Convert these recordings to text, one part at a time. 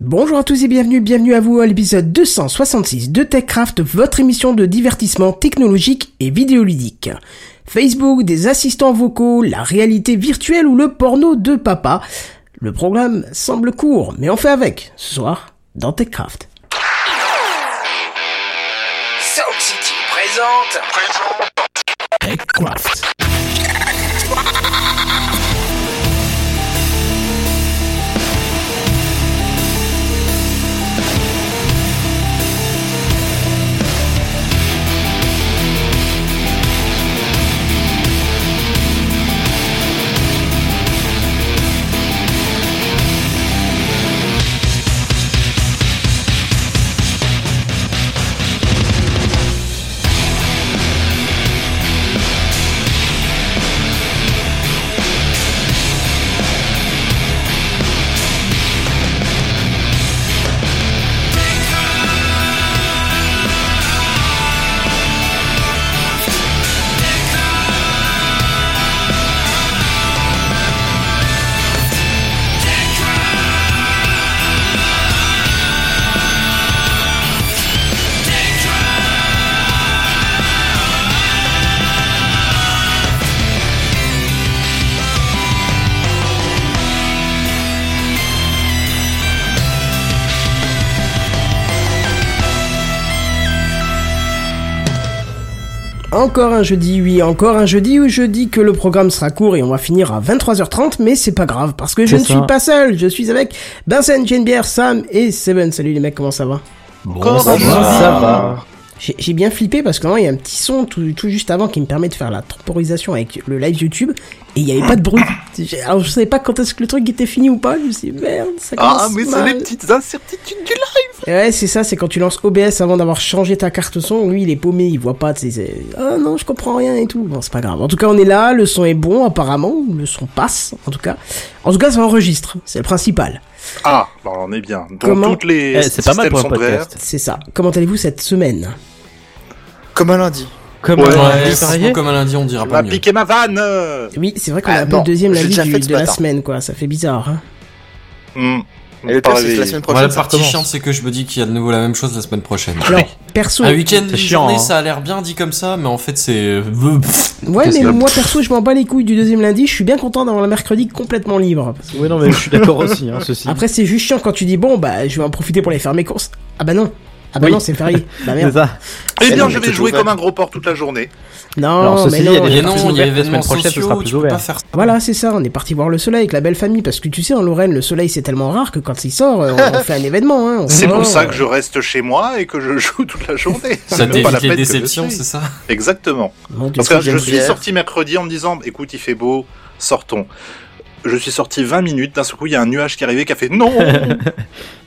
Bonjour à tous et bienvenue, bienvenue à vous à l'épisode 266 de TechCraft, votre émission de divertissement technologique et vidéoludique. Facebook, des assistants vocaux, la réalité virtuelle ou le porno de papa. Le programme semble court, mais on fait avec, ce soir, dans TechCraft. Sound City présente. TechCraft. Encore un jeudi, oui, encore un jeudi où je dis que le programme sera court et on va finir à 23h30, mais c'est pas grave parce que je ne suis pas seul, je suis avec Vincent, Geneviève, Sam et Seven. Salut les mecs, comment ça va? Bon, ça, va? J'ai j'ai bien flippé parce que il y a un petit son tout, tout juste avant qui me permet de faire la temporisation avec le live YouTube et il n'y avait pas de bruit. Alors je savais pas quand est-ce que le truc était fini ou pas, je me suis dit merde, ça commence Ah, mais c'est les petites incertitudes du live Ouais, c'est ça, c'est quand tu lances OBS avant d'avoir changé ta carte son, lui il est paumé, il voit pas, c'est, ah non, je comprends rien et tout. Bon, c'est pas grave. En tout cas, on est là, le son est bon apparemment, le son passe, en tout cas. En tout cas, ça enregistre, c'est le principal. Ah, bah on est bien. Donc Comment toutes les Eh, c'est pas mal pour un podcast. C'est ça. Comment allez-vous cette semaine? Comme un lundi. Comme Ouais. un Ouais, lundi franchement, férié. comme un lundi, on Tu dira m'as pas mieux. piqué ma vanne euh. Oui, c'est vrai qu'on Ah, a un peu non, le deuxième lundi du- de la semaine, quoi. Ça fait bizarre, hein. Hmm. Et le pire, c'est que la Moi, partie chiante, c'est que je me dis qu'il y a de nouveau la même chose la semaine prochaine. Alors, perso. Un week-end, C'est une chiant, journée, hein. ça a l'air bien dit comme ça, mais en fait, c'est. Ouais, Qu'est-ce mais moi perso, je m'en bats les couilles du deuxième lundi. Je suis bien content d'avoir le mercredi complètement libre. Parce que Oui, non, mais je suis d'accord aussi, hein, ceci. Après, c'est juste chiant quand tu dis bon, bah, je vais en profiter pour aller faire mes courses. Ah bah non. Ah bah Oui. non, c'est férié. Bah c'est merde. ça. Eh bien, je vais jouer comme un gros porc toute la journée. Non, Alors, ceci mais non. il y a des non, il y a prochaine, sociaux, sera plus tu peux ouvert. pas faire ça. Voilà, c'est ça, on est parti voir le soleil avec la belle famille parce que tu sais, en Lorraine, le soleil c'est tellement rare que quand il sort, euh, on, on fait un événement. Hein, C'est pour ça que je reste chez moi et que je joue toute la journée. Ça C'est même pas la t'évite les déceptions, c'est ça? Exactement. Parce que je suis sorti mercredi en me disant, écoute, il fait beau, sortons. Je suis sorti 20 minutes, d'un seul coup, il y a un nuage qui est arrivé qui a fait non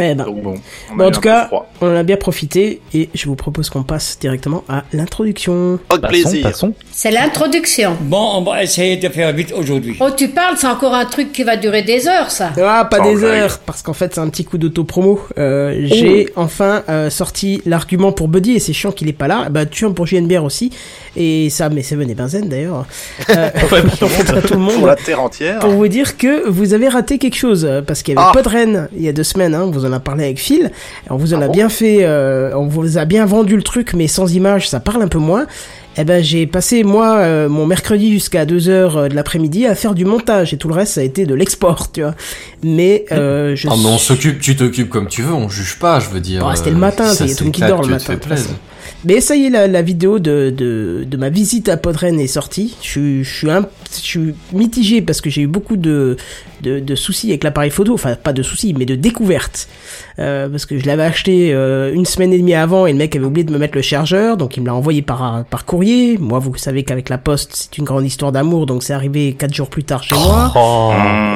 Eh ben, Donc bon, on a Bon, en tout cas, froid. on en a bien profité et je vous propose qu'on passe directement à l'introduction. Pas de Passons, plaisir. passons. C'est l'introduction. Bon, on va essayer de faire vite aujourd'hui. Oh, tu parles, c'est encore un truc qui va durer des heures, ça. Ah, pas Sans des heures, parce qu'en fait c'est un petit coup d'auto-promo. Euh, J'ai enfin euh, sorti l'argument pour Buddy et c'est chiant qu'il est pas là. Bah, tu en pour JNBR aussi. Et ça, mais Seven et Benzen d'ailleurs. Euh, pas tout le monde. Pour la terre entière. pour vous dire que vous avez raté quelque chose parce qu'il y avait Ah. pas de Rennes il y a deux semaines. Hein, vous en a parlé avec Phil. On vous en Ah a bon bien fait, euh, on vous a bien vendu le truc, mais sans image, ça parle un peu moins. Eh ben j'ai passé moi euh, mon mercredi jusqu'à 2 heures euh, de l'après-midi à faire du montage et tout le reste ça a été de l'export, tu vois. Mais euh, je Ah, mais on s'occupe, tu t'occupes comme tu veux, on juge pas, je veux dire. Ah, c'était le matin, a tout le monde qui dort le matin, Mais ça y est, la, la vidéo de, de, de ma visite à Podren est sortie. Je, suis- je, suis un, je suis mitigé parce que j'ai eu beaucoup de, de, de soucis avec l'appareil photo. Enfin, pas de soucis, mais de découvertes. Euh, parce que je l'avais acheté euh, une semaine et demie avant et le mec avait oublié de me mettre le chargeur. Donc il me l'a envoyé par, par courrier. Moi, vous savez qu'avec la poste, c'est une grande histoire d'amour. Donc c'est arrivé quatre jours plus tard chez moi. Oh.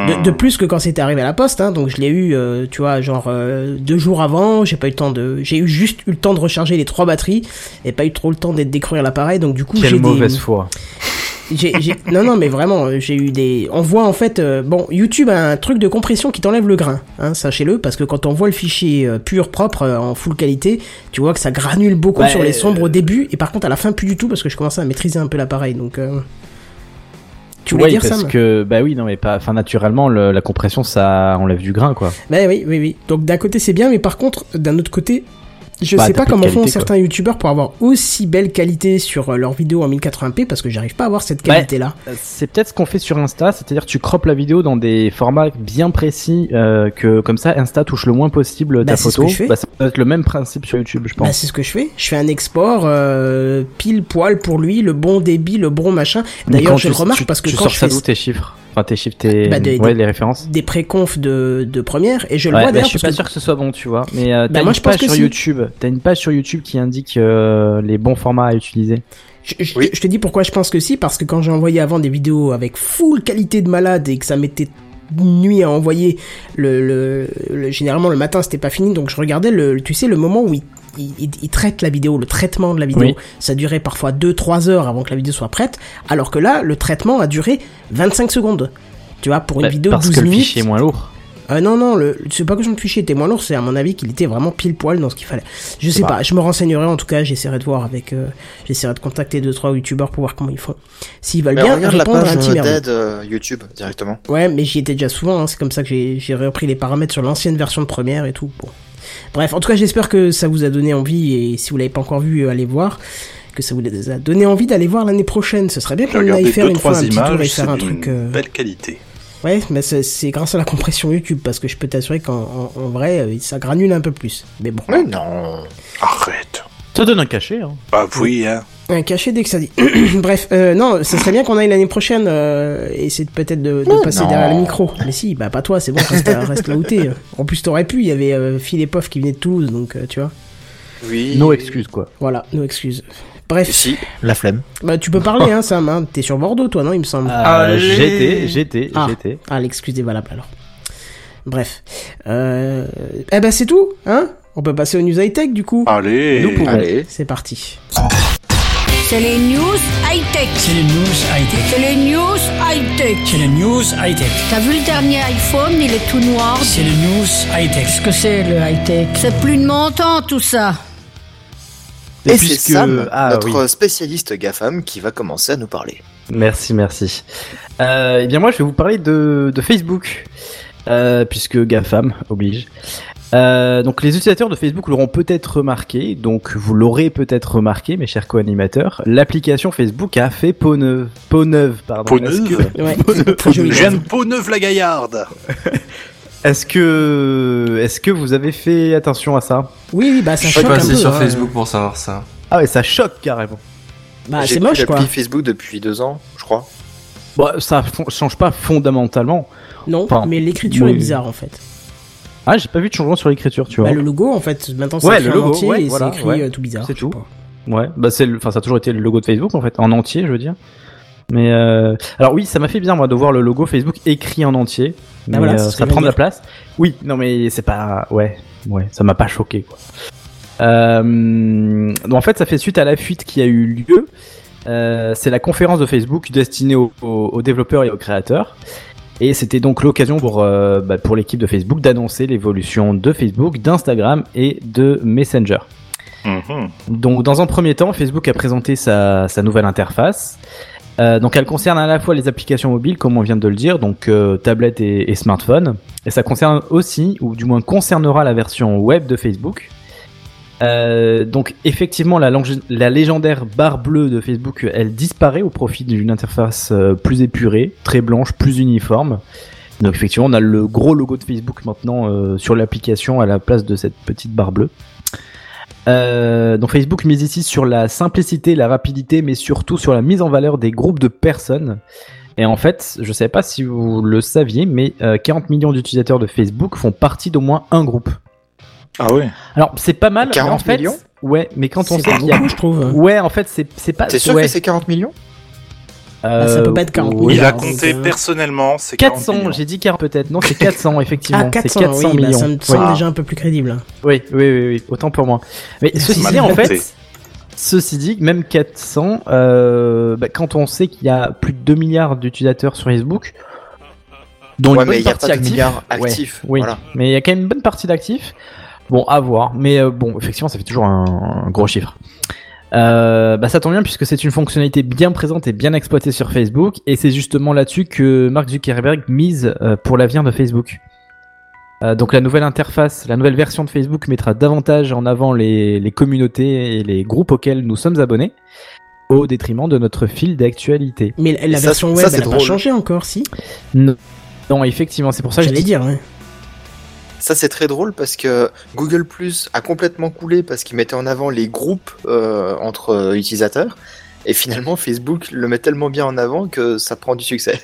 De, de plus que quand c'était arrivé à la poste, hein, donc je l'ai eu, euh, tu vois, genre euh, deux jours avant. J'ai pas eu le temps de, j'ai eu juste eu le temps de recharger les trois batteries et pas eu trop le temps d'être découvrir l'appareil. Donc du coup, j'ai Quelle des, mauvaise foi. j'ai, j'ai- non non mais vraiment, euh, j'ai eu des, on voit en fait, euh, bon, YouTube a un truc de compression qui t'enlève le grain, hein, sachez-le, parce que quand on voit le fichier euh, pur propre euh, en full qualité, tu vois que ça granule beaucoup Ouais, sur les sombres euh, au début et par contre à la fin plus du tout parce que je commençais à maîtriser un peu l'appareil, donc. euh, Tu voulais Ouais, dire parce que bah oui non mais pas enfin naturellement le- la compression ça enlève du grain quoi. Bah oui, oui, oui. Donc d'un côté c'est bien, mais par contre, d'un autre côté, je Bah, sais pas comment font qualité, quoi. certains youtubeurs pour avoir aussi belle qualité sur euh, leurs vidéos en 1080p parce que j'arrive pas à avoir cette Ouais. qualité-là. Euh, C'est peut-être ce qu'on fait sur Insta, c'est-à-dire tu croppes la vidéo dans des formats bien précis euh, que comme ça Insta touche le moins possible Bah, ta c'est ce photo. que je fais. Bah, ça peut être le même principe sur YouTube je Bah, pense. c'est ce que je fais. Je fais un export euh, pile poil pour lui, le bon débit, le bon machin. D'ailleurs, je le remarque tu- parce que tu quand sors je ça fais d'où tes chiffres? Enfin tes chiffres tes Bah, des- ouais des- les références. des préconfs de, de première et je le Ouais, vois bah, d'ailleurs je suis pas que sûr que ce soit bon, tu vois. Mais euh, Bah, t'as moi, une je pense page que sur si. YouTube. T'as une page sur YouTube qui indique euh, les bons formats à utiliser. Je, je- Oui. je te dis pourquoi je pense que si, parce que quand j'ai envoyé avant des vidéos avec full qualité de malade et que ça m'était nuit à envoyer le, le, le- généralement le matin c'était pas fini donc je regardais le tu sais le moment où il, il, il- il traite la vidéo le traitement de la vidéo Oui. ça durait parfois 2-3 heures avant que la vidéo soit prête alors que là le traitement a duré 25 secondes tu vois pour une Bah, vidéo de parce 12 que le minutes fichier est moins lourd. ah non, non, le, c'est pas que je me fichier était moins lourd, c'est à mon avis qu'il était vraiment pile poil dans ce qu'il fallait. Je sais pas. pas, je me renseignerai en tout cas, j'essaierai de voir avec, euh, j'essaierai de contacter deux trois youtubeurs pour voir comment ils font. S'ils veulent Mais bien regarde la répondre à page un petit euh, euh, YouTube directement. Ouais, mais j'y étais déjà souvent, hein, c'est comme ça que j'ai, j'ai repris les paramètres sur l'ancienne version de première et tout. Bon. Bref, en tout cas, j'espère que ça vous a donné envie et si vous l'avez pas encore vu, euh, allez voir. Que ça vous a donné envie d'aller voir l'année prochaine. Ce serait bien qu'on aille faire deux une fois un petit tour et images, faire un truc. euh, belle qualité. Ouais, mais c'est grâce à la compression YouTube, parce que je peux t'assurer qu'en en, en vrai, euh, ça granule un peu plus. Mais bon. Mais non. Arrête. Ça donne un cachet. Hein. Bah oui, hein. Un cachet dès que ça dit. Bref, euh, non, ce serait bien qu'on aille l'année prochaine euh, et c'est peut-être de, de passer non. derrière le micro. Mais si, bah pas toi, c'est bon, reste, reste là où t'es. En plus, t'aurais pu, il y avait euh, Phil et Poff qui venaient de Toulouse, donc euh, tu vois. Oui. No excuse quoi. Voilà, nos excuses. Bref, Si, la flemme. bah, tu peux parler, hein, Sam. Hein. T'es sur Bordeaux, toi, non, il me semble. Euh, j'étais, j'étais, Ah. j'étais. Ah, l'excuse est valable alors. Bref. Euh... Eh ben c'est tout, hein On peut passer aux news high-tech du coup. Allez. Nous pouvons. Allez. C'est parti. C'est les news high-tech. C'est les news high-tech. C'est les news high-tech. C'est les news high-tech. T'as vu le dernier iPhone, il est tout noir. C'est les news high-tech. Qu'est-ce que c'est le high-tech? C'est plus de mon temps tout ça. Et c'est puisque- Sam, ah, notre oui. spécialiste GAFAM, qui va commencer à nous parler. Merci, merci. Euh, eh bien moi je vais vous parler de, de Facebook, euh, puisque GAFAM oblige. Euh, donc les utilisateurs de Facebook l'auront peut-être remarqué, donc vous l'aurez peut-être remarqué, mes chers co-animateurs, l'application Facebook a fait peau neuve. Peau neuve, pardon. Peau Est-ce neuve que- Ouais, très joli. Jeanne Peau-Neuve la Gaillarde. Est-ce que, est-ce que vous avez fait attention à ça? Oui, oui, bah ça Je suis choque un passé peu. sur hein. Facebook pour savoir ça. Ah ouais, ça choque carrément. Bah J'ai c'est moche quoi. l'appli Facebook depuis deux ans, je crois. Bon, ça change pas fondamentalement. Non, Enfin, mais l'écriture oui. est bizarre en fait. Ah, j'ai pas vu de changement sur l'écriture, tu vois. Bah, le logo en fait, maintenant c'est Ouais, écrit le en entier ouais, et voilà, c'est écrit ouais. euh, tout bizarre. C'est tout. Ouais, bah c'est, enfin ça a toujours été le logo de Facebook en fait, en entier, je veux dire. Mais euh... alors oui, ça m'a fait bien moi de voir le logo Facebook écrit en entier. Mais voilà, euh, ça prend de la place. Oui, non mais c'est pas, ouais, ouais, ça m'a pas choqué quoi. Euh... Donc en fait, ça fait suite à la fuite qui a eu lieu. Euh, c'est la conférence de Facebook destinée aux développeurs et aux créateurs. Et c'était donc l'occasion pour, euh, bah, pour l'équipe de Facebook d'annoncer l'évolution de Facebook, d'Instagram et de Messenger. Mhm. Donc, dans un premier temps, Facebook a présenté sa, sa nouvelle interface. Euh, donc, elle concerne à la fois les applications mobiles, comme on vient de le dire, donc euh, tablette et, et smartphone. Et ça concerne aussi, ou du moins concernera la version web de Facebook. Euh, donc, effectivement, la, la légendaire barre bleue de Facebook, elle disparaît au profit d'une interface euh, plus épurée, très blanche, plus uniforme. Donc, effectivement, on a le gros logo de Facebook maintenant euh, sur l'application à la place de cette petite barre bleue. Euh, donc Facebook mise ici sur la simplicité, la rapidité, mais surtout sur la mise en valeur des groupes de personnes. Et en fait, je ne sais pas si vous le saviez, mais euh, 40 millions d'utilisateurs de Facebook font partie d'au moins un groupe. Ah ouais. Alors c'est pas mal. mais 40 en fait, millions Ouais, mais quand on C'est sait pas qu'il y a beaucoup, je trouve. Ouais, en fait, c'est c'est pas. T'es sûr ouais. que c'est 40 millions? Bah, ça peut pas être 40 oui. millions. Il a compté euh, personnellement, c'est 40 400, millions. j'ai dit 40 peut-être. Non, c'est 400 effectivement. Ah, 400, c'est 400 oui, bah, millions. ça me semble Ouais. déjà un peu plus crédible. Oui, oui, oui, oui, autant pour moi. Mais ceci dit, en fait, ceci dit, même 400, euh, bah, quand on sait qu'il y a plus de 2 milliards d'utilisateurs sur Facebook, dont Ouais, une mais bonne il y a partie pas de actifs, ouais, actifs, oui, voilà. mais il y a quand même une bonne partie d'actifs. Bon, à voir. Mais euh, bon, effectivement, ça fait toujours un, un gros chiffre. Euh, bah ça tombe bien puisque c'est une fonctionnalité bien présente et bien exploitée sur Facebook et c'est justement là-dessus que Mark Zuckerberg mise euh, pour l'avenir de Facebook. Euh, donc la nouvelle interface, la nouvelle version de Facebook mettra davantage en avant les, les communautés et les groupes auxquels nous sommes abonnés au détriment de notre fil d'actualité. Mais la, la Ça, version ça, web, c'est elle a pas changé encore, si? Non, non, effectivement, c'est pour ça que je J'allais dire, ouais. Ça c'est très drôle parce que Google Plus a complètement coulé parce qu'il mettait en avant les groupes euh, entre euh, utilisateurs et finalement Facebook le met tellement bien en avant que ça prend du succès.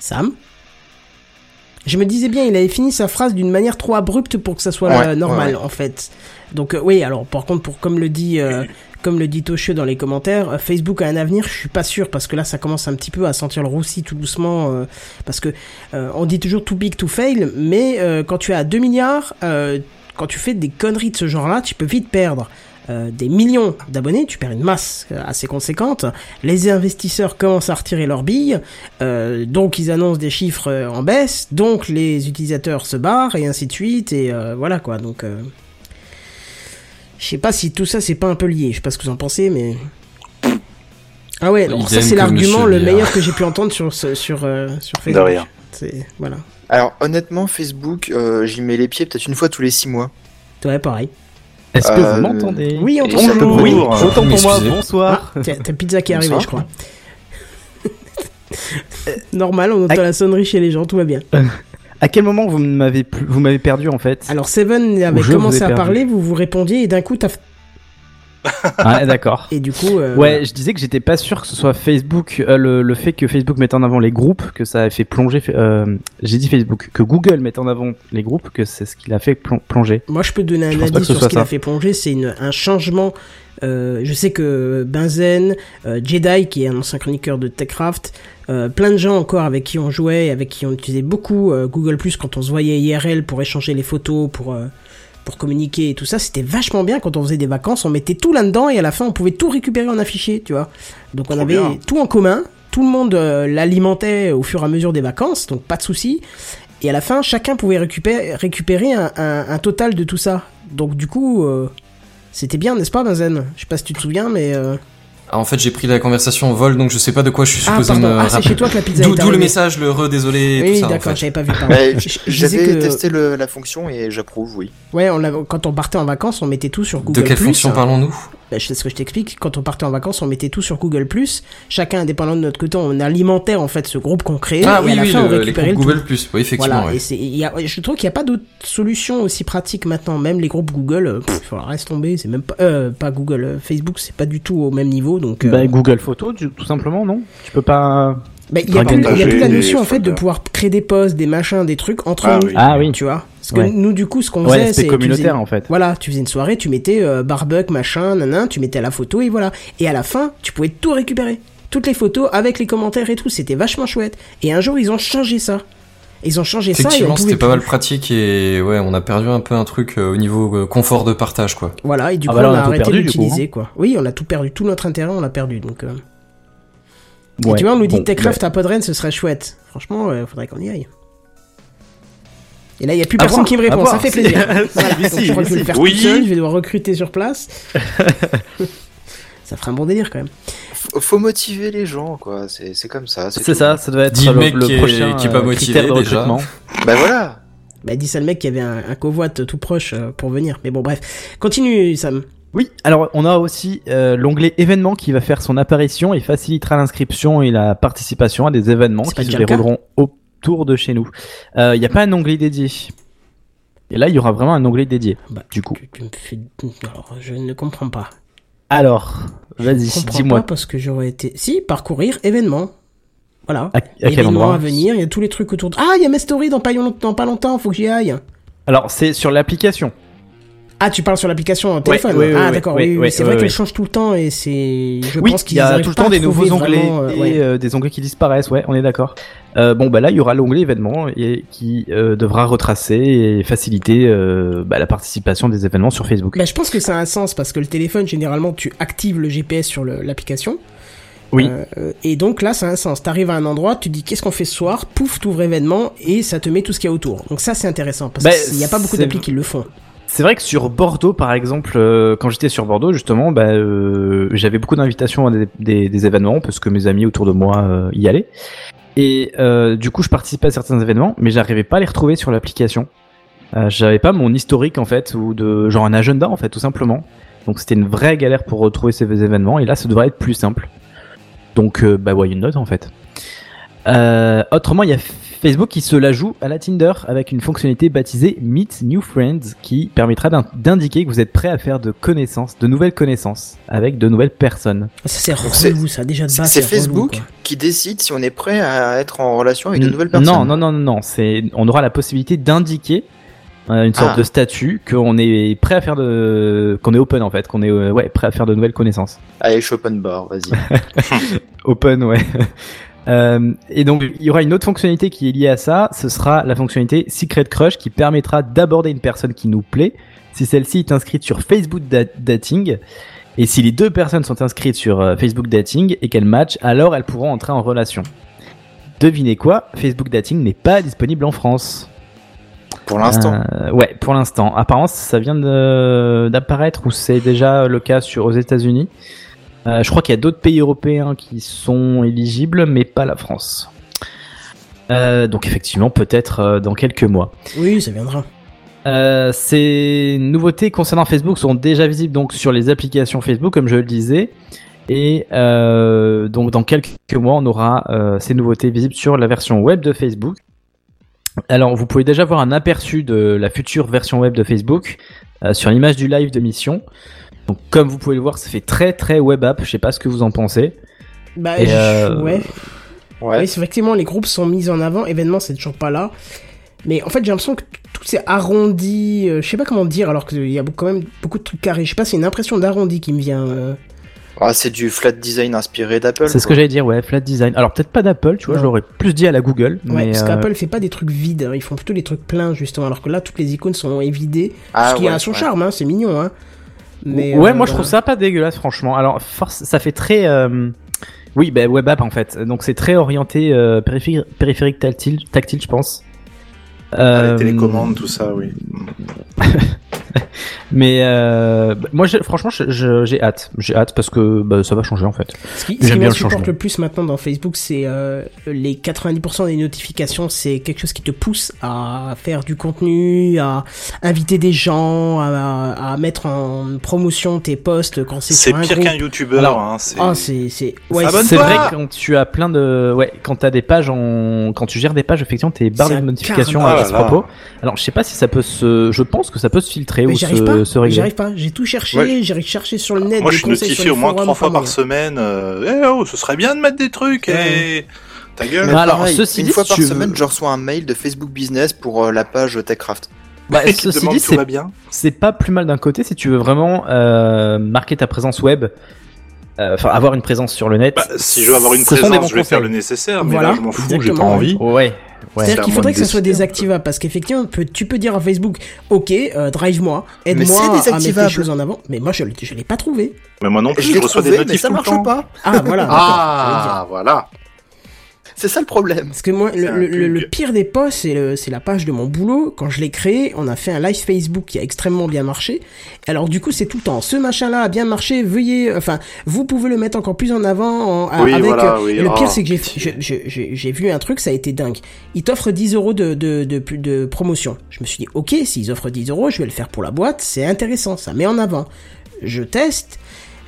Sam? Je me disais bien, il avait fini sa phrase d'une manière trop abrupte pour que ça soit Ouais, euh, normal, ouais. en fait. Donc euh, oui, alors par contre, pour comme le dit, euh, comme le dit Toshio dans les commentaires, euh, Facebook a un avenir. Je suis pas sûr parce que là, ça commence un petit peu à sentir le roussi tout doucement. euh, parce que euh, on dit toujours too big to fail, mais quand tu es à 2 milliards, quand tu fais des conneries de ce genre-là, tu peux vite perdre. des millions d'abonnés, tu perds une masse assez conséquente. Les investisseurs commencent à retirer leurs billes, donc ils annoncent des chiffres en baisse, donc les utilisateurs se barrent et ainsi de suite et voilà quoi. Donc je sais pas si tout ça c'est pas un peu lié. Je sais pas ce que vous en pensez, mais ah ouais, alors ça c'est l'argument le meilleur que j'ai pu entendre sur sur euh, sur De Facebook. rien. C'est voilà. Alors honnêtement Facebook euh, j'y mets les pieds peut-être une fois tous les six mois. Ouais, pareil. Est-ce que Euh, vous m'entendez Oui, on t'entend. Bonjour. Oui, Bonjour. autant pour moi, bonsoir. Ah, t'as pizza qui est arrivée, je crois. Normal, on entend la sonnerie chez les gens, tout va bien. À quel moment vous m'avez plus- vous m'avez perdu en fait? Alors Seven avait commencé à parler, vous vous répondiez et d'un coup t'as Ah d'accord. et du coup euh, Ouais, je disais que j'étais pas sûr que ce soit Facebook, euh, le, le fait que Facebook mette en avant les groupes, que ça a fait plonger. Euh, J'ai dit Facebook, que Google mette en avant les groupes, que c'est ce qui l'a fait plon- plonger. Moi, je peux te donner un avis ce sur ce soit qui l'a ça. fait plonger. C'est un changement. Euh, je sais que Benzen, euh, Jedi, qui est un ancien chroniqueur de Techcraft, euh, plein de gens encore avec qui on jouait, et avec qui on utilisait beaucoup euh, Google Plus quand on se voyait IRL pour échanger les photos, pour euh, pour communiquer et tout ça, c'était vachement bien quand on faisait des vacances, on mettait tout là-dedans et à la fin on pouvait tout récupérer en fichier, tu vois. Donc on Trop avait bien. tout en commun, tout le monde l'alimentait au fur et à mesure des vacances, donc pas de souci. Et à la fin, chacun pouvait récupérer, récupérer un, un- un total de tout ça. Donc du coup, c'était bien, n'est-ce pas, Benzen? Je sais pas si tu te souviens, mais... euh, Ah, en fait, j'ai pris la conversation en vol, donc je sais pas de quoi je suis Ah, supposé pardon, me ah, c'est rappeler. chez toi que la pizza D'où le message, le re, désolé, Oui, tout ça. en d'accord, fait. j'avais pas vu, J'avais que- testé le- la fonction et j'approuve oui. Ouais, on quand on partait en vacances, on mettait tout sur Google+. De quelle fonction hein. parlons-nous? Bah, je sais ce que je t'explique. Quand on partait en vacances, on mettait tout sur Google+. Chacun indépendant de notre côté, on alimentait en fait ce groupe qu'on créait. Ah et oui, à la oui, fin, on le- les récupérait groupes le tout. Google Plus. Oui, effectivement. Voilà, ouais. et c'est, il y a, je trouve qu'il n'y a pas d'autre solution aussi pratique maintenant. Même les groupes Google, euh, pff, reste tomber. C'est même pas, euh, pas Google, euh, Facebook, c'est pas du tout au même niveau. Donc, euh, Bah, Google Photos, tout simplement, non? Tu peux pas. bah, il y a plus, partager il y a plus la notion en fait de pouvoir créer des posts, des machins, des trucs entre Ah nous. oui. Ah oui. Tu vois Parce que Ouais. nous, du coup, ce qu'on Ouais, faisait, c'est communautaire tu en fait. Voilà, tu faisais une soirée, tu mettais euh, barbecue, machin, nanan, tu mettais la photo et voilà. Et à la fin, tu pouvais tout récupérer. Toutes les photos avec les commentaires et tout, c'était vachement chouette. Et un jour, ils ont changé ça. Ils ont changé ça on Effectivement, c'était pas plus. mal pratique et ouais, on a perdu un peu un truc euh, au niveau euh, confort de partage, quoi. Voilà, et du Ah coup, bah là, on on a a tout arrêté d'utiliser, quoi. Oui, on a tout perdu. Tout notre intérêt, on l'a perdu, donc... euh. Et tu vois, on nous dit Bon, Techcraft à Podren, ce serait chouette. Franchement, euh, faudrait qu'on y aille. Et là, il y a plus À personne voir, qui me répond, ça fait plaisir. voilà, donc je crois que je vais mais le faire Oui. tout seul, je vais devoir recruter sur place. ça ferait un bon délire, quand même. Faut, faut motiver les gens quoi, c'est comme ça. C'est ça, ça doit être Dis le mec le qui est- prochain qui est pas euh, motivé, de déjà. recrutement. Bah voilà. Bah, dis ça le mec qui avait un, un covoit tout proche euh, pour venir. Mais bon, bref. Continue, Sam. Oui, alors on a aussi euh, l'onglet événements qui va faire son apparition et facilitera l'inscription et la participation à des événements qui se déjà le autour de chez nous. Euh, Il n'y a pas un onglet dédié. Et là, il y aura vraiment un onglet dédié. Bah, Du coup. tu- tu me fais- Alors, je ne comprends pas. Alors, vas-y, dis-moi. parce que j'aurais été... Si, parcourir, événement. Voilà. À, à quel événements endroit à venir, il y a tous les trucs autour de... Ah, il y a mes stories dans pas, dans pas longtemps, faut que j'y aille. Alors, c'est sur l'application. Ah, tu parles sur l'application téléphone Ah, d'accord, oui, c'est vrai qu'elle change tout le temps et c'est... Je oui, pense il qu'ils y a tout le temps des nouveaux onglets vraiment, euh, et euh, des onglets qui disparaissent. Ouais, on est d'accord. Euh, bon, bah là, il y aura l'onglet événements et qui euh, devra retracer et faciliter bah, la participation des événements sur Facebook. Bah, je pense que ça a un sens parce que le téléphone, généralement, tu actives le GPS sur l'application. Oui. Euh, et donc là, ça a un sens. T'arrives à un endroit, tu dis qu'est-ce qu'on fait ce soir, pouf, t'ouvres événement et ça te met tout ce qu'il y a autour. Donc ça, c'est intéressant parce Bah, qu'il n'y a pas beaucoup d'applis qui le font. C'est vrai que sur Bordeaux, par exemple, euh, quand j'étais sur Bordeaux, justement, bah, euh, j'avais beaucoup d'invitations à des, événements parce que mes amis autour de moi euh, y allaient. Et du coup, je participais à certains événements, mais j'arrivais pas à les retrouver sur l'application. J'avais pas mon historique en fait, ou de genre un agenda en fait, tout simplement. Donc c'était une vraie galère pour retrouver ces événements. Et là, ça devrait être plus simple. Donc, bah, why not en fait? Autrement, il y a Facebook qui se la joue à la Tinder avec une fonctionnalité baptisée Meet New Friends qui permettra d'in- d'indiquer que vous êtes prêt à faire de connaissances, de nouvelles connaissances avec de nouvelles personnes. Ça c'est Donc c'est- relou, ça déjà de C'est base. c'est relou, Facebook qui décide si on est prêt à être en relation avec de nouvelles personnes. Non, non, non, non, non. C'est, on aura la possibilité d'indiquer euh, une sorte Ah. de statut qu'on est prêt à faire de, qu'on est open en fait, qu'on est euh, ouais prêt à faire de nouvelles connaissances. Allez, je suis open bar, vas-y. Open, ouais. Euh, et donc, il y aura une autre fonctionnalité qui est liée à ça. Ce sera la fonctionnalité Secret Crush qui permettra d'aborder une personne qui nous plaît si celle-ci est inscrite sur Facebook Da- Dating. Et si les deux personnes sont inscrites sur euh, Facebook Dating et qu'elles matchent, alors elles pourront entrer en relation. Devinez quoi? Facebook Dating n'est pas disponible en France. Pour l'instant. Euh, ouais, pour l'instant. Apparemment, ça vient d'apparaître ou c'est déjà le cas sur aux États-Unis. Euh, je crois qu'il y a d'autres pays européens qui sont éligibles, mais pas la France. Euh, donc effectivement, peut-être euh, dans quelques mois. Oui, ça viendra. Euh, ces nouveautés concernant Facebook sont déjà visibles donc sur les applications Facebook, comme je le disais. Et euh, donc dans quelques mois, on aura euh, ces nouveautés visibles sur la version web de Facebook. Alors, vous pouvez déjà voir un aperçu de la future version web de Facebook sur l'image du live de mission. Donc, comme vous pouvez le voir, ça fait très très web app. Je sais pas ce que vous en pensez. Bah, Et, euh, ouais. Ouais. Oui, c'est effectivement, les groupes sont mis en avant. Événement, c'est toujours pas là. Mais en fait, j'ai l'impression que tout s'est arrondi. euh, je sais pas comment dire, alors qu'il y a quand même beaucoup de trucs carrés. Je sais pas, c'est une impression d'arrondi qui me vient. euh. Ah, c'est du flat design inspiré d'Apple. C'est ce que j'allais dire, ouais, flat design. Alors peut-être pas d'Apple, tu vois, Non. je l'aurais plus dit à la Google. Ouais, mais parce euh, qu'Apple fait pas des trucs vides. hein. Ils font plutôt des trucs pleins, justement. Alors que là, toutes les icônes sont évidées. Ah, ce qui ouais, a son ouais. charme, hein, c'est mignon. Hein. Mais, ouais, euh, moi je trouve ça pas dégueulasse, franchement. Alors, force, ça fait très. euh, Oui, bah, web app en fait. Donc c'est très orienté euh, périphérique, périphérique tactile, tactile, je pense. Ah, Euh, Les télécommandes, tout ça, oui. Mais euh, bah, moi, franchement, j'ai hâte. J'ai hâte parce que bah, ça va changer en fait. Ce qui, ce qui le plus maintenant dans Facebook, c'est euh, les 90% des notifications, c'est quelque chose qui te pousse à faire du contenu, à inviter des gens, à, à mettre en promotion tes posts quand c'est C'est pire qu'un youtubeur. Alors, hein, c'est- Ah, ouais, vrai que quand tu as plein de, ouais, quand t'as des pages en, quand tu gères des pages, effectivement, t'es barré de notifications à Ah ce là. propos. Alors, je sais pas si ça peut se, je pense que ça peut se filtrer mais ou j'arrive se, pas, se régler. j'arrive pas. J'ai tout cherché, Ouais. j'ai cherché sur le net. Moi, des je suis notifié au moins trois fois par semaine. euh, Eh oh, ce serait bien de mettre des trucs. Et... Ta gueule. Mais Alors, pareil, ceci une dit, fois si par veux- semaine, je reçois un mail de Facebook Business pour euh, la page TechCraft. Bah, ceci dit, tout va c'est, bien. c'est pas plus mal d'un côté si tu veux vraiment euh, marquer ta présence web, euh, enfin avoir une présence sur le net. Bah, si je veux avoir une présence, je vais faire le nécessaire. Mais Voilà, là, je m'en fous. J'ai pas envie. Ouais. Ouais. C'est-à-dire qu'il faudrait que ça soit désactivable parce qu'effectivement, tu peux dire à Facebook, ok, euh, drive-moi, Mais aide-moi à mettre les choses en avant. Mais moi, je, l'ai- je l'ai pas trouvé. Mais moi non plus, Je je, reçois trouvé, des mais notifs ça tout le marche temps. pas. Ah voilà. Ah, voilà. C'est ça le problème. Parce que moi, le, pire des posts, c'est le- c'est la page de mon boulot. Quand je l'ai créé, on a fait un live Facebook qui a extrêmement bien marché. Alors du coup, c'est tout le temps. Ce machin-là a bien marché. Veuillez, enfin, vous pouvez le mettre encore plus en avant. en- Oui, avec. voilà, euh, oui. le pire, Oh, c'est que j'ai, je- je- j'ai j'ai vu un truc, ça a été dingue. Ils t'offrent 10 euros de, de, de, de, de promotion. Je me suis dit, ok, s'ils offrent 10 euros, je vais le faire pour la boîte. C'est intéressant, ça met en avant. Je teste.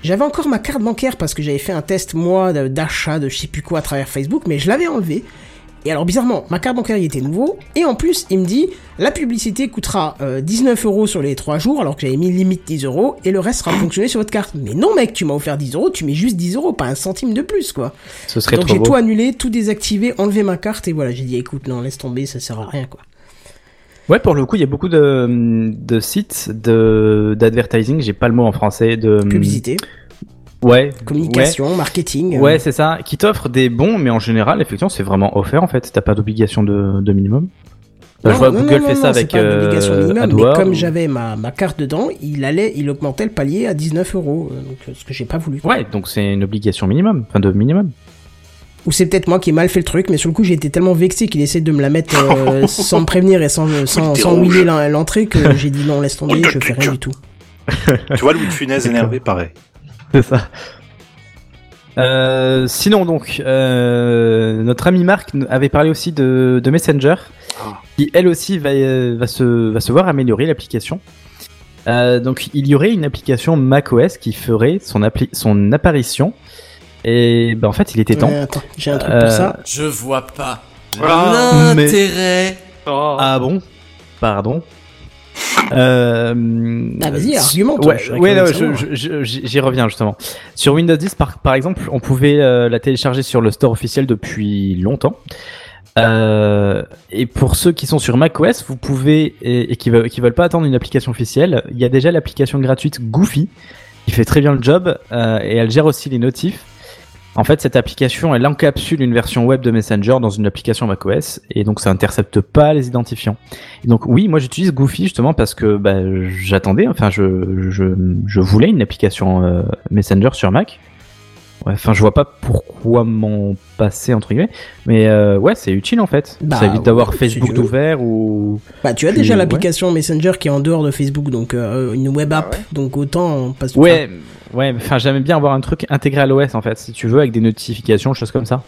J'avais encore ma carte bancaire parce que j'avais fait un test moi d'achat de je sais plus quoi à travers Facebook, mais je l'avais enlevé. Et alors bizarrement, ma carte bancaire il était nouveau, et en plus il me dit la publicité coûtera euh, 19 euros sur les 3 jours, alors que j'avais mis limite 10 euros, et le reste sera fonctionné sur votre carte. Mais non mec, tu m'as offert 10 euros, tu mets juste 10 euros, pas un centime de plus quoi. Ce serait Donc j'ai tout annulé, tout désactivé, enlevé ma carte, et voilà, j'ai dit écoute non laisse tomber, ça sert à rien quoi. Ouais, pour le coup, il y a beaucoup de, de sites de d'advertising. J'ai pas le mot en français. De Publicité, Ouais. communication, marketing. Ouais, euh, ouais c'est ça. Qui t'offrent des bons, mais en général, effectivement, c'est vraiment offert en fait. T'as pas d'obligation de, de minimum. Bah, Non, je vois non, Google non, fait ça avec pas euh, minimum. Mais comme ou- j'avais ma, ma carte dedans, il allait, il augmentait le palier à 19 euros, euh, donc euh, ce que j'ai pas voulu. Ouais, donc c'est une obligation minimum, enfin de minimum. Ou c'est peut-être moi qui ai mal fait le truc, mais sur le coup j'ai été tellement vexé qu'il essaie de me la mettre euh, sans me prévenir et sans, sans, t'es sans l'entrée que j'ai dit non laisse tomber, je fais rien du tout. Tu vois Louis de Funès énervé, pareil. C'est ça. Euh, sinon donc, euh, notre ami Marc avait parlé aussi de, de Messenger, Ah. qui elle aussi va, euh, va, se, va se voir améliorer l'application. Euh, donc il y aurait une application macOS qui ferait son, appli son apparition. Et ben en fait il était temps. Ouais, attends, j'ai un truc Euh, pour ça. Je vois pas Ah, mais- l'intérêt. Ah bon? Pardon? Euh, Ah, vas-y, argumente, Ouais, ouais, j'y reviens justement. Sur Windows 10, par, par exemple, on pouvait euh, la télécharger sur le store officiel depuis longtemps. Euh, et pour ceux qui sont sur macOS, vous pouvez et, et qui, veulent, qui veulent pas attendre une application officielle, il y a déjà l'application gratuite Goofy qui fait très bien le job euh, et elle gère aussi les notifs. En fait, cette application, elle encapsule une version web de Messenger dans une application macOS et donc ça intercepte pas les identifiants. Donc oui, moi j'utilise Goofy justement parce que bah, j'attendais, enfin je, je, je voulais une application euh, Messenger sur Mac. Ouais, Enfin, je vois pas pourquoi m'en passer entre guillemets, mais euh, ouais, c'est utile en fait. Bah, ça évite d'avoir ouais, Facebook d'ouvert ou. Bah tu as déjà ouais. l'application Messenger qui est en dehors de Facebook, donc euh, une web app, Ah ouais. donc autant on passe Ouais, ouais. Enfin, j'aimais bien avoir un truc intégré à l'OS en fait, si tu veux, avec des notifications, choses comme ça.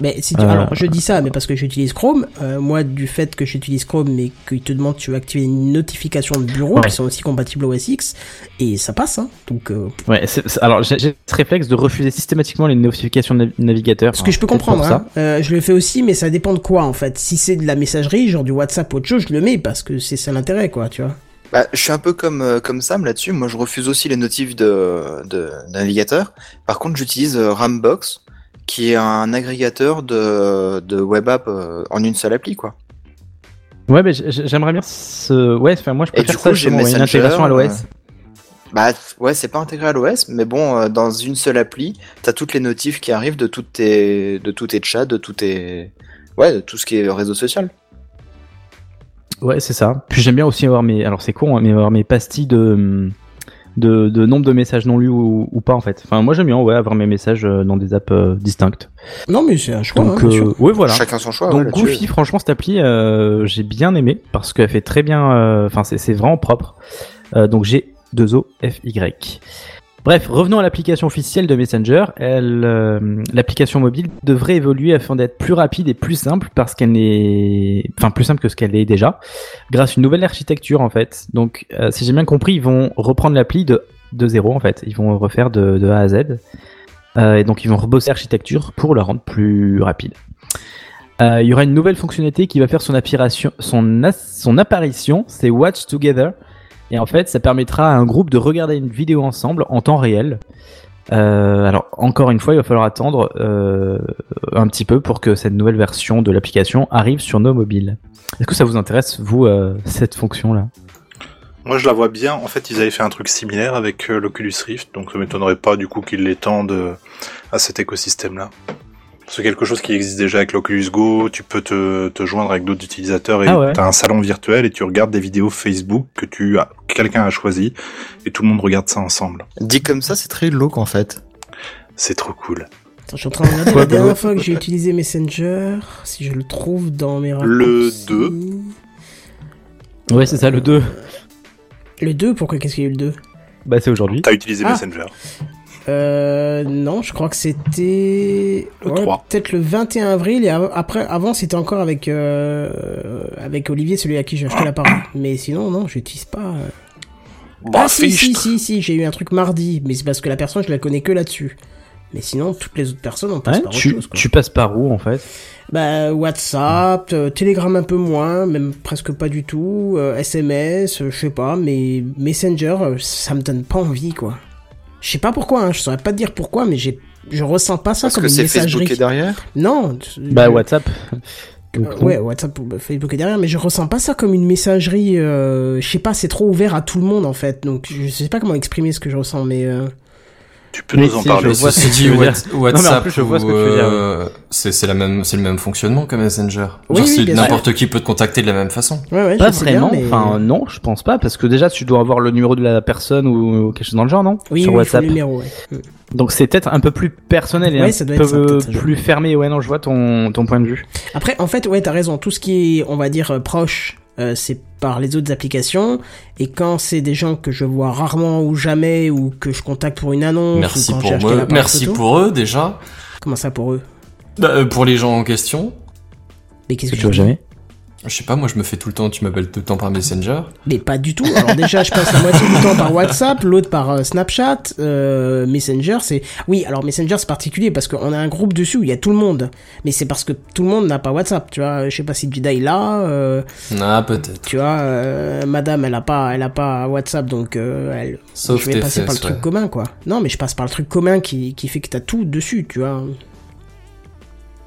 Mais si tu... Euh. alors je dis ça, mais parce que j'utilise Chrome. euh, moi, du fait que j'utilise Chrome, mais qu'il te demande tu veux activer une notification de bureau Ouais. qui sont aussi compatibles OS X, et ça passe. Hein, donc, euh, Ouais. c'est- c'est- alors j'ai j'ai ce réflexe de refuser systématiquement les notifications de nav- navigateurs. ce que je peux comprendre, hein, euh, je le fais aussi, mais ça dépend de quoi en fait. Si c'est de la messagerie, genre du WhatsApp ou autre chose, je le mets parce que c'est ça l'intérêt, quoi, tu vois. Bah, je suis un peu comme, euh, comme Sam là-dessus. Moi, je refuse aussi les notifs de, de, de navigateur. Par contre, j'utilise euh, Rambox, qui est un agrégateur de, de web app euh, en une seule appli, quoi. Ouais, mais j'aimerais bien ce. Ouais, enfin, moi je Et préfère du ça j'ai une intégration à l'OS. euh, Bah, ouais, c'est pas intégré à l'OS, mais bon, euh, dans une seule appli, t'as toutes les notifs qui arrivent de toutes tes, de tous tes chats, de tous tes, ouais, de tout ce qui est réseau social. Ouais, c'est ça. Puis j'aime bien aussi avoir mes. Alors c'est con, hein, mais avoir mes pastilles de. De, de nombre de messages non lus ou, ou pas en fait. Enfin moi j'aime bien ouais avoir mes messages euh, dans des apps euh, distinctes. Non, mais c'est un choix. Donc hein, euh, ouais voilà. Chacun son choix. Donc ouais. Goofy, franchement, cette appli, euh, j'ai bien aimé parce qu'elle fait très bien. Enfin, c'est c'est vraiment propre. Euh, donc j'ai 2 O F Y. Bref, revenons à l'application officielle de Messenger. Euh, l'application mobile devrait évoluer afin d'être plus rapide et plus simple parce qu'elle est, enfin plus simple que ce qu'elle est déjà, grâce à une nouvelle architecture en fait. Donc, euh, si j'ai bien compris, ils vont reprendre l'appli de de zéro en fait. Ils vont refaire de, A à Z. Euh, et donc ils vont rebosser l'architecture pour la rendre plus rapide. Il y aura une nouvelle fonctionnalité qui va faire son, son apparition, c'est Watch Together. Et en fait, ça permettra à un groupe de regarder une vidéo ensemble en temps réel. Euh, alors, encore une fois, il va falloir attendre euh, un petit peu pour que cette nouvelle version de l'application arrive sur nos mobiles. Est-ce que ça vous intéresse, vous, euh, cette fonction-là? Moi, je la vois bien. En fait, ils avaient fait un truc similaire avec l'Oculus Rift, donc ça m'étonnerait pas du coup qu'ils l'étendent à cet écosystème-là. C'est quelque chose qui existe déjà avec l'Oculus Go. Tu peux te, te joindre avec d'autres utilisateurs et Ah ouais. t'as un salon virtuel et tu regardes des vidéos Facebook que tu as, que quelqu'un a choisi et tout le monde regarde ça ensemble. Dit comme ça, c'est très glauque en fait. C'est trop cool. Attends, je suis en train de regarder la dernière fois que j'ai utilisé Messenger, si je le trouve dans mes raccourcis. Le 2. Ouais, c'est ça, le 2. Le 2, pourquoi qu'est-ce qu'il y a eu le 2 Bah, c'est aujourd'hui. T'as utilisé Ah. Messenger. Euh, non, je crois que c'était Le ouais, 3. peut-être le 21 avril et après avant c'était encore avec euh, avec Olivier celui à qui j'ai acheté l'appareil. Mais sinon non, j'utilise pas. euh. Bah, ah si si si si, j'ai eu un truc mardi, mais c'est parce que la personne je la connais que là-dessus. Mais sinon toutes les autres personnes on passe Ouais, par autre tu, chose quoi. tu passes par où, en fait? Bah WhatsApp, euh, Telegram un peu moins, même presque pas du tout, euh, SMS, euh, je sais pas, mais Messenger euh, ça me donne pas envie quoi. Je sais pas pourquoi, hein, je saurais pas te dire pourquoi, mais j'ai je ressens pas ça Parce comme que une c'est messagerie. Facebook est derrière? Non. Bah, WhatsApp. euh, ouais, WhatsApp, ou Facebook est derrière, mais je ressens pas ça comme une messagerie. Euh, je sais pas, c'est trop ouvert à tout le monde en fait, donc je sais pas comment exprimer ce que je ressens, mais euh, Tu peux Mais nous en parler je vois ce Ceci que tu dit, veux dire. What- WhatsApp, plus, je vois ce ou, que tu veux dire, euh, c'est c'est la même, c'est le même fonctionnement que Messenger. Oui, oui, n'importe qui peut te contacter de la même façon. Ouais, ouais, Pas bien, vraiment. mais- Enfin, non, je pense pas, parce que déjà, tu dois avoir le numéro de la personne ou quelque chose dans le genre, non? Oui, Sur WhatsApp. le numéro, ouais. Donc c'est peut-être un peu plus personnel et Ouais, un ça doit peu ça, plus fermé. Ouais, non, je vois ton, ton point de vue. Après, en fait, ouais, t'as raison. Tout ce qui est, on va dire, euh, proche, euh, c'est par les autres applications. Et quand c'est des gens que je vois rarement ou jamais, ou que je contacte pour une annonce, Merci ou quand pour eux. Merci photo. pour eux, déjà. Comment ça pour eux? Bah, euh, pour les gens en question. Mais qu'est-ce Que que tu vois jamais. Je sais pas, moi, je me fais tout le temps, tu m'appelles tout le temps par Messenger. Mais pas du tout. Alors déjà, je passe la moitié du temps par WhatsApp, l'autre par euh, Snapchat, euh, Messenger. C'est oui. Alors Messenger c'est particulier parce qu'on a un groupe dessus où il y a tout le monde. Mais c'est parce que tout le monde n'a pas WhatsApp. Tu vois, je sais pas si Jedi là. Euh, Ah, peut-être. tu vois, euh, Madame, elle a pas, elle a pas WhatsApp, donc elle. Sauf je vais passer par le truc commun, quoi. Non, mais je passe par le truc commun qui, qui fait que t'as tout dessus, tu vois.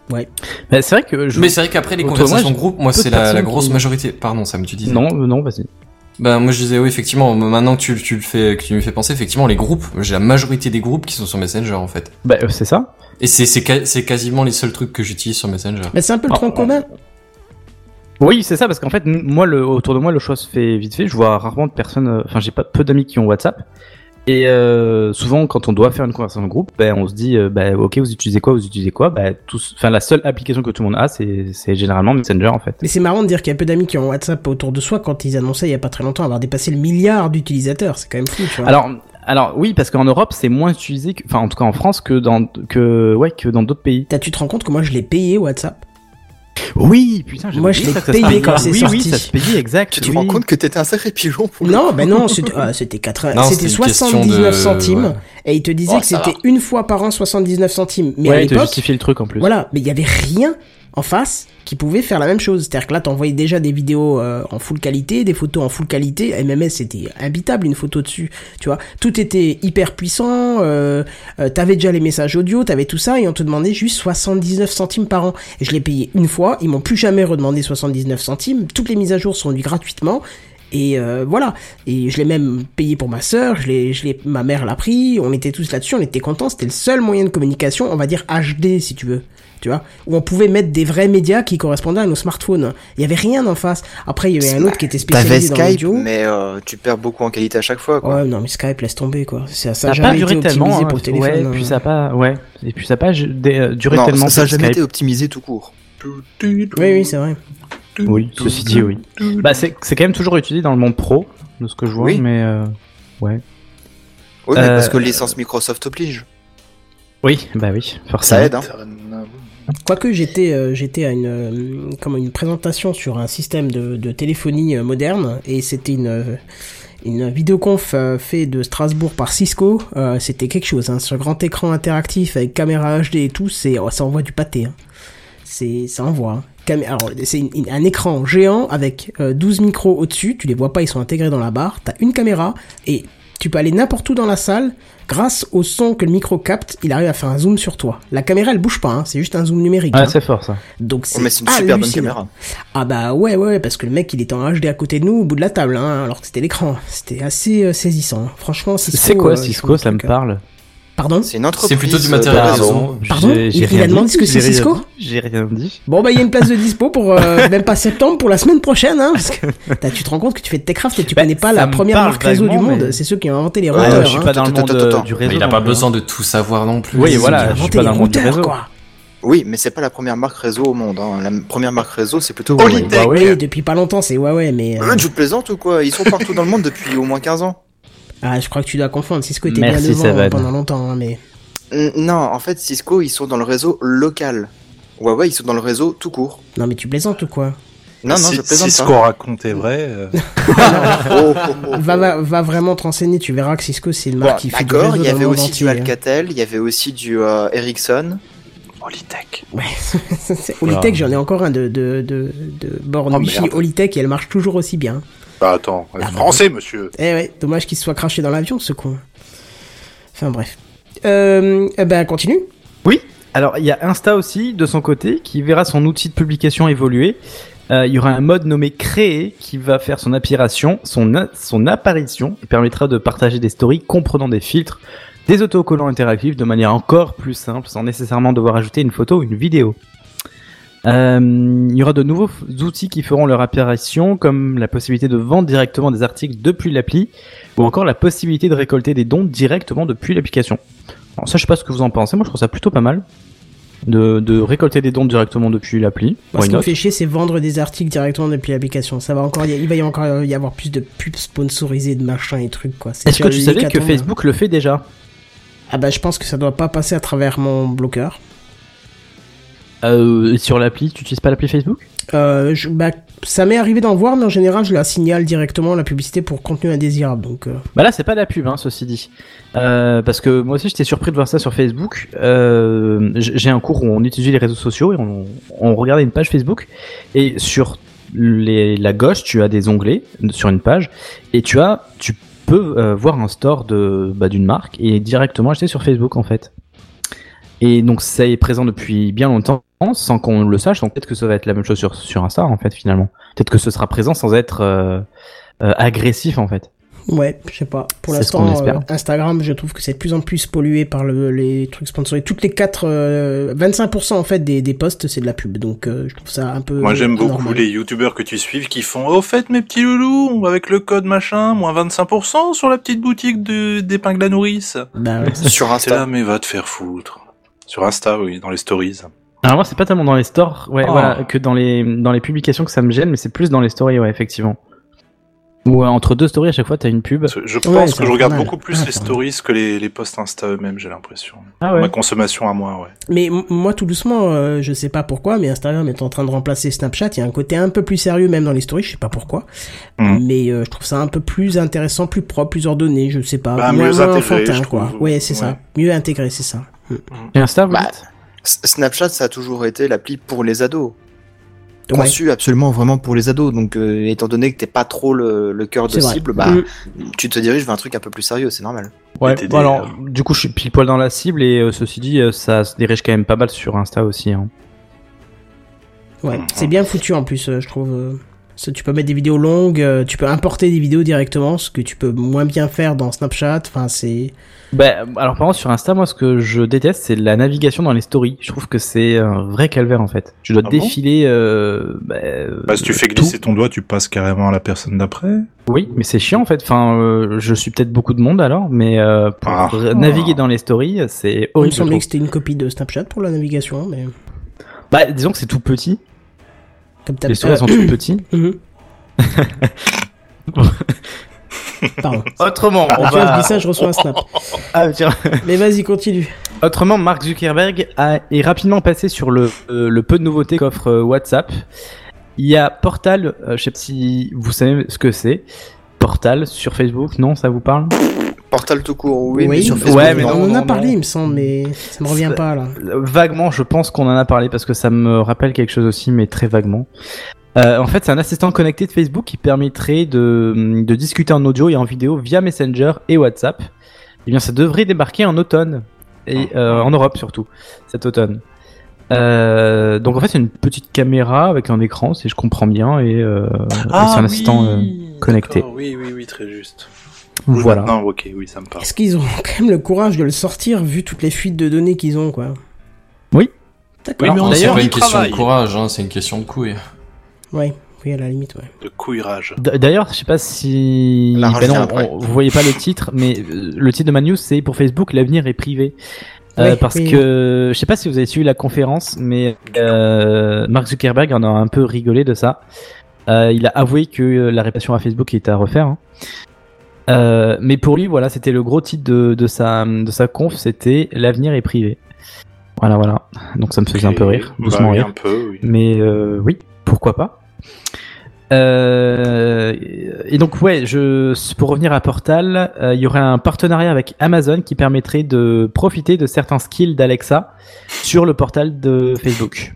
Bah, c'est vrai que je... Mais c'est vrai qu'après, les conversations moi, de groupe, moi, c'est la, grosse qui- majorité. Pardon, Sam, tu disais. non, euh, non, vas-y. Bah, moi, je disais, oui, effectivement, maintenant que tu, tu le fais, que tu me fais penser, effectivement, les groupes, j'ai la majorité des groupes qui sont sur Messenger, en fait. Bah, euh, c'est ça. Et c'est, c'est, quasiment les seuls trucs que j'utilise sur Messenger. Mais c'est un peu le Ah, tronc ah. commun. Oui, c'est ça, parce qu'en fait, moi, le, autour de moi, le choix se fait vite fait. Je vois rarement de personnes. euh, Enfin, j'ai pas peu d'amis qui ont WhatsApp. Et euh, souvent, quand on doit faire une conversation de groupe, ben, on se dit, euh, bah, ok, vous utilisez quoi, vous utilisez quoi? Bah, tous... Enfin, la seule application que tout le monde a, c'est généralement Messenger, en fait. Mais c'est marrant de dire qu'il y a peu d'amis qui ont WhatsApp autour de soi quand ils annonçaient il y a pas très longtemps avoir dépassé le milliard d'utilisateurs. C'est quand même fou, tu vois. Alors, alors oui, parce qu'en Europe, c'est moins utilisé, que... enfin, en tout cas en France, que dans que ouais, que dans d'autres pays. Tu te rends compte que moi je l'ai payé WhatsApp? Oui, putain, Moi, je l'ai payé quand c'est oui, sorti. Oui, ça se payait, exact. Tu te oui. rends compte que t'étais un sacré pigeon pour le Non, coup. ben non, c'était ah, c'était 80 Non, c'était c'était une question 79 de- centimes ouais. et il te disait Oh, que c'était une fois par an 79 centimes. Mais à Ouais, te l'époque, justifier le truc en plus. Voilà, mais il y avait rien en face qui pouvait faire la même chose. C'est-à-dire que là, t'envoyais déjà des vidéos euh, en full qualité, des photos en full qualité. MMS, c'était habitable une photo dessus. Tu vois, tout était hyper puissant. Euh, euh, t'avais déjà les messages audio, t'avais tout ça, et on te demandait juste 79 centimes par an. Et je l'ai payé une fois. Ils m'ont plus jamais redemandé 79 centimes. Toutes les mises à jour sont dues gratuitement. Et voilà. Et je l'ai même payé pour ma sœur. Je l'ai, je l'ai, ma mère l'a pris. On était tous là-dessus. On était contents. C'était le seul moyen de communication, on va dire HD si tu veux. Tu vois, où on pouvait mettre des vrais médias qui correspondaient à nos smartphones. Il y avait rien en face. Après, il y avait un autre qui était spécialisé dans Skype, l'audio. mais euh, tu perds beaucoup en qualité à chaque fois. Quoi. Ouais, non, mais Skype, laisse tomber, quoi. Ça, ça a jamais pas été duré optimisé tellement. pour hein, téléphone. ouais, hein. puis ça pas, ouais, et puis ça pas euh, duré non, tellement. ça, ça a sur jamais Skype. été optimisé tout court. Oui, oui, c'est vrai. Oui, ceci dit, oui. Bah, c'est c'est quand même toujours utilisé dans le monde pro, de ce que je vois, Oui. mais euh, ouais. Oui, mais Euh, parce que licence Microsoft oblige. Oui, bah oui, forcément. Ça aide, hein. Quoique j'étais euh, j'étais à une euh, comme une présentation sur un système de, de téléphonie euh, moderne et c'était une une vidéoconf euh, fait de Strasbourg par Cisco, c'était quelque chose hein, grand écran interactif avec caméra HD et tout, c'est oh, ça envoie du pâté. Hein. C'est ça envoie. hein. C'est un écran géant avec euh, 12 micros au-dessus, tu les vois pas, ils sont intégrés dans la barre, t'as une caméra et tu peux aller n'importe où dans la salle, grâce au son que le micro capte, il arrive à faire un zoom sur toi. La caméra elle bouge pas, hein, c'est juste un zoom numérique. Ouais, hein. c'est fort ça. Donc Oh, c'est une super bonne caméra. Ah bah ouais ouais parce que le mec il était en HD à côté de nous au bout de la table hein, alors que c'était l'écran. C'était assez euh, saisissant. Franchement Cisco. C'est quoi euh, Cisco Ça me euh, parle. Pardon C'est une entreprise. C'est plutôt du euh, matériel de réseau. Pardon J'ai- j'ai Il- il rien a demandé ce que c'est Cisco J'ai rien dit. Bon bah il y a une place de dispo pour euh, même pas septembre pour la semaine prochaine hein parce que t'as- tu te rends compte que tu fais de Techcraft et tu Bah, connais pas la première marque réseau du monde. mais- C'est ceux qui ont inventé les Ouais, routeurs. je suis hein. pas dans le monde euh, du Mais réseau. il a pas besoin de tout savoir non plus. Oui, voilà, je suis pas dans le monde du routeurs, réseau. quoi. Oui, mais c'est pas la première marque réseau au monde. Hein. La première marque réseau, c'est plutôt Oli- Huawei. Bah oui. Oui, depuis pas longtemps, c'est Huawei, mais. euh, Euh, tu plaisantes ou quoi? Ils sont partout dans le monde depuis au moins 15 ans. Ah, je crois que tu dois confondre. Cisco était Merci, bien devant Seven. hein, pendant longtemps, hein, mais. Non, en fait, Cisco, ils sont dans le réseau local. Huawei, ils sont dans le réseau tout court. Non, mais tu plaisantes ou quoi Non, non, si, je plaisante si ce pas. qu'on raconte est vrai, euh, Oh, oh, oh, va, oh. va, va vraiment te renseigner, tu verras que Cisco c'est une marque Bon, qui fait du D'accord, réseau il y avait aussi entier, du hein. Alcatel, il y avait aussi du euh, Ericsson. Polytech. C'est- Olitech, j'en ai encore un de, de, de, de borne Oh, Wi-Fi. Olitech et elle marche toujours aussi bien. Bah attends, Ah, bah, français monsieur. Eh ouais, dommage qu'il se soit craché dans l'avion, ce con. Enfin bref. Euh, eh ben, continue. Oui. Alors, il y a Insta aussi, de son côté, qui verra son outil de publication évoluer. Euh, il y aura un mode nommé créer qui va faire son apparition, son apparition, et permettra de partager des stories comprenant des filtres, des autocollants interactifs de manière encore plus simple, sans nécessairement devoir ajouter une photo ou une vidéo. Euh, il y aura de nouveaux outils qui feront leur apparition, comme la possibilité de vendre directement des articles depuis l'appli, ou encore la possibilité de récolter des dons directement depuis l'application. Alors ça, je sais pas ce que vous en pensez. Moi, je trouve ça plutôt pas mal de, de récolter des dons directement depuis l'appli. Moi, ce qui me fait chier, c'est vendre des articles directement depuis l'application. Ça va encore, il va y encore y avoir plus de pubs sponsorisées, de machins et trucs, quoi. Est-ce que tu savais que. Facebook le fait déjà? Ah bah, je pense que ça doit pas passer à travers mon bloqueur. Euh, Sur l'appli, tu utilises pas l'appli Facebook? Euh, je, bah, ça m'est arrivé d'en voir, mais en général, je la signale directement la publicité pour contenu indésirable. Donc, euh, Bah là, c'est pas de la pub, hein, ceci dit. Euh, parce que moi aussi, j'étais surpris de voir ça sur Facebook. Euh, J'ai un cours où on utilisait les réseaux sociaux et on, on regardait une page Facebook. Et sur les, la gauche, tu as des onglets sur une page et tu as, tu peux euh, voir un store de bah, d'une marque et directement acheter sur Facebook en fait. Et donc ça est présent depuis bien longtemps sans qu'on le sache. Donc peut-être que ça va être la même chose sur sur Insta en fait finalement. Peut-être que ce sera présent sans être euh, euh, agressif en fait. ouais, je sais pas. Pour l'instant, espère. euh, Instagram, je trouve que c'est de plus en plus pollué par le, les trucs sponsorisés. Toutes les 4, euh, 25% en fait des, des posts, c'est de la pub. Donc, euh, je trouve ça un peu. Moi j'aime beaucoup les youtubeurs que tu suives qui font Au fait mes petits loulous, avec le code machin, moins 25% sur la petite boutique de d'épingle à nourrice. Bah, ouais. Sur C'est Insta. là mais va te faire foutre. Sur Insta, oui, dans les stories. Alors moi c'est pas tellement dans les stores, ouais, Oh. voilà, que dans les dans les publications que ça me gêne, mais c'est plus dans les stories, ouais, effectivement. Ou euh, entre deux stories à chaque fois t'as une pub. Je pense que je regarde beaucoup plus les stories que les, les posts Insta eux-mêmes, j'ai l'impression. Ah ouais. Ma consommation à moi, ouais. Mais moi, tout doucement, euh, je sais pas pourquoi, mais Instagram est en train de remplacer Snapchat. Il y a un côté un peu plus sérieux, même dans les stories. Je sais pas pourquoi. Mhm. Mais euh, je trouve ça un peu plus intéressant, plus propre, plus ordonné. Je sais pas. Bah, moins, mieux intégré, quoi. Ouais, c'est ça. Mieux intégré, c'est ça. Et Insta, Bah, Snapchat, ça a toujours été l'appli pour les ados. Ouais. Conçu absolument vraiment pour les ados. Donc, euh, étant donné que t'es pas trop le, le cœur de cible, bah, Mm. tu te diriges vers un truc un peu plus sérieux, c'est normal. Ouais. Bon, alors, du coup, je suis pile poil dans la cible et euh, ceci dit, euh, ça se dirige quand même pas mal sur Insta aussi. Hein. Ouais, Mhm. c'est bien foutu en plus, euh, je trouve. Euh, ça, tu peux mettre des vidéos longues, euh, tu peux importer des vidéos directement, ce que tu peux moins bien faire dans Snapchat. Enfin, c'est. Bah, alors par contre sur Insta, moi ce que je déteste, c'est la navigation dans les stories. Je trouve que c'est un vrai calvaire en fait. Tu dois Ah bon défiler. euh, bah, Bah, si tu fais glisser ton doigt, tu passes carrément à la personne d'après. Oui, mais c'est chiant en fait. Enfin, euh, je suis peut-être beaucoup de monde alors, mais euh, pour Ah. naviguer dans les stories, c'est Il me horrible. semblait que c'était une copie de Snapchat pour la navigation, mais. Bah, disons que c'est tout petit. Comme Les stories elles sont tout petits. Mhm. Pardon. Autrement, on Je va. dis ça, je reçois un snap. Ah, tiens. Mais vas-y, continue. Autrement, Mark Zuckerberg a, est rapidement passé sur le, euh, le peu de nouveautés qu'offre euh, WhatsApp. Il y a Portal, euh, je sais pas si vous savez ce que c'est. Portal sur Facebook, non, ça vous parle? Portal tout court, oui, Oui. mais sur Ouais, Facebook, Ouais, mais on non, en a non. parlé, il me semble, mais ça me revient pas là. Vaguement, je pense qu'on en a parlé parce que ça me rappelle quelque chose aussi, mais très vaguement. Euh, en fait, c'est un assistant connecté de Facebook qui permettrait de, de discuter en audio et en vidéo via Messenger et WhatsApp. Eh bien, ça devrait débarquer en automne et euh, en Europe surtout cet automne. Euh, donc en fait, c'est une petite caméra avec un écran, si je comprends bien, et, euh, et c'est un assistant euh, connecté. Oui, oui, oui, très juste. Voilà. Non, ok, oui, ça me parle. Est-ce qu'ils ont quand même le courage de le sortir vu toutes les fuites de données qu'ils ont, quoi Oui. D'accord. Oui, mais c'est d'ailleurs, pas une question travaille. de courage, hein, c'est une question de couille. Ouais, oui, à la limite, ouais. De couillage. D'ailleurs, je sais pas si La ben non, on- vous voyez pas le titre, mais euh, le titre de ma news c'est pour Facebook l'avenir est privé. Euh, parce oui. que je sais pas si vous avez suivi la conférence, mais euh, Mark Zuckerberg en a un peu rigolé de ça. Euh, il a avoué que la réputation à Facebook était à refaire. hein. Euh, mais pour lui, voilà, c'était le gros titre de, de sa de sa conf, c'était l'avenir est privé. Voilà, voilà. Donc ça me faisait un peu rire, Bah doucement rire. un peu, oui. Mais euh, oui, pourquoi pas. Euh, et donc ouais, je pour revenir à Portal, euh, il y aurait un partenariat avec Amazon qui permettrait de profiter de certains skills d'Alexa sur le portal de Facebook.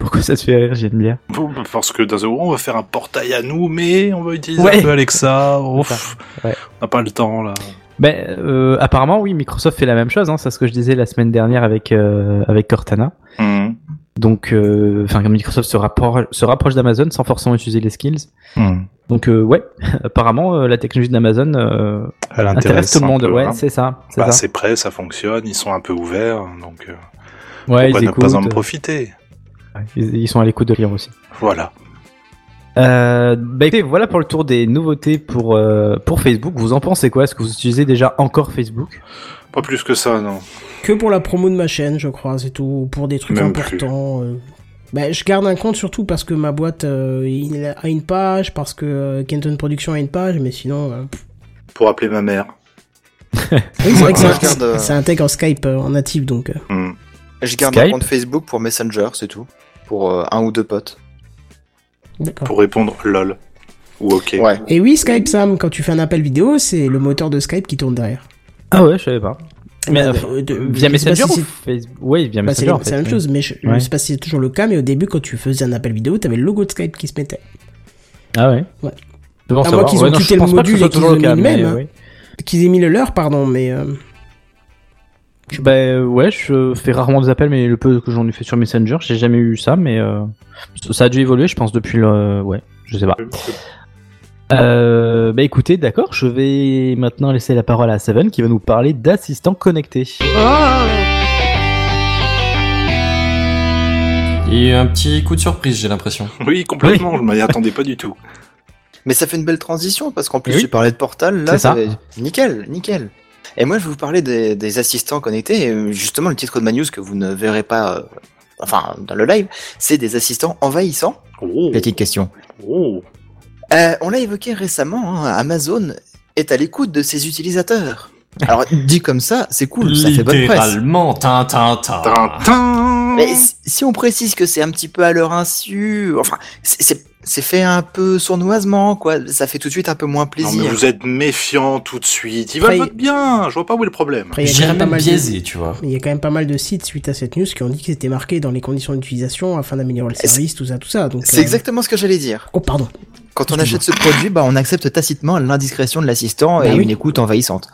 Pourquoi ça te fait rire, j'aime bien. Bah, Parce que dans un moment, on va faire un portail à nous, mais on va utiliser Ouais. un peu Alexa. Ouf, Ouais. on n'a pas le temps, là. Ben, euh, apparemment, oui, Microsoft fait la même chose. Hein, c'est ce que je disais la semaine dernière avec euh, avec Cortana. Mhm. Donc, euh, enfin, Microsoft se rapproche, se rapproche d'Amazon sans forcément utiliser les skills. Mhm. Donc, euh, ouais, apparemment, euh, la technologie d'Amazon euh, Elle intéresse intéresse tout le monde. peu, ouais, hein. c'est ça. C'est Bah, ça. c'est prêt, ça fonctionne, ils sont un peu ouverts, donc euh, Ouais, pourquoi ils ne pas en profiter? Ils, ils sont à l'écoute de lire aussi. Voilà. Euh, bah, écoutez, voilà pour le tour des nouveautés pour euh, pour Facebook. Vous en pensez quoi? Est-ce que vous utilisez déjà encore Facebook? Pas plus que ça, non. Que pour la promo de ma chaîne, je crois, c'est tout. Pour des trucs Même importants. euh. Bah, je garde un compte surtout parce que ma boîte euh, il a une page, parce que euh, Kenton Production a une page, mais sinon. euh. Pour appeler ma mère. Oui, c'est vrai que ça, ça intègre Skype euh, en natif donc. euh. Je garde Skype un compte Facebook pour Messenger, c'est tout. Pour euh, un ou deux potes. D'accord. Pour répondre lol. Ou ok. Ouais. Et oui, Skype Sam, quand tu fais un appel vidéo, c'est le moteur de Skype qui tourne derrière. Ah ouais, je savais pas. Mais Bah, euh, de- de- via Messenger si Facebook Oui, via Bah, c'est Messenger. en c'est la fait, même chose, mais je, sais pas si c'est toujours le cas, mais au début, quand tu faisais un appel vidéo, t'avais le logo de Skype qui se mettait. Ah ouais. Ouais. C'est bon À moins qu'ils Ouais, ont non, quitté le module et qu'ils cas, mis le même, hein. Qu'ils aient mis le leur, pardon, mais. euh, Bah ouais, je fais rarement des appels, mais le peu que j'en ai fait sur Messenger, j'ai jamais eu ça, mais euh, ça a dû évoluer, je pense, depuis le... Ouais, je sais pas. Euh, bah écoutez, d'accord, je vais maintenant laisser la parole à Seven qui va nous parler d'assistants connectés. Il y a eu un petit coup de surprise, j'ai l'impression. Oui, complètement, je m'y attendais pas du tout. Mais ça fait une belle transition parce qu'en plus Oui. tu parlais de Portal, là, C'est ça. va- nickel, nickel. Et moi je vais vous parler des, des assistants connectés. Et euh, justement, le titre de ma news que vous ne verrez pas, euh, enfin dans le live, c'est des assistants envahissants. Oh, Petite question. oh. Euh, on l'a évoqué récemment, hein, Amazon est à l'écoute de ses utilisateurs. Alors dit comme ça, c'est cool, ça fait bonne presse. Littéralement, tintin, Tintin Mais si- si on précise que c'est un petit peu à leur insu, enfin, c'est- c'est fait un peu sournoisement, quoi. Ça fait tout de suite un peu moins Non plaisir. mais vous êtes méfiant tout de suite. Ils Après, veulent votre bien. Je vois pas où est le problème. Après, il y a quand même pas mal de- biaisé, tu vois. Il y a quand même pas mal de sites suite à cette news qui ont dit que c'était marqué dans les conditions d'utilisation afin d'améliorer le service, tout ça, tout ça. Donc, C'est euh, exactement ce que j'allais dire. Oh, pardon. Quand on achète ce produit, bah, on accepte tacitement l'indiscrétion de l'assistant Bah et oui. une écoute envahissante.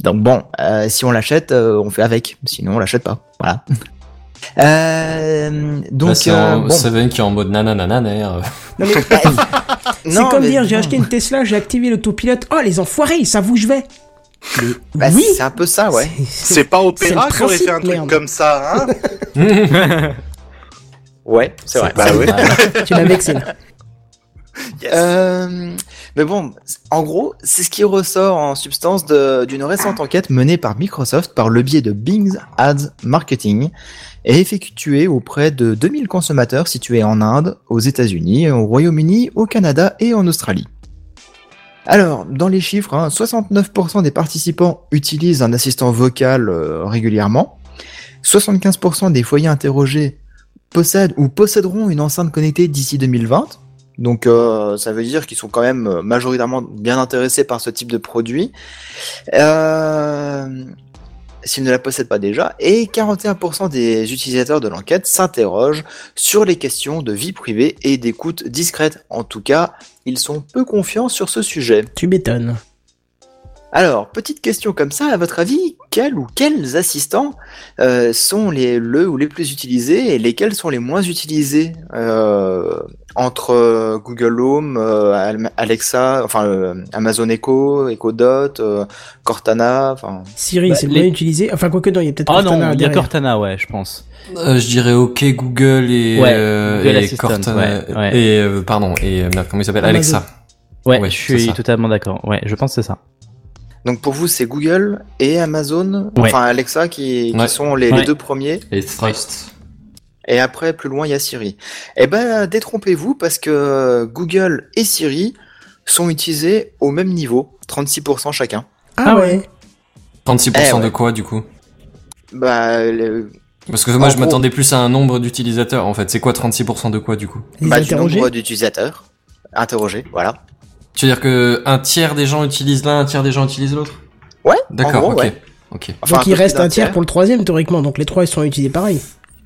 Donc bon, euh, si on l'achète, euh, on fait avec. Sinon, on l'achète pas. Voilà. Euh, donc, c'est euh, un bon. Seven qui est en mode nananananer. Non, mais c'est comme mais dire, j'ai acheté une Tesla, j'ai activé l'autopilote. Oh, les enfoirés, ils savent où je vais. Mais Bah, oui. c'est un peu ça, ouais. C'est pas Opéra c'est qui aurait fait un truc comme ça, hein Ouais, c'est vrai. Bah oui. tu m'as vexé là. Euh, mais bon, en gros, c'est ce qui ressort en substance de- d'une récente enquête menée par Microsoft par le biais de Bing's Ads Marketing et effectuée auprès de 2000 consommateurs situés en Inde, aux États-Unis, au Royaume-Uni, au Canada et en Australie. Alors, dans les chiffres, hein, 69% des participants utilisent un assistant vocal euh, régulièrement. 75% des foyers interrogés possèdent ou posséderont une enceinte connectée d'ici 2020. Donc euh, ça veut dire qu'ils sont quand même euh, majoritairement bien intéressés par ce type de produit. S'ils ne la possèdent pas déjà. Et 41% des utilisateurs de l'enquête s'interrogent sur les questions de vie privée et d'écoute discrète. En tout cas, ils sont peu confiants sur ce sujet. Tu m'étonnes. Alors, petite question comme ça, à votre avis, quels ou quels assistants euh, sont les le ou les plus utilisés et lesquels sont les moins utilisés? Euh, entre euh, Google Home, euh, Al- Alexa, enfin euh, Amazon Echo, Echo Dot, euh, Cortana, enfin Siri, Bah, c'est les- moins utilisé. Enfin, quoique non, il y a peut-être Ah Cortana non, il y a. Cortana, ouais, je pense. Euh, je dirais OK Google et Ouais, euh, Google et Cortana ouais, ouais. et euh, pardon et euh, merde, comment il s'appelle? Alexa. Ouais, Ouais, je suis totalement d'accord. Ouais, je pense que c'est ça. Donc pour vous, c'est Google et Amazon, Ouais. enfin Alexa qui, qui Ouais. sont les, Ouais. les deux premiers. Et Thrust. Et après, plus loin, il y a Siri. Eh ben, détrompez-vous parce que Google et Siri sont utilisés au même niveau, 36% chacun. Ah, Ah ouais. 36% Eh ouais. de quoi du coup? Bah, le, Parce que moi En je gros- m'attendais plus à un nombre d'utilisateurs en fait. C'est quoi 36% de quoi du coup? Les bah, du nombre d'utilisateurs interrogés, voilà. Tu veux dire que un tiers des gens utilisent l'un, un tiers des gens utilisent l'autre? Ouais, D'accord, ok. ouais. Ok. Enfin, Donc peu il plus reste un tiers pour le troisième théoriquement, donc les trois ils sont utilisés pareil.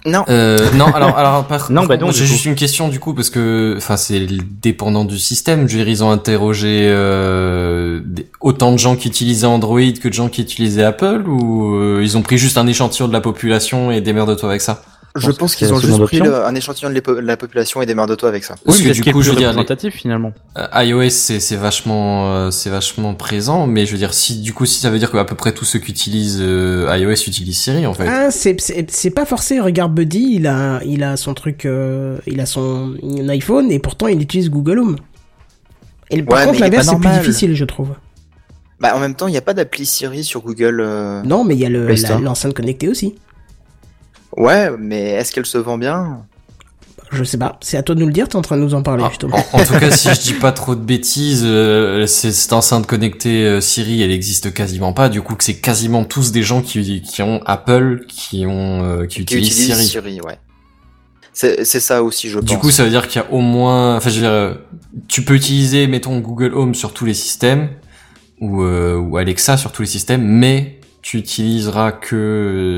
Non. Euh, non, alors, alors par, Non, bah non, j'ai juste une question du coup parce que, enfin, c'est dépendant du système. Je veux dire, ils ont interrogé euh, autant de gens qui utilisaient Android que de gens qui utilisaient Apple ou euh, ils ont pris juste un échantillon de la population et démerde-toi avec ça? Je pense pense que qu'ils ont juste pris le- un échantillon de la population et des de toi avec ça. Parce oui, que mais du coup, je veux dire, les- finalement. Euh, iOS c'est vachement euh, c'est vachement présent, mais je veux dire si du coup si ça veut dire qu'à peu près tous ceux qui utilisent euh, iOS utilisent Siri en fait. Ah, c'est, pas forcé. Regarde Buddy, il a, il a son truc, euh, il a son un iPhone et pourtant il utilise Google Home. Et par Ouais, mais contre, l'inverse, c'est plus difficile, je trouve. Bah, en même temps, il n'y a pas d'appli Siri sur Google. euh, Non, mais il y a le, Play la- Store. l'enceinte connectée aussi. Ouais, mais est-ce qu'elle se vend bien Je sais pas. C'est à toi de nous le dire. T'es en train de nous en parler Ah, justement. en, en tout cas, si je dis pas trop de bêtises, euh, c'est- cette enceinte connectée euh, Siri, elle existe quasiment pas. Du coup, que c'est quasiment tous des gens qui, qui ont Apple, qui ont euh, qui, Qui utilisent utilise Siri. Siri, ouais. C'est c'est ça aussi, je Du pense. coup, ça veut dire qu'il y a au moins, enfin, je veux dire, euh, tu peux utiliser, mettons, Google Home sur tous les systèmes ou, euh, ou Alexa sur tous les systèmes, mais tu utiliseras que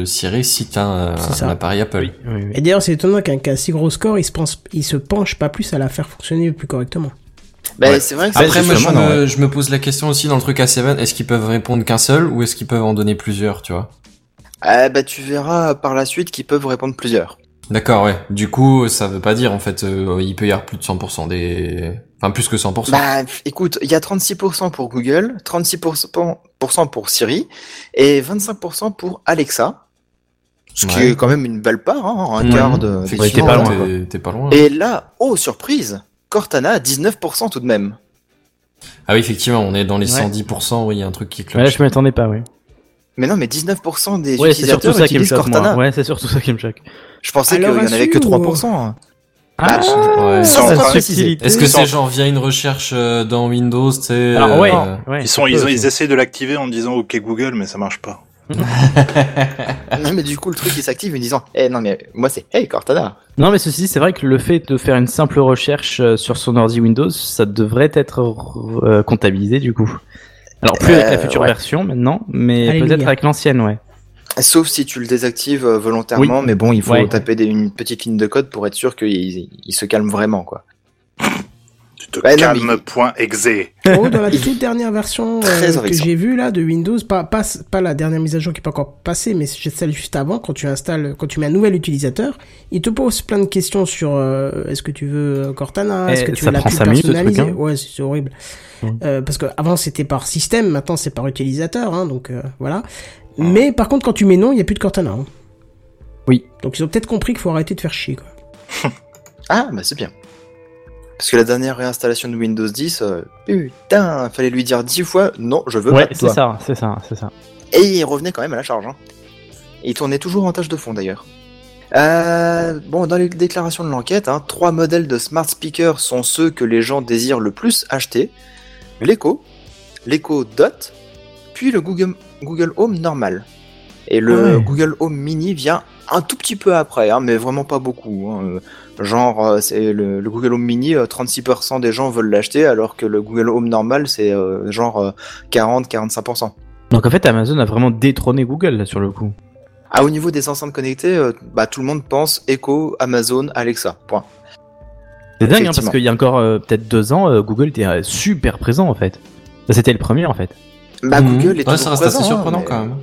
euh, Siri si tu as un, appareil Apple. Oui, oui, oui. Et d'ailleurs, c'est étonnant qu'un qu'un si gros score, il se pense, il se penche pas plus à la faire fonctionner plus correctement. Bah, Ouais. c'est vrai que Après, moi, je justement, me, ouais. je me pose la question aussi dans le truc A7, est-ce qu'ils peuvent répondre qu'un seul ou est-ce qu'ils peuvent en donner plusieurs, tu vois? Ah, bah, tu verras par la suite qu'ils peuvent répondre plusieurs. D'accord, ouais. Du coup, ça veut pas dire, en fait, euh, il peut y avoir plus de 100% des... Enfin, plus que 100%. Bah, écoute, il y a 36% pour Google, 36% pour Siri et 25% pour Alexa. Ce qui est quand même une belle part, hein, un Ouais. quart de. T'es pas loin, t'es- quoi. T'es pas loin. Et là, oh surprise, Cortana à 19% tout de même. Ah oui, effectivement, on est dans les Ouais. 110%, oui, il y a un truc qui Ouais, cloche. je m'attendais pas, oui. Mais non, mais 19% des Ouais, c'est surtout utilisateurs ça qui me utilisent choque, Cortana. moi. Ouais, c'est surtout ça qui me choque. Je pensais qu'il y en avait que actuelle, ou- 3%. Ah, Ouais. Sans ça, pas subtilité. Est-ce que c'est genre via une recherche euh, dans Windows, tu sais Alors, ouais, euh, ouais. Ils sont, ils, ont- essayent de l'activer en disant OK Google, mais ça marche pas. non, mais du coup, le truc il s'active en disant, eh non, mais moi c'est, hey Cortana. Non, mais ceci, dit, c'est vrai que le fait de faire une simple recherche euh, sur son ordi Windows, ça devrait être euh, comptabilisé du coup. Alors plus avec la Euh, future ouais. version maintenant, mais peut-être avec l'ancienne, ouais. Sauf si tu le désactives euh, volontairement, Oui. mais bon, il faut Ouais. taper des- une petite ligne de code pour être sûr qu'il il se calme vraiment, quoi. Te calmes, mais-. Oh, dans la toute dernière version euh, que j'ai vue là de Windows, pas, pas, pas la dernière mise à jour qui est pas encore passée, mais c'est celle juste avant, quand tu installes, quand tu mets un nouvel utilisateur, il te pose plein de questions sur euh, est-ce que tu veux euh, Cortana, est-ce Et que tu veux la prend pub cinq minutes, le truc, personnalisée? hein. Ouais, c'est horrible. Euh, parce que avant c'était par système, maintenant c'est par utilisateur, hein, donc euh, voilà. Mais par contre, quand tu mets non, il y a plus de Cortana. hein. Oui. Donc ils ont peut-être compris qu'il faut arrêter de faire chier. Quoi. Ah, bah c'est bien. Parce que la dernière réinstallation de Windows 10, euh, putain, fallait lui dire 10 fois, non, je veux Ouais, pas de c'est ça, c'est ça, c'est ça. Et il revenait quand même à la charge. Hein. Et il tournait toujours en tâche de fond d'ailleurs. Euh, bon, dans les déclarations de l'enquête, hein, trois modèles de smart speakers sont ceux que les gens désirent le plus acheter. L'Echo, l'Echo Dot, puis le Google, Google Home normal. Et le Ouais. Google Home Mini vient un tout petit peu après, hein, mais vraiment pas beaucoup. hein. Euh, Genre, euh, c'est le, le Google Home Mini, euh, 36% des gens veulent l'acheter, alors que le Google Home normal, c'est euh, genre euh, 40-45%. Donc en fait, Amazon a vraiment détrôné Google là sur le coup. Ah, au niveau des enceintes connectées, euh, bah, tout le monde pense Echo, Amazon, Alexa. Point. C'est dingue hein, parce qu'il y a encore euh, peut-être deux ans, euh, Google était euh, super présent en fait. Ça, C'était le premier en fait. Bah, Mhm. Google est Ouais, toujours ça reste présent, assez hein, surprenant mais quand même.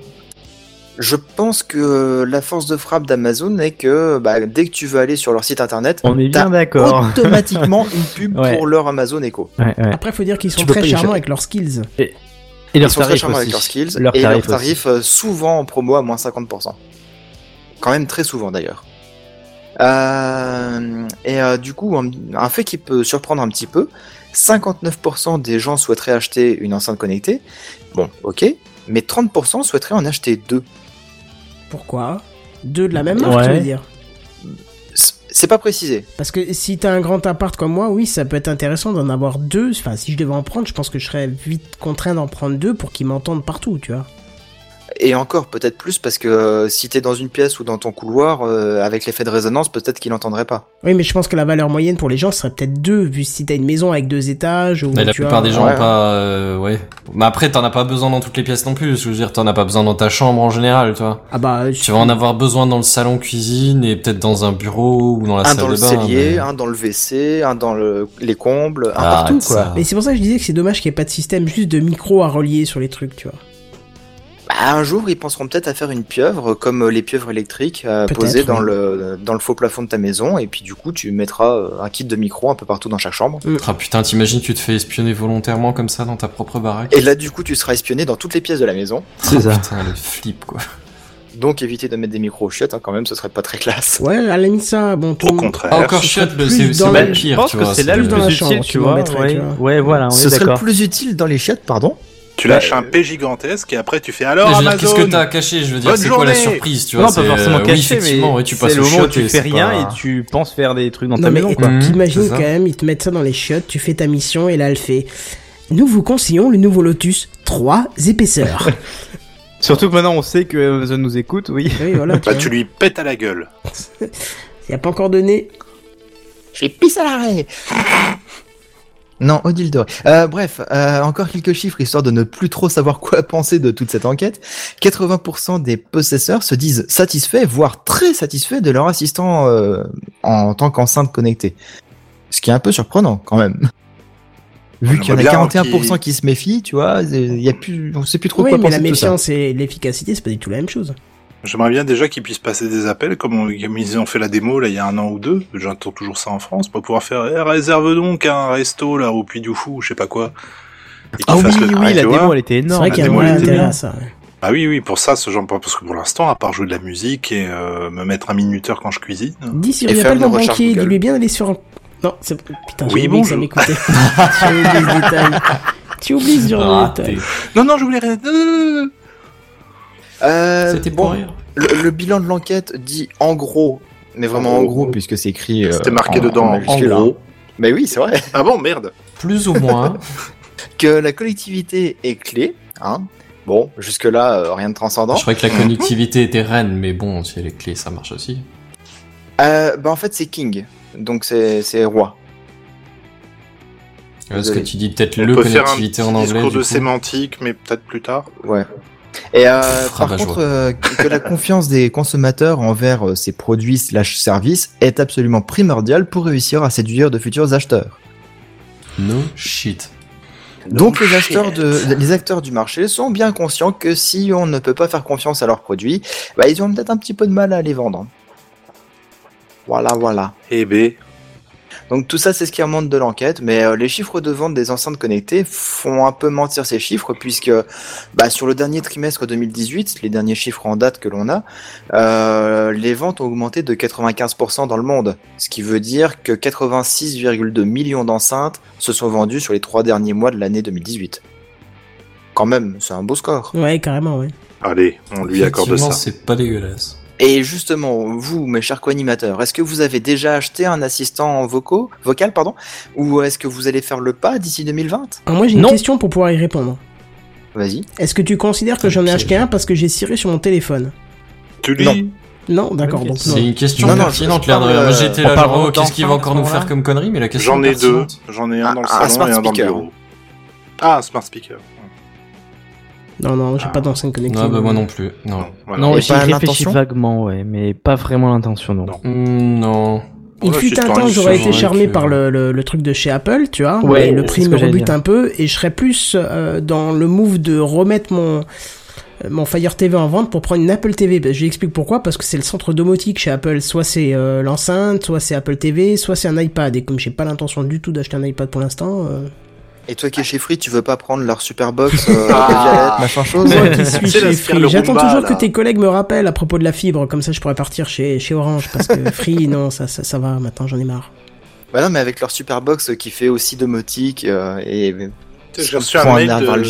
Je pense que la force de frappe d'Amazon est que bah, dès que tu veux aller sur leur site internet, On est bien d'accord. automatiquement une pub Ouais. pour leur Amazon Echo. Ouais, ouais. Après, faut dire qu'ils sont très charmants avec leurs skills. Et Ils leurs sont très tarifs charmants avec leurs skills et leurs tarifs aussi. euh, souvent en promo à moins 50%. Quand même très souvent d'ailleurs. Euh, et euh, du coup, un, un fait qui peut surprendre un petit peu, 59% des gens souhaiteraient acheter une enceinte connectée. Bon, ok, mais 30% souhaiteraient en acheter deux. Pourquoi? Deux de la même marque, Ouais. tu veux dire? C'est pas précisé. Parce que si t'as un grand appart comme moi, oui, ça peut être intéressant d'en avoir deux. Enfin, si je devais en prendre, je pense que je serais vite contraint d'en prendre deux pour qu'ils m'entendent partout, tu vois. Et encore, peut-être plus, parce que euh, si t'es dans une pièce ou dans ton couloir, euh, avec l'effet de résonance, peut-être qu'il n'entendrait pas. Oui, mais je pense que la valeur moyenne pour les gens serait peut-être deux, vu si t'as une maison avec deux étages ou Mais la tu plupart vois, des gens ouais. ont pas, euh, ouais. Mais après, t'en as pas besoin dans toutes les pièces non plus. Je veux dire, t'en as pas besoin dans ta chambre en général, tu vois. Ah bah, Tu vas en avoir besoin dans le salon cuisine et peut-être dans un bureau ou dans la un salle dans de le bain. cellier, mais- un dans le WC, un dans le, les combles, un Ah, partout, quoi. ça. Mais c'est pour ça que je disais que c'est dommage qu'il n'y ait pas de système juste de micro à relier sur les trucs, tu vois. Bah, un jour, ils penseront peut-être à faire une pieuvre, comme euh, les pieuvres électriques, euh, posées dans oui. le, dans le faux plafond de ta maison, et puis du coup, tu mettras euh, un kit de micro un peu partout dans chaque chambre. Ah putain, t'imagines, tu te fais espionner volontairement comme ça dans ta propre baraque? Et là, du coup, tu seras espionné dans toutes les pièces de la maison. C'est ça. Putain, le flip, quoi. Donc, éviter de mettre des micros aux chiottes, hein, quand même, ce serait pas très classe. Ouais, à la limite ça, bon, tout Au le monde- contraire. Ah, encore ce chiotte, serait le- plus c'est c'est le je pire, pense tu que vois. c'est là le plus dans la plus chambre utile, tu vois. Ouais, voilà, on Ce est serait le plus utile dans les chiottes, pardon Tu lâches un P gigantesque et après tu fais alors Amazon. qu'est-ce que t'as caché Je veux dire, c'est quoi la surprise, tu vois Non, pas forcément euh, oui, caché, effectivement, mais tu passes c'est le au moment où tu fais rien et tu penses faire des trucs dans Non ta mais maison. Mhm, t'imagines quand même, ils te mettent ça dans les chiottes, tu fais ta mission et là elle fait Nous vous conseillons le nouveau Lotus 3 épaisseurs. Surtout que maintenant on sait que Amazon nous écoute, oui. oui, voilà. Tu Bah, tu lui pètes à la gueule. Y a pas encore donné. Je vais pisse à l'arrêt Non, Odile Doré. Euh, bref, euh, encore quelques chiffres histoire de ne plus trop savoir quoi penser de toute cette enquête. 80% des possesseurs se disent satisfaits, voire très satisfaits de leur assistant euh, en tant qu'enceinte connectée. Ce qui est un peu surprenant quand même. Vu qu'il y en a J'aimerais bien 41% qu'il- qui se méfient, tu vois, il y a plus, on sait plus trop Oui, quoi mais penser la de tout ça. méfiance et l'efficacité, c'est pas du tout la même chose. J'aimerais bien déjà qu'ils puissent passer des appels comme, on- comme ils ont fait la démo là il y a un an ou deux. J'entends toujours ça en France pour pouvoir faire eh, réserve donc un resto là au Puy du Fou ou je sais pas quoi. Et qu'ils Ah oui, fassent le oui, la tu démo elle était C'est énorme. vrai qu'il y a d'intérêt bien. à ça. ouais. Ah oui oui pour ça ce genre parce que pour l'instant à part jouer de la musique et euh, me mettre un minuteur quand je cuisine. Dis si on mon recherche banquier, dis-lui bien d'aller sur un... Non, c'est... Putain, j'ai Oui, oublié que ça m'écoutait. ce détail. Tu oublies ce genre de détail. Non non je voulais rien. Euh, C'était bon, le, le bilan de l'enquête dit en gros, mais vraiment en En gros, puisque c'est écrit. euh, C'était marqué en- dedans en hein. gros. Mais oui, c'est vrai. Ah bon merde. Plus ou moins. Que la collectivité est clé. Hein. Bon, jusque-là, euh, rien de transcendant. Je croyais que la connectivité était reine, mais bon, si elle est clé, ça marche aussi. Euh, bah, en fait, c'est king. Donc, c'est c'est roi. Est-ce que tu dis peut-être le peut faire un petit en anglais discours du de coup? sémantique mais peut-être plus tard. Ouais. Et euh, par contre, euh, que la confiance des consommateurs envers euh, ces produits slash services est absolument primordiale pour réussir à séduire de futurs acheteurs. No shit. Donc les acheteurs, de, les acteurs du marché sont bien conscients que si on ne peut pas faire confiance à leurs produits, bah, ils ont peut-être un petit peu de mal à les vendre. Voilà, voilà. Eh ben Donc tout ça, c'est ce qui remonte de l'enquête, mais euh, les chiffres de vente des enceintes connectées font un peu mentir ces chiffres, puisque bah, sur le dernier trimestre 2018, les derniers chiffres en date que l'on a, euh, les ventes ont augmenté de 95% dans le monde, ce qui veut dire que 86,2 millions d'enceintes se sont vendues sur les trois derniers mois de l'année 2018. Quand même, c'est un beau score. Ouais, carrément, ouais. allez on lui accorde Effectivement, ça. c'est pas dégueulasse. Et justement, vous, mes chers co-animateurs, est-ce que vous avez déjà acheté un assistant vocaux, vocal, pardon, ou est-ce que vous allez faire le pas d'ici 2020 Alors moi j'ai une Non. question pour pouvoir y répondre. Vas-y. Est-ce que tu considères que j'en ai acheté un parce que j'ai ciré sur mon téléphone? Tu lis? Non. Non, d'accord, donc non. C'est une question Non, non, pertinente, je- je parle, Léandre. Moi, euh, j'étais on là, parle genre, oh, d'enfants qu'est-ce qu'il va encore nous faire comme connerie, mais la question J'en est ai deux. pertinente. J'en ai un dans le Un- salon smart et un dans le speaker. bureau. Ah, un smart speaker. Non, non, j'ai pas d'enceinte connectée. Non, bah, moi non plus. Non. Voilà. Non, réfléchis l'intention vaguement, ouais, mais pas vraiment l'intention, non. Non. Hmm, non. Il Ouais, fut un temps, j'aurais été charmé que- par le, le, le truc de chez Apple, tu vois. Ouais, le prix me rebute un peu et je serais plus euh, dans le move de remettre mon euh, mon Fire TV en vente pour prendre une Apple TV. Ben, Je l'explique pourquoi, parce que c'est le centre domotique chez Apple. Soit c'est euh, l'enceinte, soit c'est Apple TV, soit c'est un iPad. Et comme j'ai pas l'intention du tout d'acheter un iPad pour l'instant, euh, Et toi qui es chez Free, tu veux pas prendre leur super box euh, Ah. machin chose moi qui suis chez Free, j'attends toujours là. que tes collègues me rappellent à propos de la fibre. Comme ça, je pourrais partir chez, chez Orange. Parce que Free, non, ça, ça, ça va. Maintenant, j'en ai marre. Bah non, mais avec leur super box qui fait aussi domotique euh, et J'ai reçu un mail de...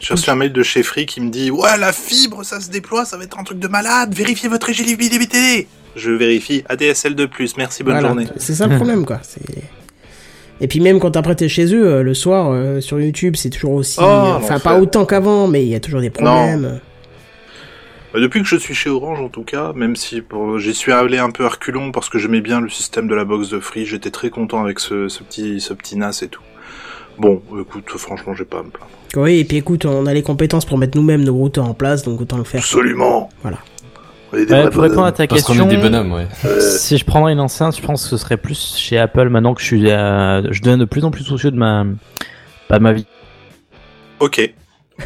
J'ai reçu un mail de chez Free qui me dit Ouais, la fibre, ça se déploie, ça va être un truc de malade, vérifiez votre éligibilité. Je vérifie, ADSL de plus, merci, bonne Voilà. journée. C'est ça le problème, quoi. C'est... Et puis même quand après t'es chez eux, euh, le soir, euh, sur YouTube, c'est toujours aussi... Oh, euh, Enfin, pas autant qu'avant, mais il y a toujours des problèmes. Bah, Depuis que je suis chez Orange, en tout cas, même si pour... j'y suis allé un peu à reculons parce que j'aimais bien le système de la box de Free, j'étais très content avec ce, ce petit, ce petit NAS et tout. Bon, écoute, franchement, j'ai pas à me plaindre. Oui, et puis écoute, on a les compétences pour mettre nous-mêmes nos routeurs en place, donc autant le faire. Absolument. Voilà. Est des Ouais, pour répondre à ta Parce question, est des bonhommes, ouais. Euh, si je prendrais une enceinte, je pense que ce serait plus chez Apple maintenant que je suis, euh, je deviens de plus en plus soucieux de ma, pas de ma vie. ok.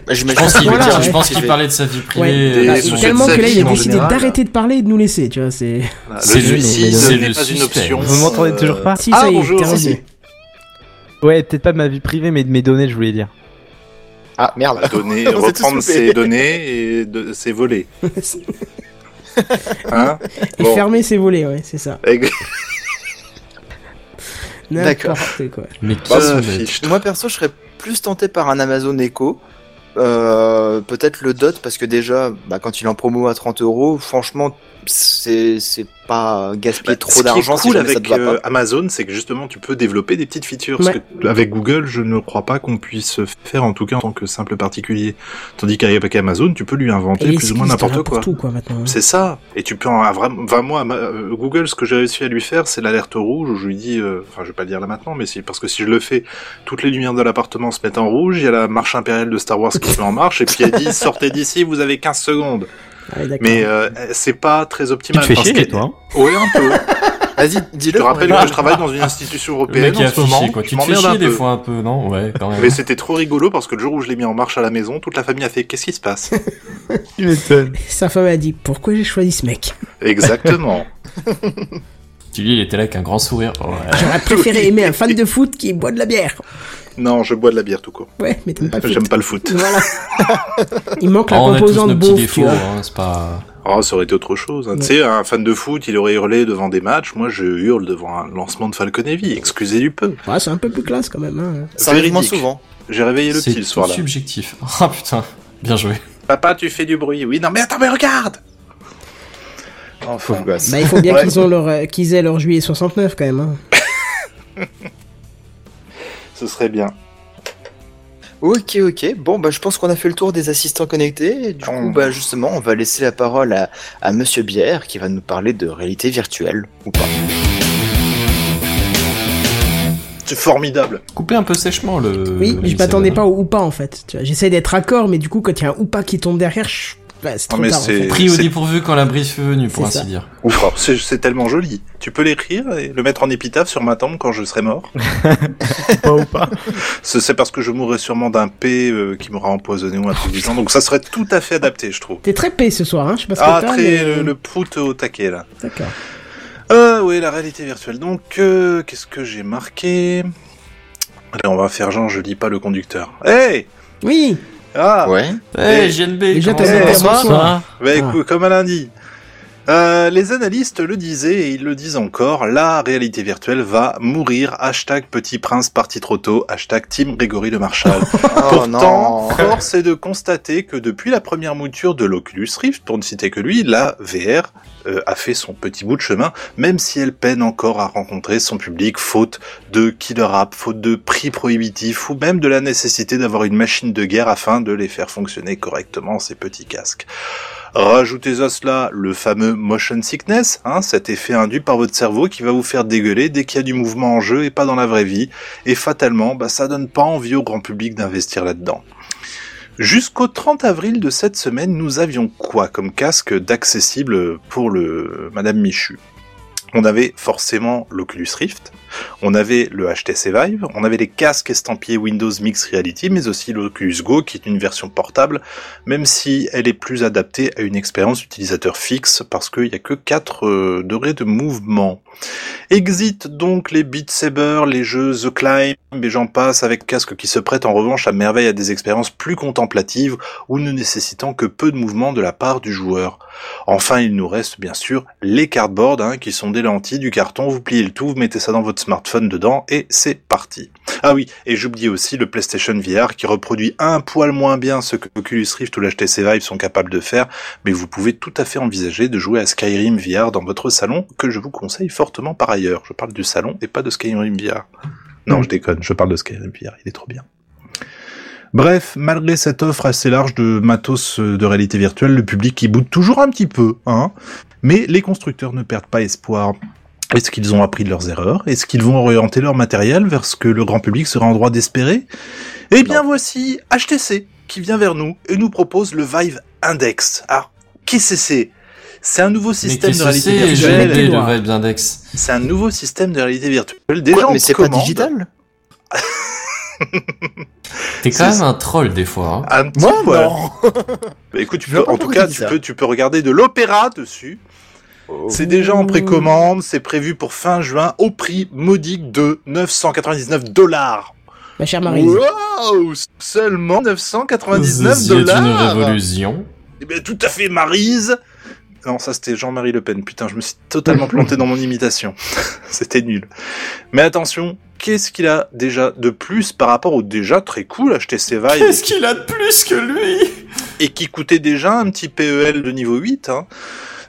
Bah, Je pense qu'il Voilà, ouais. parlait de sa vie privée. Ouais, euh, Ah, Des tellement que là, il a décidé d'arrêter de parler et de nous laisser, tu vois, c'est... Voilà. C'est n'est pas une option. Vous m'entendez toujours pas Si, Ah, ça y est, bonjour, t'es si. Ouais, peut-être pas de ma vie privée, mais de mes données, je voulais dire. Ah merde. Donner, reprendre ses données et de, ses volets. Hein Et Bon. fermer ses volets, ouais, c'est ça. D'accord. Mais qui Bah, fiche. Moi perso, je serais plus tenté par un Amazon Echo. Euh, peut-être le Dot parce que déjà, bah, quand il est en promo à 30 euros, franchement, c'est c'est pas gaspiller Bah, trop ce qui est d'argent si cool avec te va euh. Amazon, c'est que justement tu peux développer des petites features. Ouais. Parce que avec Google, je ne crois pas qu'on puisse faire, en tout cas en tant que simple particulier. Tandis qu'avec Amazon, tu peux lui inventer Et plus ou moins n'importe quoi. quoi, maintenant. hein. C'est ça. Et tu peux en vraiment, enfin, moi, euh, Google, ce que j'ai réussi à lui faire, c'est l'alerte rouge où je lui dis, euh, enfin, je vais pas le dire là maintenant, mais si, parce que si je le fais, toutes les lumières de l'appartement se mettent en rouge, il y a la marche impériale de Star Wars qui se met en marche, et puis elle dit, sortez d'ici, vous avez 15 secondes. Ouais, d'accord. Mais euh, c'est pas très Tu te optimal. fais chier, que- toi. hein Ouais, un peu. Vas-y, Je dis-le. te rappelle que je travaille dans une institution Le européenne en ce moment. quoi. Je Tu te fais chier des peu. fois un peu, non Ouais, quand même. Mais c'était trop rigolo parce que le jour où je l'ai mis en marche à la maison, toute la famille a fait qu'est-ce qui se passe? Tu m'étonnes. Sa femme a dit, pourquoi j'ai choisi ce mec? Exactement. Tu lui, il était là avec un grand sourire. Ouais. J'aurais préféré aimer un fan de foot qui boit de la bière. Non, je bois de la bière tout court. Ouais, mais t'aimes pas le foot. J'aime pas le foot. Voilà. Il manque la Oh, on a tous composante nos beauf, défauts, hein, c'est pas... Oh, ça aurait été autre chose. hein. Tu sais, un fan de foot, il aurait hurlé devant des matchs. Moi, je hurle devant un lancement de Falcon Heavy. Excusez du peu. Ouais, c'est un peu plus classe quand même. Hein. Ça arrive moins souvent. J'ai réveillé le C'est petit le soir là. subjectif. Ah putain, bien joué. Papa, tu fais du bruit. Oui, non, mais attends, mais regarde Enfin, Pauvre gosse. Bah, il faut bien Ouais. qu'ils ont leur, euh, qu'ils aient leur juillet 69 quand même. Hein. ce serait bien. Ok, ok. Bon, bah, je pense qu'on a fait le tour des assistants connectés. Et du Oh. coup, bah, justement, on va laisser la parole à, à Monsieur Bière qui va nous parler de réalité virtuelle ou pas. C'est formidable. Coupez un peu sèchement le... Oui, le je m'attendais pas au ou pas en fait. J'essaie d'être raccord, mais du coup, quand il y a un ou pas qui tombe derrière, je... bah, c'est Non, trop tard. Pris au dépourvu quand la brise fut venue, pour ainsi ça. dire. Ouf, alors, c'est tellement joli. Tu peux l'écrire et le mettre en épitaphe sur ma tombe quand je serai mort. Pas ou pas. Ce- C'est parce que je mourrai sûrement d'un P euh, qui m'aura empoisonné ou un truc du genre. Donc ça serait tout à fait adapté, je trouve. T'es très paix ce soir, hein. Je sais pas ce que Ah, très mais- le, le prout au taquet là. D'accord. Ah oui, la réalité virtuelle. Donc, euh, qu'est-ce que j'ai marqué? Allez, on va faire genre, je lis pas le conducteur. Hey Oui, Ah Ouais. Hey, JNB, déjà t'as Eh, bonsoir. Bah, Ah. écoute, comme à lundi. Euh, les analystes le disaient et ils le disent encore, la réalité virtuelle va mourir. Hashtag Petit Prince parti trop tôt. Hashtag Team Grégory Le Marchal. Oh Pourtant, non. force est de constater que depuis la première mouture de l'Oculus Rift, pour ne citer que lui, la VR a fait son petit bout de chemin, même si elle peine encore à rencontrer son public, faute de killer app, faute de prix prohibitifs, ou même de la nécessité d'avoir une machine de guerre afin de les faire fonctionner correctement, ces petits casques. Rajoutez à cela le fameux motion sickness, hein, cet effet induit par votre cerveau qui va vous faire dégueuler dès qu'il y a du mouvement en jeu et pas dans la vraie vie, et fatalement, bah, ça donne pas envie au grand public d'investir là-dedans. Jusqu'au 30 avril de cette semaine, nous avions quoi comme casque d'accessible pour le Madame Michu? On avait forcément l'Oculus Rift, on avait le HTC Vive, on avait les casques estampillés Windows Mixed Reality, mais aussi l'Oculus Go, qui est une version portable, même si elle est plus adaptée à une expérience utilisateur fixe, parce qu'il n'y a que 4 euh, degrés de mouvement. Exit donc les Beat Saber, les jeux The Climb, et j'en passe, avec casques qui se prêtent en revanche à merveille à des expériences plus contemplatives, ou ne nécessitant que peu de mouvement de la part du joueur. Enfin, il nous reste bien sûr les cardboards, hein, qui sont des lentilles, du carton, vous pliez le tout, vous mettez ça dans votre smartphone dedans, et c'est parti. Ah oui, et j'oubliais aussi le PlayStation VR, qui reproduit un poil moins bien ce que Oculus Rift ou l'HTC Vive sont capables de faire, mais vous pouvez tout à fait envisager de jouer à Skyrim VR dans votre salon, que je vous conseille fortement par ailleurs. Je parle du salon et pas de Skyrim VR. Non, je déconne, je parle de Skyrim VR, il est trop bien. Bref, malgré cette offre assez large de matos euh, de réalité virtuelle, le public y boude toujours un petit peu, hein. Mais les constructeurs ne perdent pas espoir. Est-ce qu'ils ont appris de leurs erreurs? Est-ce qu'ils vont orienter leur matériel vers ce que le grand public sera en droit d'espérer? Eh bien, voici HTC qui vient vers nous et nous propose le Vive Index. Ah, qu'est-ce que c'est? C'est un nouveau système de réalité c'est, virtuelle. Le Index C'est un nouveau système de réalité virtuelle. Déjà, mais c'est pas digital? T'es quand même un troll des fois. hein. Un petit Moi, poil. non. Bah, écoute, tu peux, en tout cas, peux, tu peux regarder de l'opéra dessus. C'est déjà en précommande, c'est prévu pour fin juin au prix modique de 999 dollars. Ma chère Marie. Waouh Seulement 999 C'est dollars une révolution. Eh bien, tout à fait, Marise Non, ça c'était Jean-Marie Le Pen. Putain, je me suis totalement planté dans mon imitation. c'était nul. Mais attention, qu'est-ce qu'il a déjà de plus par rapport au déjà très cool HTC Vive Qu'est-ce qu'il a de plus que lui? Et qui coûtait déjà un petit PEL de niveau 8. Hein.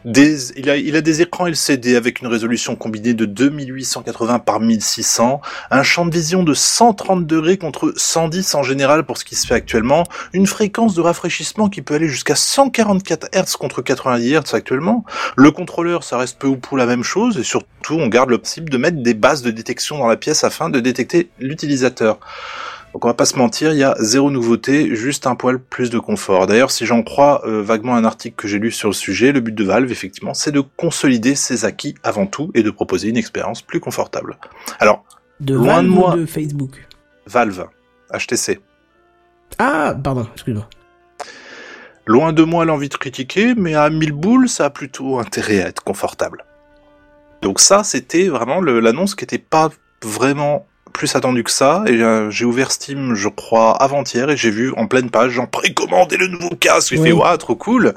Il, a, a des écrans LCD avec une résolution combinée de 2880 par 1600, un champ de vision de 130 degrés contre 110 en général pour ce qui se fait actuellement, une fréquence de rafraîchissement qui peut aller jusqu'à 144 Hz contre 90 Hz actuellement. Le contrôleur, ça reste peu ou prou la même chose et surtout on garde le principe de mettre des bases de détection dans la pièce afin de détecter l'utilisateur. Donc on va pas se mentir, il y a zéro nouveauté, juste un poil plus de confort. D'ailleurs, si j'en crois euh, vaguement un article que j'ai lu sur le sujet, le but de Valve, effectivement, c'est de consolider ses acquis avant tout et de proposer une expérience plus confortable. Alors, De Loin Valve de ou moi. de Facebook? Valve, HTC. Ah, pardon, excuse-moi. Loin de moi l'envie de critiquer, mais à 1000 boules, ça a plutôt intérêt à être confortable. Donc ça, c'était vraiment l'annonce qui était pas vraiment plus attendue que ça. Et euh, j'ai ouvert Steam, je crois, avant-hier, et j'ai vu en pleine page, genre précommandé le nouveau casque. Oui. fait, waouh, trop cool.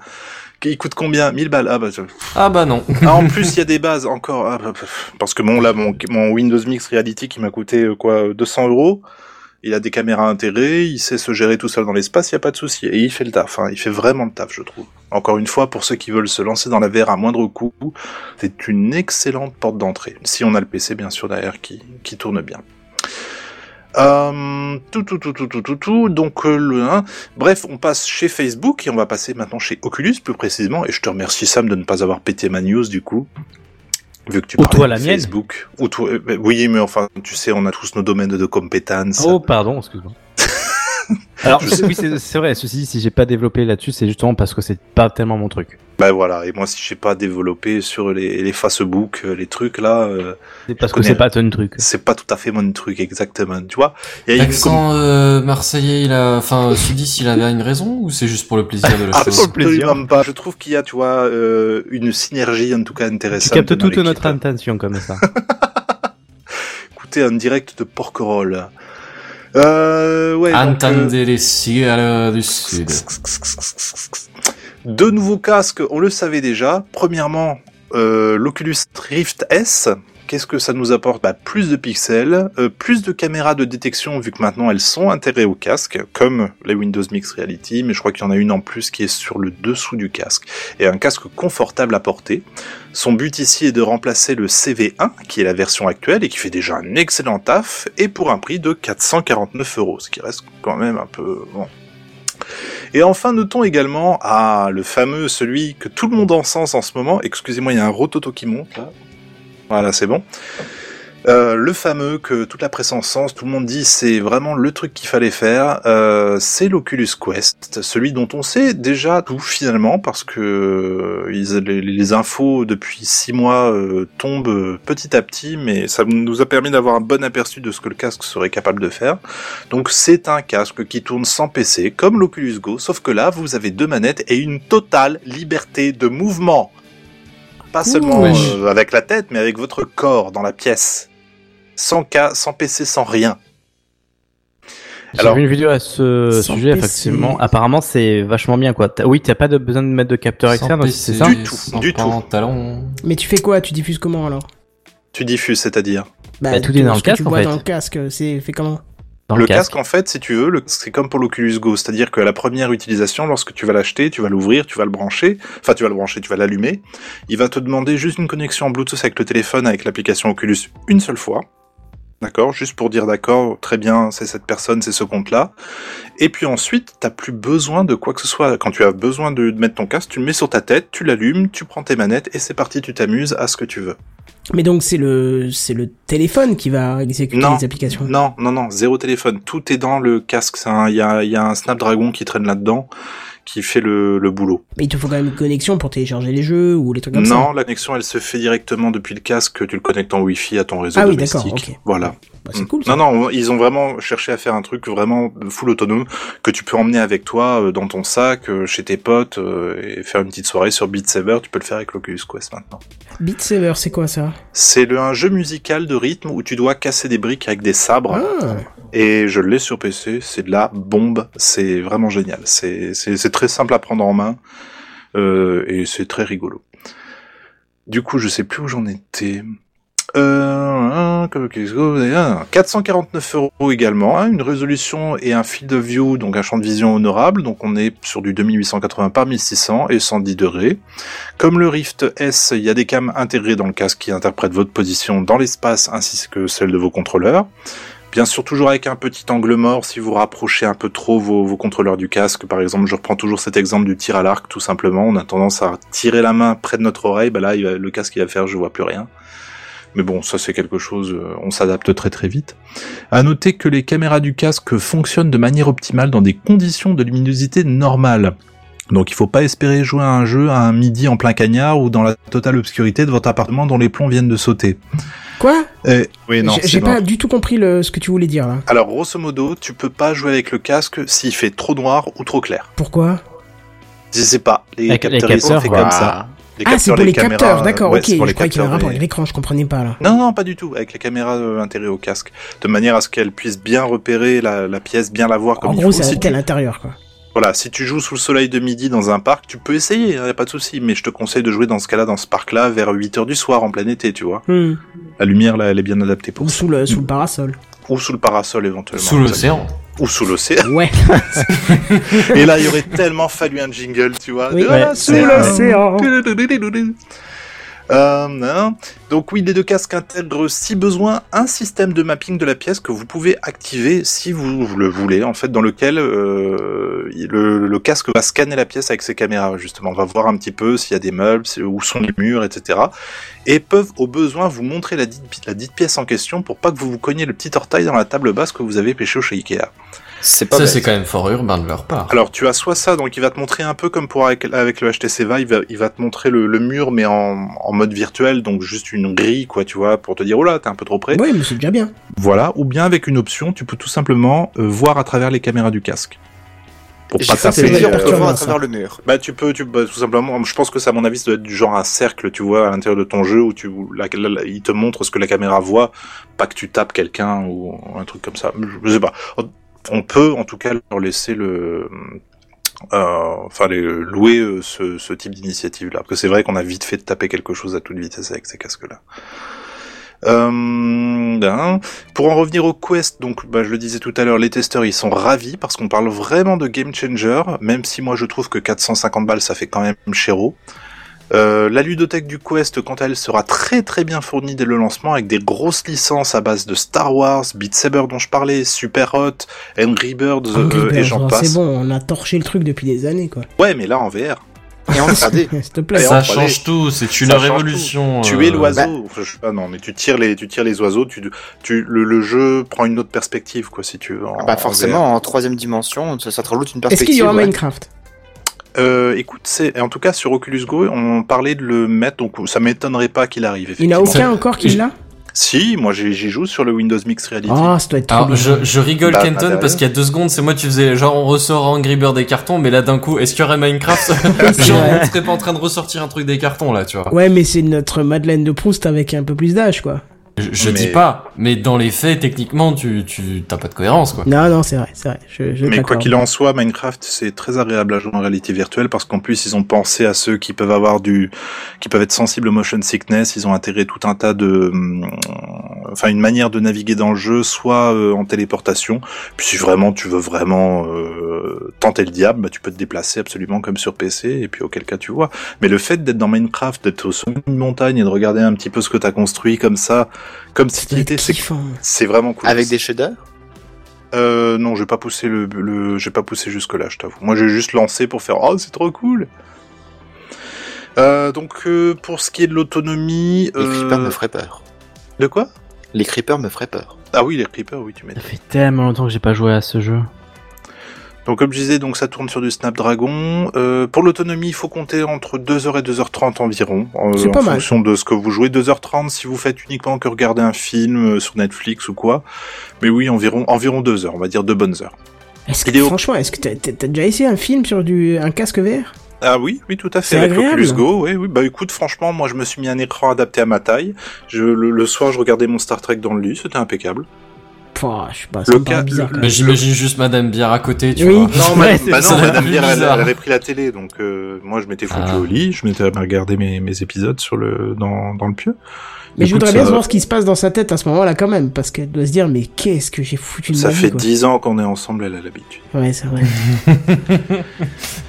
Il coûte combien? 1000 balles. Ah bah, je- Ah bah non. ah, en plus, il y a des bases encore. Ah, bah, parce que mon là, mon, mon Windows Mix Reality qui m'a coûté euh, quoi 200 euros. Il a des caméras intégrées, il sait se gérer tout seul dans l'espace, il y a pas de souci. Et il fait le taf. Hein. Il fait vraiment le taf, je trouve. Encore une fois, pour ceux qui veulent se lancer dans la VR à moindre coût, c'est une excellente porte d'entrée. Si on a le PC, bien sûr, derrière qui, qui tourne bien. Euh, tout, tout, tout, tout, tout, tout, tout. Donc euh, le, hein. bref, on passe chez Facebook et on va passer maintenant chez Oculus plus précisément. Et je te remercie Sam de ne pas avoir pété ma news du coup, vu que tu Ou toi, la mienne. Facebook. Ou toi, euh, bah, oui, mais enfin, tu sais, on a tous nos domaines de compétences. Oh, pardon, excuse-moi. Alors, oui, c'est vrai, ceci, dit, si j'ai pas développé là-dessus, c'est justement parce que c'est pas tellement mon truc. Bah voilà. Et moi, si je sais pas développer sur les, les Facebook, euh, les trucs là, euh, C'est parce que c'est pas ton truc. c'est pas tout à fait mon truc exactement. Tu vois? Il y a une L'accent euh, marseillais, il a, enfin, sudiste, il avait une raison ou c'est juste pour le plaisir de la chose Absolument pas. Je trouve qu'il y a, tu vois, euh, une synergie en tout cas Tu intéressante. captes dans toute notre intention comme ça. Écoutez, un direct de Porquerolles. Euh, ouais. donc, euh, Entendez les cigales du sud. Deux nouveaux casques, on le savait déjà. Premièrement, euh, l'Oculus Rift S. Qu'est-ce que ça nous apporte? Bah, Plus de pixels, euh, plus de caméras de détection vu que maintenant elles sont intégrées au casque, comme les Windows Mixed Reality, mais je crois qu'il y en a une en plus qui est sur le dessous du casque. Et un casque confortable à porter. Son but ici est de remplacer le CV1, qui est la version actuelle et qui fait déjà un excellent taf, et pour un prix de 449 euros, ce qui reste quand même un peu... Bon. Et enfin, notons également, ah, le fameux, celui que tout le monde encense en ce moment, excusez-moi, il y a un rototo qui monte là. Voilà, c'est bon. Euh, le fameux que toute la presse encense, tout le monde dit c'est vraiment le truc qu'il fallait faire, euh, c'est l'Oculus Quest, celui dont on sait déjà tout finalement parce que euh, les, les infos depuis six mois tombent petit à petit, mais ça nous a permis d'avoir un bon aperçu de ce que le casque serait capable de faire. Donc c'est un casque qui tourne sans PC, comme l'Oculus Go, sauf que là vous avez deux manettes et une totale liberté de mouvement. Pas seulement Ouh. euh, avec la tête, mais avec votre corps dans la pièce. Sans cas, sans PC, sans rien. J'ai Alors- vu une vidéo à ce Sans sujet, PC. effectivement. Apparemment, c'est vachement bien, quoi. T'as- Oui, t'as pas de besoin de mettre de capteur externe, c'est ça? Du tout, sans du tout. pantalon. Mais tu fais quoi? Tu diffuses comment alors? Tu diffuses, c'est-à-dire? Bah, tout est dans ce le que casque, tu en vois fait. dans le casque, c'est fait comment? Dans le, casque. en fait, si tu veux, le- c'est comme pour l'Oculus Go, c'est-à-dire que la première utilisation, lorsque tu vas l'acheter, tu vas l'ouvrir, tu vas le brancher, enfin tu vas le brancher, tu vas l'allumer, il va te demander juste une connexion en Bluetooth avec le téléphone avec l'application Oculus une seule fois. D'accord, juste pour dire d'accord, très bien, c'est cette personne, c'est ce compte-là. Et puis ensuite, t'as plus besoin de quoi que ce soit. Quand tu as besoin de, de mettre ton casque, tu le mets sur ta tête, tu l'allumes, tu prends tes manettes et c'est parti, tu t'amuses à ce que tu veux. Mais donc c'est le c'est le téléphone qui va exécuter Non. les applications. Non, non, non, zéro téléphone. Tout est dans le casque. Il y a, il y a un Snapdragon qui traîne là-dedans, qui fait le, le boulot. Mais il te faut quand même une connexion pour télécharger les jeux ou les trucs comme ça. Non, la connexion, elle se fait directement depuis le casque. Tu le connectes en Wi-Fi à ton réseau Ah oui, domestique. d'accord, ok. Voilà. Bah, c'est cool. Ça. Non, non, ils ont vraiment cherché à faire un truc vraiment full autonome que tu peux emmener avec toi euh, dans ton sac, euh, chez tes potes, euh, et faire une petite soirée sur Beat Saber. Tu peux le faire avec l'Oculus Quest maintenant. Beat Saber, c'est quoi ça? C'est un jeu musical de rythme où tu dois casser des briques avec des sabres. Ah, Et je l'ai sur PC, c'est de la bombe, c'est vraiment génial. C'est c'est- c'est très simple à prendre en main euh, et c'est très rigolo. Du coup, je sais plus où j'en étais. Euh, qu'est-ce que- ah, 449 euros également, hein, une résolution et un field of view, donc un champ de vision honorable, donc on est sur du 2880 par 1600 et 110 degrés. Comme le Rift S, il y a des cams intégrés dans le casque qui interprètent votre position dans l'espace ainsi que celle de vos contrôleurs. Bien sûr, toujours avec un petit angle mort si vous rapprochez un peu trop vos, vos contrôleurs du casque. Par exemple, je reprends toujours cet exemple du tir à l'arc, tout simplement. On a tendance à tirer la main près de notre oreille. Bah là, le casque, il va faire, je vois plus rien. Mais bon, ça c'est quelque chose, euh, on s'adapte très très vite. À noter que les caméras du casque fonctionnent de manière optimale dans des conditions de luminosité normales. Donc il faut pas espérer jouer à un jeu à un midi en plein cagnard ou dans la totale obscurité de votre appartement dont les plombs viennent de sauter. Quoi? Eh, oui, non, J'ai- pas du tout compris le, ce que tu voulais dire là. Alors, grosso modo, tu peux pas jouer avec le casque s'il fait trop noir ou trop clair. Pourquoi? Je sais pas. Les Avec les capteurs, ils sont faits comme ça. Les Ah, c'est pour les caméras, capteurs, d'accord, ouais, ok. c'est pour Je les croyais qu'il y avait un rapport avec l'écran, je comprenais pas là. Non, non, pas du tout. Avec la caméra euh, intégrée au casque. De manière à ce qu'elle puisse bien repérer la, la pièce, bien la voir comme En il gros, faut. c'est Si à tu, l'intérieur quoi. voilà, si tu joues sous le soleil de midi dans un parc, tu peux essayer, y a pas de souci. Mais je te conseille de jouer dans ce cas-là, dans ce parc-là, vers 8 heures du soir, en plein été, tu vois. Hmm. La lumière, là, elle est bien adaptée pour Ou ça. sous le, sous le parasol. Ou sous le parasol, éventuellement. Sous l'océan. Ou sous l'océan. Ouais. Et là, il aurait tellement fallu un jingle, tu vois. Oui. de Ouais, l'océan. sous l'océan. Euh. Donc oui, les deux casques intègrent si besoin un système de mapping de la pièce que vous pouvez activer si vous, le voulez, en fait, dans lequel euh, le, casque va scanner la pièce avec ses caméras, justement. Va voir un petit peu s'il y a des meubles, où sont les murs, etc. Et peuvent au besoin vous montrer la dite, la dite pièce en question pour pas que vous vous cogniez le petit orteil dans la table basse que vous avez pêché chez Ikea. C'est pas Ça, c'est quand même fort urbain de leur part. Alors tu as soit ça, donc il va te montrer un peu comme pour avec, avec le HTC Vive, il va, il va te montrer le, le mur mais en, en mode virtuel, donc juste une grille quoi, tu vois, pour te dire oh là t'es un peu trop près. Oui, mais c'est déjà bien. Voilà, ou bien avec une option, tu peux tout simplement euh, voir à travers les caméras du casque. Pour pas taper. on peut voir à travers le mur. Bah tu peux, tu bah, tout simplement. Je pense que ça, à mon avis, ça doit être du genre un cercle, tu vois, à l'intérieur de ton jeu où tu, la, la- la- il te montre ce que la caméra voit, pas que tu tapes quelqu'un ou un truc comme ça. Je, je sais pas. On peut, en tout cas, leur laisser le, euh, enfin, louer euh, ce, type d'initiative-là, parce que c'est vrai qu'on a vite fait de taper quelque chose à toute vitesse avec ces casques-là. Euh, ben, pour en revenir au Quest, donc bah, je le disais tout à l'heure, les testeurs ils sont ravis parce qu'on parle vraiment de game changer, même si moi je trouve que 450 balles ça fait quand même chéro. Euh, la ludothèque du Quest, quant à elle, sera très très bien fournie dès le lancement avec des grosses licences à base de Star Wars, Beat Saber dont je parlais, Super Hot, Angry Birds Angry euh, et j'en oh, passe. C'est bon, on a torché le truc depuis des années quoi. Ouais, mais là en VR. Et en 3D. S'il te plaît. Et Ça en 3D. change tout, c'est une Ça révolution. Tu euh, es l'oiseau. Enfin, je sais pas, non, mais tu tires les, tu tires les oiseaux. Tu, tu, le, le jeu prend une autre perspective, quoi, si tu veux. en- bah en forcément, en troisième dimension, ça, ça te rajoute une Est-ce perspective. qu'il y aura ouais. Minecraft? Euh, écoute, c'est, en tout cas, sur Oculus Go, on parlait de le mettre, donc ça m'étonnerait pas qu'il arrive. Il n'y en a effectivement. aucun encore qui l'a Si, moi j'y joue sur le Windows Mixed Reality. Ah, ça doit être trop Alors, bien. je, je rigole Bah, Kenton bah, parce qu'il y a deux secondes, c'est moi tu faisais genre on ressort Angry Bird des cartons, mais là d'un coup, est-ce qu'il y aurait Minecraft Genre on serait pas en train de ressortir un truc des cartons là, tu vois. Ouais, mais c'est notre Madeleine de Proust avec un peu plus d'âge quoi. Je, je Mais- dis pas, mais dans les faits, techniquement, tu tu t'as pas de cohérence quoi. Non, non, c'est vrai, c'est vrai. Je, je Mais quoi qu'il en soit, Minecraft c'est très agréable à jouer en réalité virtuelle parce qu'en plus ils ont pensé à ceux qui peuvent avoir du, qui peuvent être sensibles au motion sickness. Ils ont intégré tout un tas de, hum, enfin une manière de naviguer dans le jeu, soit euh, en téléportation. Puis si vraiment tu veux vraiment euh, tenter le diable, bah, tu peux te déplacer absolument comme sur PC, et puis auquel cas tu vois. Mais le fait d'être dans Minecraft, d'être au sommet d'une montagne et de regarder un petit peu ce que t'as construit comme ça, comme si tu étais, c'est vraiment cool. Avec des shaders? Euh, non, j'ai pas poussé le, le j'ai pas poussé jusque là, je t'avoue. Moi, j'ai juste lancé pour faire oh c'est trop cool. Euh, donc euh, pour ce qui est de l'autonomie, Les euh, me feraient peur. de quoi? Les creepers me feraient peur. Ah oui, les creepers, oui, tu Ça m'étonnes. fait tellement longtemps que j'ai pas joué à ce jeu. Donc comme je disais, donc ça tourne sur du Snapdragon. Euh, pour l'autonomie, il faut compter entre 2h et 2h30 environ, euh, C'est pas en mal. fonction de ce que vous jouez. 2h30 si vous faites uniquement que regarder un film euh, sur Netflix ou quoi. Mais oui, environ environ 2 heures, on va dire deux bonnes heures. Est-ce que, franchement, est-ce que t'as, déjà essayé un film sur du, un casque VR Ah oui, oui, tout à fait. C'est Avec agréable. l'Oculus Go, oui, oui. Bah écoute, franchement, moi je me suis mis un écran adapté à ma taille. Je, le, le soir, je regardais mon Star Trek dans le lit, c'était impeccable. Pouah, je sais pas, ça Le me cas- bizarre. le- j'imagine juste Madame Bière à côté, tu Oui. vois. Non, Ouais, bah non, Madame Bière, elle avait pris la télé, donc euh, moi je m'étais foutu Ah. au lit, je m'étais regardé mes, mes épisodes sur le dans, dans le pieu. Mais je voudrais bien ça- savoir ce qui se passe dans sa tête à ce moment-là quand même, parce qu'elle doit se dire, mais qu'est-ce que j'ai foutu de Ça ma vie, fait quoi. 10 ans qu'on est ensemble, elle a l'habitude. Ouais, c'est vrai.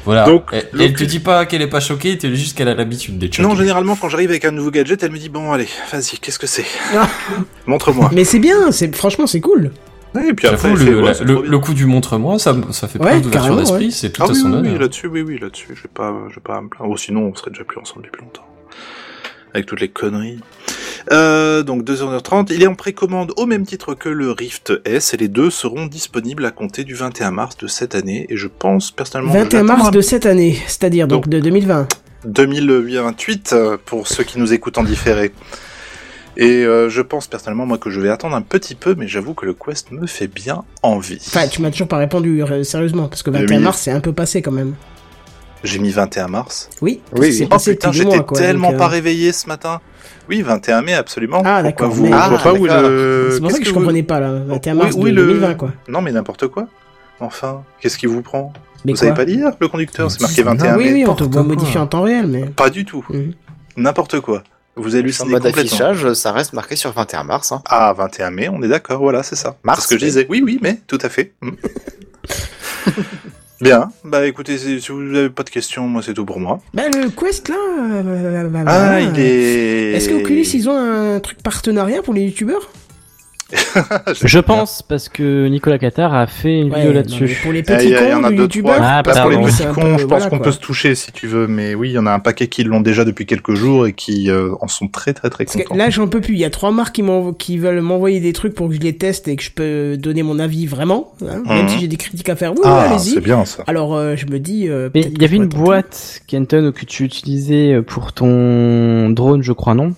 Voilà. Donc, elle, le- elle te dit pas qu'elle est pas choquée, tu dis juste qu'elle a l'habitude d'être choquée. Non, généralement, quand j'arrive avec un nouveau gadget, elle me dit bon, allez, vas-y, qu'est-ce que c'est Ah. Montre-moi. mais c'est bien, c'est franchement c'est cool. Et puis après, elle fait, le, ouais, la- le, coup du montre-moi, ça, ça fait Ouais, plein d'esprit, ouais. c'est tout Ah à oui, son oui, oui, honneur. là-dessus, oui, oui, là-dessus, je vais pas, je vais pas à me plaindre. Oh, sinon, on serait déjà plus ensemble depuis longtemps. Avec toutes les conneries. Euh, donc 2h30, il est en précommande au même titre que le Rift S et les deux seront disponibles à compter du 21 mars de cette année et je pense personnellement que 21 j'attends mars de cette année, c'est-à-dire donc Donc- de 2020. 2028 euh, pour ceux qui nous écoutent en différé. Et euh, je pense personnellement moi que je vais attendre un petit peu, mais j'avoue que le Quest me fait bien envie. Enfin, tu m'as toujours pas répondu euh, sérieusement, parce que 21 Oui. mars c'est un peu passé quand même. J'ai mis 21 mars. Oui, Oui, oui. Oh passé putain, j'étais mois, quoi, tellement donc, euh, pas réveillé ce matin. Oui, 21 mai, absolument. Ah, d'accord, Vous, mais- je vois Ah, pas où le... C'est pour ça qu'est-ce que je vous- comprenais pas là, 21 Oui, mars oui, le- 2020 quoi. Non, mais n'importe quoi. Enfin, qu'est-ce qui vous prend Mais Vous savez pas lire, le conducteur C'est marqué Non, 21 Oui, mai. oui, on te voit modifier en temps réel, mais. Pas du tout. Mhm. N'importe quoi. Vous En hallucinez mode complètement. affichage, ça reste marqué sur 21 mars. Hein. Ah, 21 mai, on est d'accord, voilà, c'est ça. Mars, ce que je disais. Oui, oui, mais tout à fait. Bien, bah écoutez, si vous avez pas de questions, moi c'est tout pour moi. Bah, le Quest là. euh, bah, Ah, bah, il est... Est-ce que Oculus ils ont un truc partenariat pour les youtubeurs? Je pense parce que Nicolas Qatar a fait une Ouais, vidéo là-dessus. Pour les Eh, petits a- il y en cons a de deux, trois. Ah, Là, pour les petits cons, peu- je pense voilà, qu'on peut se toucher si tu veux, mais oui, il y en a un paquet qui l'ont déjà depuis quelques jours et qui euh, en sont très très très Parce que contents. là, j'en peux plus. Il y a trois marques qui, qui veulent m'envoyer des trucs pour que je les teste et que je peux donner mon avis vraiment. hein, Même Mhm. si j'ai des critiques à faire. Oui, ah, allez-y. c'est bien ça. Alors, euh, je me dis. euh, Mais il y avait une boîte, Kenton, que tu utilisais pour ton drone, je crois, non?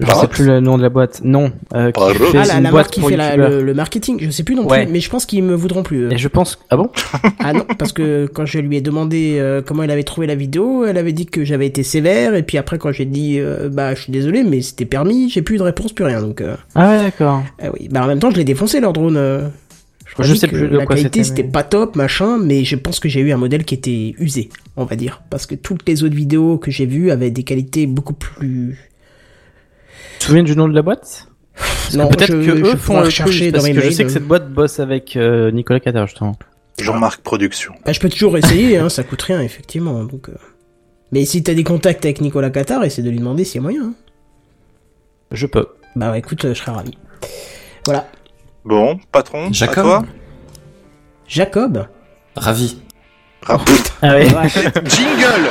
Je sais plus le nom de la boîte. Non. Euh, qui fait Ah, la, une la boîte marque qui pour fait la- le, le marketing, je sais plus non plus, Ouais. mais je pense qu'ils me voudront plus. euh. Et je pense. Ah bon? Ah non, parce que quand je lui ai demandé euh, comment elle avait trouvé la vidéo, elle avait dit que j'avais été sévère, et puis après quand j'ai dit euh, bah je suis désolé, mais c'était permis, j'ai plus de réponse, plus rien. Donc euh, Ah ouais, d'accord. ah oui, bah en même temps je l'ai défoncé leur drone. euh. Je dit sais que plus de la quoi qualité c'était, c'était mais- pas top, machin, mais je pense que j'ai eu un modèle qui était usé, on va dire, parce que toutes les autres vidéos que j'ai vues avaient des qualités beaucoup plus. Tu te souviens du nom de la boîte? Parce Non, peut-être je- que je eux font le rechercher quiz, dans parce mes que je sais que cette boîte bosse avec euh, Nicolas Qatar justement. Jean-Marc Production. Bah je peux toujours essayer, hein, ça coûte rien effectivement. Donc, euh. mais si t'as des contacts avec Nicolas Qatar, essaie de lui demander s'il y a moyen. hein. Je peux. Bah ouais, écoute, euh, je serais ravi. Voilà. Bon, patron, Jacob. à toi. Jacob. Ravi. Ah, putain. Ah ouais. Jingle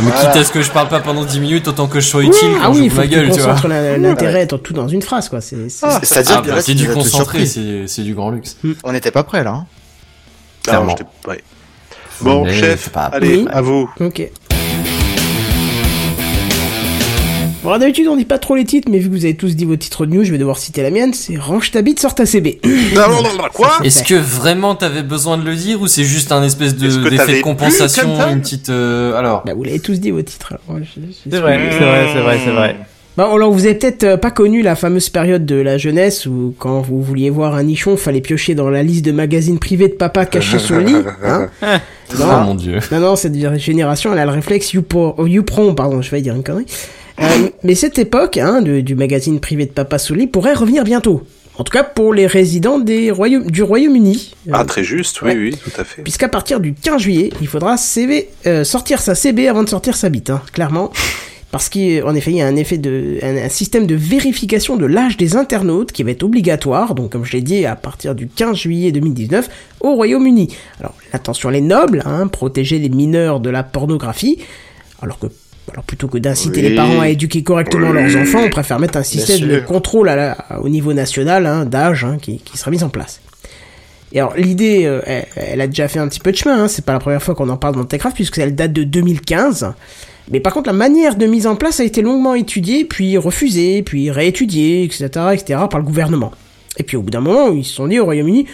Mais quitte à ce que je parle pas pendant 10 minutes, autant que je sois utile ah quand oui, il j'ouvre faut ma que tu gueule, tu vois. l'intérêt dans tout dans une phrase, quoi. C'est, c'est- Ah, Ah, bah, du concentré, c'est c'est du grand luxe. On n'était pas prêts là. Hein. Clairement. Non, ouais. Bon, chef, allez, Oui. à vous. Ok. Bon, d'habitude, on dit pas trop les titres, mais vu que vous avez tous dit vos titres de news, je vais devoir citer la mienne. C'est Range ta bite, sort ta CB. Quoi Est-ce que vraiment t'avais besoin de le dire ou c'est juste un espèce de d'effet de compensation, une petite euh, alors bah, vous l'avez tous dit vos titres. C'est vrai, c'est vrai, c'est vrai, c'est vrai. Bon, alors vous avez peut-être euh, pas connu la fameuse période de la jeunesse où quand vous vouliez voir un nichon, fallait piocher dans la liste de magazines privés de papa cachés sous le lit. Hein Oh non, mon dieu. non, non, cette génération, elle a le réflexe Youpo- oh, Youpron, pardon, je vais dire une connerie. Euh, mais cette époque hein, de- du magazine privé de papa lit pourrait revenir bientôt. En tout cas pour les résidents des royaumes, du Royaume-Uni. Euh, Ah, très juste, oui, Ouais. oui, tout à fait. Puisqu'à partir du 15 juillet, il faudra CV, euh, sortir sa CB avant de sortir sa bite, hein, clairement. Parce qu'en effet, il y a un effet de, un, un système de vérification de l'âge des internautes qui va être obligatoire, donc comme je l'ai dit, à partir du 15 juillet 2019 au Royaume-Uni. Alors, l'attention elle est noble, hein, protéger les mineurs de la pornographie, alors que alors plutôt que d'inciter Oui. les parents à éduquer correctement Oui. leurs enfants, on préfère mettre un système de contrôle à la- au niveau national hein, d'âge hein, qui, qui sera mis en place. Et alors l'idée, euh, elle, elle a déjà fait un petit peu de chemin. Hein. C'est pas la première fois qu'on en parle dans Techcraft puisque elle date de 2015. Mais par contre, la manière de mise en place a été longuement étudiée, puis refusée, puis réétudiée, etc., etc., par le gouvernement. Et puis au bout d'un moment, ils se sont dit au Royaume-Uni,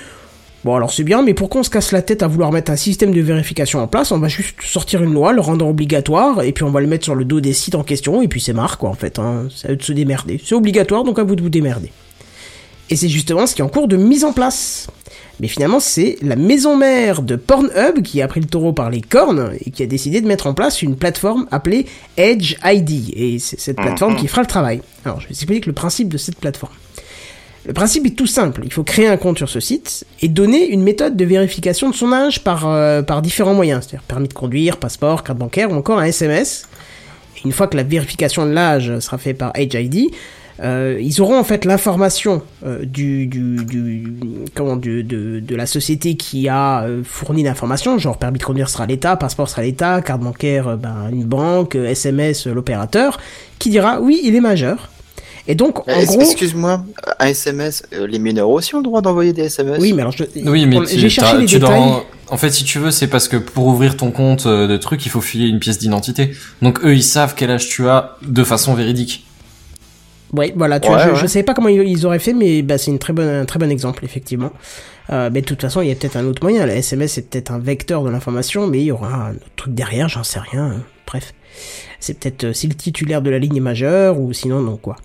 bon alors c'est bien, mais pourquoi on se casse la tête à vouloir mettre un système de vérification en place? On va juste sortir une loi, le rendre obligatoire, et puis on va le mettre sur le dos des sites en question, et puis c'est marre quoi en fait. Hein. C'est à eux de se démerder. C'est obligatoire, donc à vous de vous démerder. Et c'est justement ce qui est en cours de mise en place. Mais finalement, c'est la maison mère de Pornhub qui a pris le taureau par les cornes et qui a décidé de mettre en place une plateforme appelée Edge ID. Et c'est cette plateforme qui fera le travail. Alors, je vais vous expliquer le principe de cette plateforme. Le principe est tout simple. Il faut créer un compte sur ce site et donner une méthode de vérification de son âge par, euh, par différents moyens. C'est-à-dire permis de conduire, passeport, carte bancaire ou encore un SMS. Une fois que la vérification de l'âge sera faite par Edge ID, euh, ils auront en fait l'information euh, du, du, comment de, de la société qui a fourni l'information, genre permis de conduire sera l'État, passeport sera l'État, carte bancaire ben, une banque, SMS l'opérateur, qui dira oui il est majeur. Et donc en Euh, gros, Excuse-moi, un SMS, euh, les mineurs aussi ont le droit d'envoyer des SMS oui mais alors je, Oui, mais j'ai cherché les tu dois détails. en... en fait, si tu veux, c'est parce que pour ouvrir ton compte euh, de truc, il faut filer une pièce d'identité. Donc eux, ils savent quel âge tu as de façon véridique. Oui, voilà, tu Ouais, vois, je, ouais. je savais pas comment ils, auraient fait, mais bah, c'est une très bonne, un très bon exemple, effectivement. Euh, mais de toute façon, il y a peut-être un autre moyen. La SMS est peut-être un vecteur de l'information, mais il y aura un autre truc derrière, j'en sais rien. hein. Bref, c'est peut-être euh, si le titulaire de la ligne est majeur, ou sinon non quoi.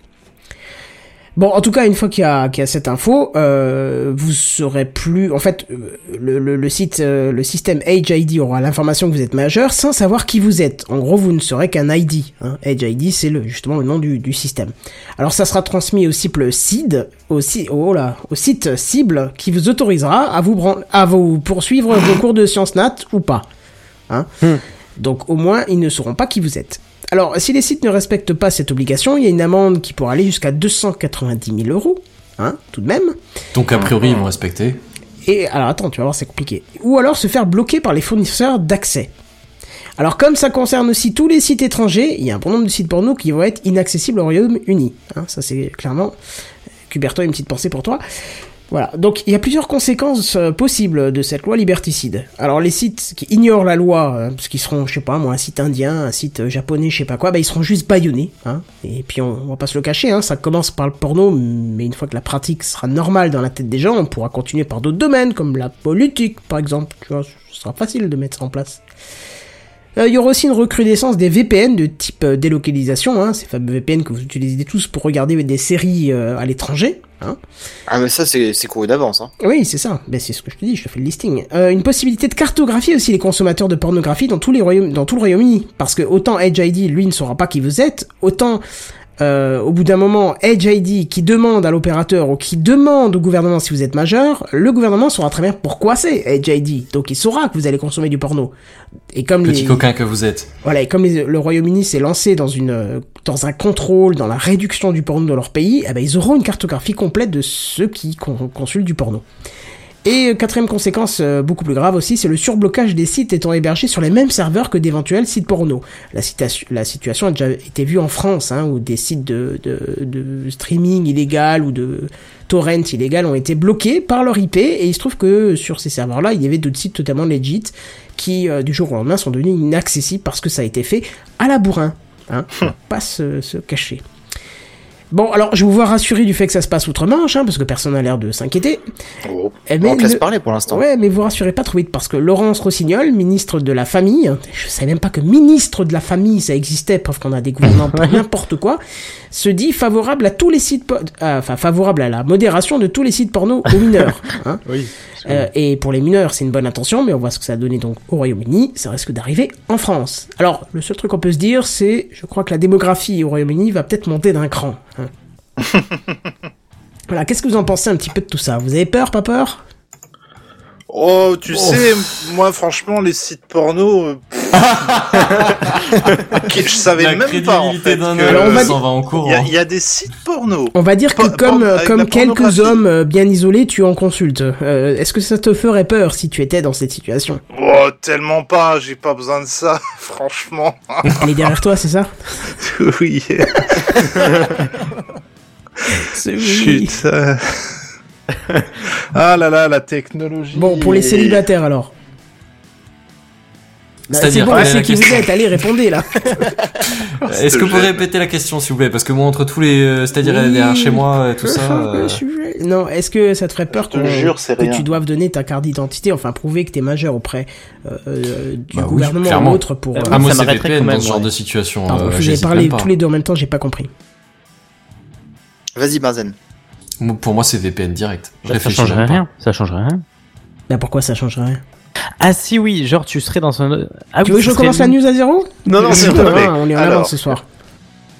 Bon, en tout cas, une fois qu'il y a, qu'il y a cette info, euh, vous serez plus. En fait, euh, le, le, le site, euh, le système Age ID aura l'information que vous êtes majeur sans savoir qui vous êtes. En gros, vous ne serez qu'un ID. Hein. Age ID, c'est le, justement le nom du, du système. Alors, ça sera transmis au cible CID, au, oh là, au site cible qui vous autorisera à vous, bran- à vous poursuivre vos cours de sciences nat ou pas. Hein. Donc, au moins, ils ne sauront pas qui vous êtes. Alors, si les sites ne respectent pas cette obligation, il y a une amende qui pourra aller jusqu'à 290 000 euros, hein, tout de même. Donc a priori, ils vont respecter. Et alors attends, tu vas voir, c'est compliqué. Ou alors se faire bloquer par les fournisseurs d'accès. Alors comme ça concerne aussi tous les sites étrangers, il y a un bon nombre de sites porno qui vont être inaccessibles au Royaume-Uni. Hein, ça c'est clairement... Cuberto, une petite pensée pour toi. Voilà, donc il y a plusieurs conséquences euh, possibles de cette loi liberticide. Alors les sites qui ignorent la loi, euh, parce qu'ils seront, je sais pas moi, un site indien, un site euh, japonais, je sais pas quoi, bah ils seront juste baïonnés. Hein. Et puis on, on va pas se le cacher, hein, ça commence par le porno, mais une fois que la pratique sera normale dans la tête des gens, on pourra continuer par d'autres domaines, comme la politique par exemple. Tu vois, ce sera facile de mettre ça en place. Euh, Il y aura aussi une recrudescence des VPN de type euh, délocalisation, hein, ces fameux VPN que vous utilisez tous pour regarder des séries euh, à l'étranger. Hein. Ah, mais ça, c'est c'est couru d'avance. Hein. Oui, c'est ça. Ben, c'est ce que je te dis, je te fais le listing. Euh, une possibilité de cartographier aussi les consommateurs de pornographie dans tous les royaumes, dans tout le Royaume-Uni. Parce que autant Edge ID, lui, ne saura pas qui vous êtes, autant euh, au bout d'un moment, Edge ID qui demande à l'opérateur ou qui demande au gouvernement si vous êtes majeur, le gouvernement saura très bien pourquoi c'est Edge ID. Donc il saura que vous allez consommer du porno. Et comme Petit les, coquin que vous êtes. voilà, et comme les- le Royaume-Uni s'est lancé dans une euh, dans un contrôle, dans la réduction du porno dans leur pays, eh ben ils auront une cartographie complète de ceux qui con- consultent du porno. Et euh, quatrième conséquence, euh, beaucoup plus grave aussi, c'est le surblocage des sites étant hébergés sur les mêmes serveurs que d'éventuels sites porno. La, la situation a déjà été vue en France, hein, où des sites de, de, de streaming illégal ou de torrent illégal ont été bloqués par leur IP, et il se trouve que sur ces serveurs-là, il y avait d'autres sites totalement legit qui, euh, du jour au lendemain, sont devenus inaccessibles parce que ça a été fait à la bourrin. Hein, va pas se, se cacher. Bon, alors, je vous vois rassurer du fait que ça se passe outre-Manche, hein, parce que personne n'a l'air de s'inquiéter. Oh. Eh, on te laisse le- parler pour l'instant. Ouais, mais vous rassurez pas trop vite parce que Laurence Rossignol, ministre de la Famille, je savais même pas que ministre de la Famille ça existait, preuve qu'on a des gouvernements pour n'importe quoi, se dit favorable à tous les sites, po- euh, enfin favorable à la modération de tous les sites porno aux mineurs. Hein. Oui. Euh, et pour les mineurs, c'est une bonne intention, mais on voit ce que ça a donné donc au Royaume-Uni, ça risque d'arriver en France. Alors, le seul truc qu'on peut se dire, c'est, je crois que la démographie au Royaume-Uni va peut-être monter d'un cran. hein. Voilà, qu'est-ce que vous en pensez un petit peu de tout ça? Vous avez peur, pas peur? Oh, tu sais, moi, franchement, les sites porno, euh, je savais La même pas, en fait, d'un que- Alors, on va dire- s'en va en Il y, a, courant. il y a des sites porno. On va dire que comme, euh, comme quelques hommes euh, bien isolés, tu en consultes. Euh, Est-ce que ça te ferait peur si tu étais dans cette situation? Oh, tellement pas, j'ai pas besoin de ça, franchement. Elle est derrière toi, c'est ça? Oui. C'est oui. Putain. ah là là, la technologie. Bon, pour les célibataires alors. Bah, c'est C'est-à-dire, bon, quelle on est sait la qui vous êtes, allez, répondez là. Est-ce que vous pouvez répéter la question, s'il vous plaît? Parce que moi, entre tous les, euh, c'est-à-dire Oui. derrière chez moi et tout ça. euh, Non, est-ce que ça te ferait peur te jure, c'est que rien. tu doives donner ta carte d'identité, enfin prouver que t'es majeur auprès euh, euh, du Bah gouvernement ou autre pour... Ah, euh, Ah, moi, ça c'est m'arrêterait VPN quand même, dans ce genre ouais. de situation. Pardon, euh, je vous ai j'hésite parlé tous les deux en même temps, j'ai pas compris. Vas-y, Benzen. Pour moi, c'est VPN direct. Je Ça, ça changerait rien. Ça changerait rien. Bah pourquoi ça changerait rien? Ah si oui, genre tu serais dans un. Ah Tu oui, veux que je commence la une- news à zéro? Non non, C'est vrai. on est en Alors. avance ce soir.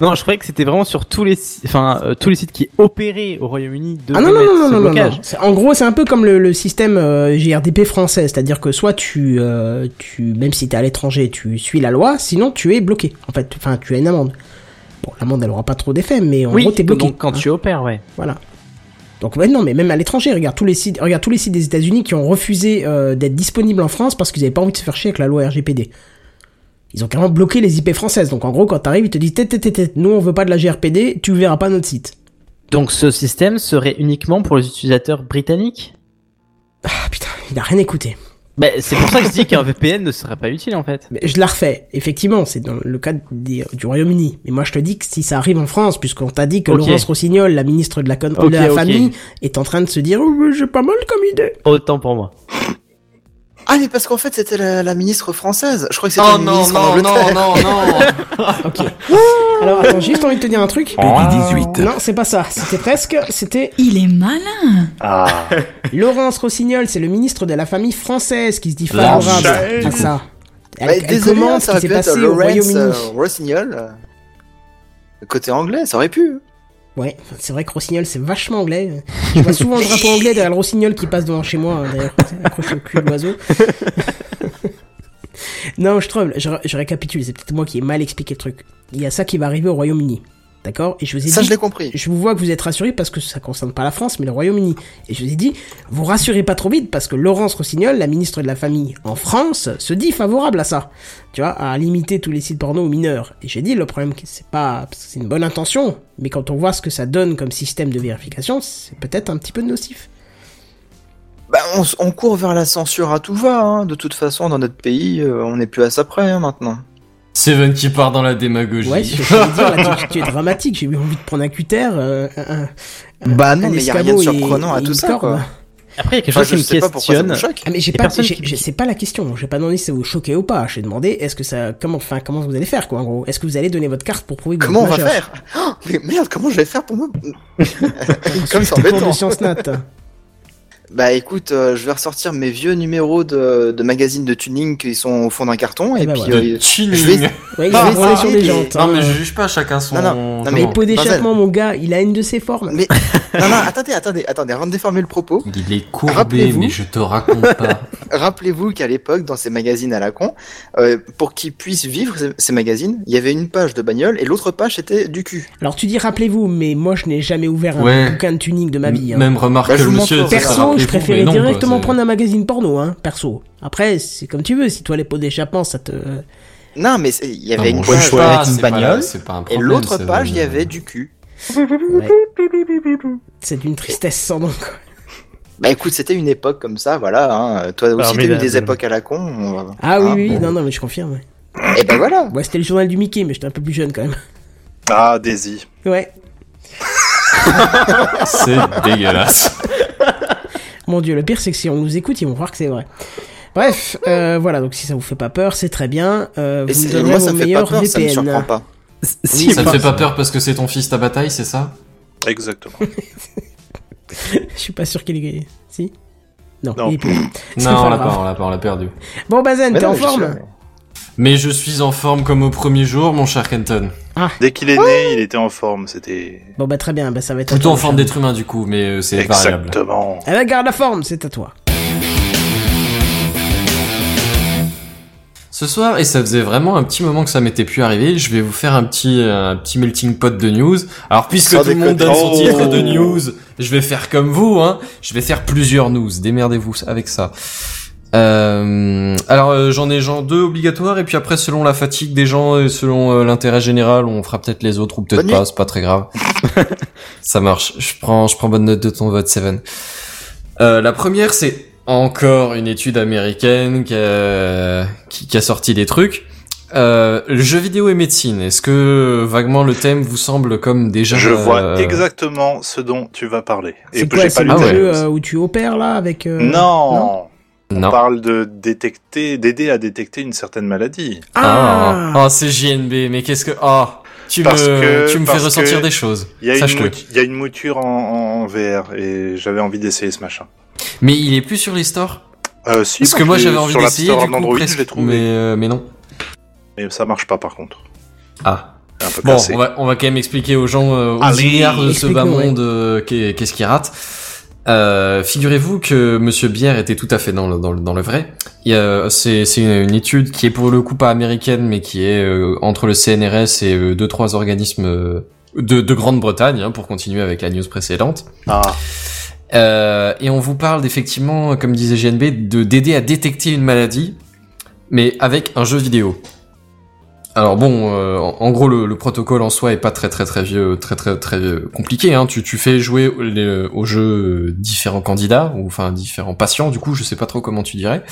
Non, je croyais que c'était vraiment sur tous les, enfin euh, tous les sites qui opéraient au Royaume-Uni de Ah non, non, non, non, ce non, blocage. En gros, c'est un peu comme le, le système euh, GRDP français, c'est-à-dire que soit tu, euh, tu, même si t'es à l'étranger, tu suis la loi, sinon tu es bloqué. En fait, enfin, tu as une amende. Bon, l'amende, elle aura pas trop d'effet, mais en Oui, gros, t'es bloqué. donc quand hein. tu opères, ouais. Voilà. Donc ouais, non, mais même à l'étranger, regarde tous les sites, regarde tous les sites des États-Unis qui ont refusé euh, d'être disponibles en France parce qu'ils avaient pas envie de se faire chier avec la loi RGPD. Ils ont carrément bloqué les IP françaises. Donc en gros, quand t'arrives, ils te disent tête, tête, tête, tête, nous on veut pas de la GRPD, tu verras pas notre site. Donc ce système serait uniquement pour les utilisateurs britanniques? Ah putain, il a rien écouté. Bah, c'est pour ça que je dis qu'un VPN ne serait pas utile en fait. Mais je la refais. Effectivement, c'est dans le cas des- du Royaume-Uni. Mais moi, je te dis que si ça arrive en France, puisqu'on t'a dit que. Laurence Rossignol, la ministre de la, con- de la famille, est en train de se dire, oh, j'ai pas mal comme idée. Autant pour moi. Ah, mais parce qu'en fait, c'était la, la ministre française. Je crois que c'était Oh une non, ministre en non, non, Angleterre. non, non Ok. Alors, attends, j'ai juste envie de te dire un truc. Peggy 18. Non, c'est pas ça. C'était presque. C'était Il est malin. Ah. Laurence Rossignol, c'est le ministre de la famille française qui se dit favorable à ça. Elle, Bah, elle désolé, hein, ça aurait s'est pu être passé au Lawrence Royaume-Uni. euh, Rossignol. euh, Côté anglais, ça aurait pu. Ouais, c'est vrai que Rossignol, c'est vachement anglais. Je vois souvent le drapeau anglais derrière le Rossignol qui passe devant chez moi, hein, d'ailleurs, accroché au cul de l'oiseau. non, je trouve, je, je récapitule, c'est peut-être moi qui ai mal expliqué le truc. Il y a ça qui va arriver au Royaume-Uni. D'accord? Et je vous ai Ça, dit, je l'ai compris. je vous vois que vous êtes rassurés parce que ça concerne pas la France, mais le Royaume-Uni. Et je vous ai dit, vous rassurez pas trop vite parce que Laurence Rossignol, la ministre de la Famille en France, se dit favorable à ça. Tu vois, à limiter tous les sites porno aux mineurs. Et j'ai dit, le problème, c'est pas, c'est une bonne intention, mais quand on voit ce que ça donne comme système de vérification, c'est peut-être un petit peu nocif. Bah, on court vers la censure à tout va. Hein. De toute façon, dans notre pays, euh, on n'est plus à ça près hein, maintenant. Seven qui part dans la démagogie. Ouais, je dire, là, tu, tu es dramatique, j'ai eu envie de prendre un cutter, euh, un, un- Bah non, un mais il y a rien de et- surprenant à et tout ça, quoi. Après, il y a quelque Enfin, chose je qui me ça questionne. me choque. Ah mais j'ai pas, qui- pas la question. J'ai pas demandé si ça vous choquait ou pas. J'ai demandé est-ce que ça, comment, enfin, comment vous allez faire quoi en gros? Est-ce que vous allez donner votre carte pour prouver que vous Comment on va faire oh, Mais merde, comment je vais faire pour me... Comme cours embêtant. de nat. Bah écoute, euh, je vais ressortir mes vieux numéros de, de magazines de tuning qui sont au fond d'un carton, et ben puis... voilà. De euh, je vais- Ouais, il Ah, va rouler ça sur des est, jantes. Non hein. mais je juge pas chacun son. Non, non. Mais pot d'échappement, mon gars, il a une de ses formes. Mais... non, non, attendez, attendez, attendez, avant de déformer le propos, Il est courbé, Rappelez-vous. mais je te raconte pas. rappelez-vous qu'à l'époque, dans ces magazines à la con, euh, pour qu'ils puissent vivre ces, ces magazines, il y avait une page de bagnole et l'autre page c'était du cul. Alors tu dis rappelez-vous, mais moi je n'ai jamais ouvert un Ouais. bouquin de tuning de ma vie. hein. Même remarque Bah, je que monsieur. Perso, je préférais non, directement prendre un magazine porno, hein, perso. Après, c'est comme tu veux, si toi les pots d'échappement, ça te... Non, mais il y Non, avait bon, une page avec une c'est pas la- bagnole, pas un et problème, l'autre ça page, il y avait du cul. Ouais. C'est d'une tristesse sans nom, quoi. Bah écoute, c'était une époque comme ça, voilà. Hein. Toi aussi, t'as eu des époques à la con. on Ah oui, hein, oui, bon. non, non, mais je confirme, ouais. Et ben voilà. Ouais, c'était le journal du Mickey, mais j'étais un peu plus jeune quand même. Ah, Daisy. Ouais. C'est dégueulasse. Mon dieu, le pire c'est que si on nous écoute, ils vont croire que c'est vrai. Bref, euh, voilà, donc si ça vous fait pas peur, c'est très bien. Euh, Et vous me moi, vos ça me fait pas meilleurs peur, ça me VPN. surprend pas. Si, Ça te fait pas peur parce que c'est ton fils ta bataille, c'est ça? Exactement. Je suis pas sûr qu'il est... Si? Non, Non. il est plus. C'est Non, on l'a grave. pas, on l'a pas, on l'a perdu. Bon, Bazen, Mais t'es non, en je suis forme. Mais je suis en forme comme au premier jour, mon cher Kenton. Ah. Dès qu'il est né, il était en forme. C'était Bon bah très bien, bah ça va être à Plutôt en forme d'être humain du coup, mais euh, c'est variable. exactement. Elle Eh, garde la forme, c'est à toi. Ce soir, et ça faisait vraiment un petit moment que ça m'était plus arrivé, je vais vous faire un petit un petit melting pot de news. Alors puisque Sans tout le monde donne son Oh. titre de news, je vais faire comme vous, hein. Je vais faire plusieurs news. Démerdez-vous avec ça. Euh, alors euh, j'en ai genre deux obligatoires et puis après selon la fatigue des gens et selon euh, l'intérêt général on fera peut-être les autres ou peut-être pas c'est pas très grave. Ça marche. Je prends je prends bonne note de ton vote Seven. Euh, la première c'est encore une étude américaine qui a, qui, qui a sorti des trucs. Euh, le jeu vidéo et médecine est-ce que vaguement le thème vous semble comme déjà Je vois euh, exactement ce dont tu vas parler. Et C'est que quoi, j'ai c'est le Ah jeu euh, où tu opères là avec... euh, Non? On non parle de détecter, d'aider à détecter une certaine maladie. ah, Ah, oh, c'est JNB mais qu'est-ce que oh tu Parce me que- tu me fais ressentir que des choses Il y a, une, sache-le mouture- il y a une mouture en, en VR et j'avais envie d'essayer ce machin. Mais il est plus sur les stores? Euh, si, Parce que moi je l'ai- j'avais envie sur l'App d'essayer Store du coup Android, presque, je l'ai trouvé. mais euh, mais non. Et ça marche pas par contre. Ah. C'est un peu Bon, on va on va quand même expliquer aux gens euh, aux milliards de ce bas ouais. monde euh, qu'est- qu'est-ce qui rate. Euh, figurez-vous que Monsieur Bière était tout à fait dans le, dans le, dans le vrai. C'est une, étude qui est pour le coup pas américaine, mais qui est euh, entre le CNRS et euh, deux trois organismes euh, de, de Grande-Bretagne, hein, pour continuer avec la news précédente. Ah, Euh, et on vous parle effectivement, comme disait GNB, de d'aider à détecter une maladie, mais avec un jeu vidéo. Alors bon, euh, en, gros, le, le protocole en soi est pas très très très vieux, très très très euh, compliqué. Hein. Tu, tu fais jouer les- au jeu euh, différents candidats ou enfin différents patients. Du coup, je sais pas trop comment tu dirais.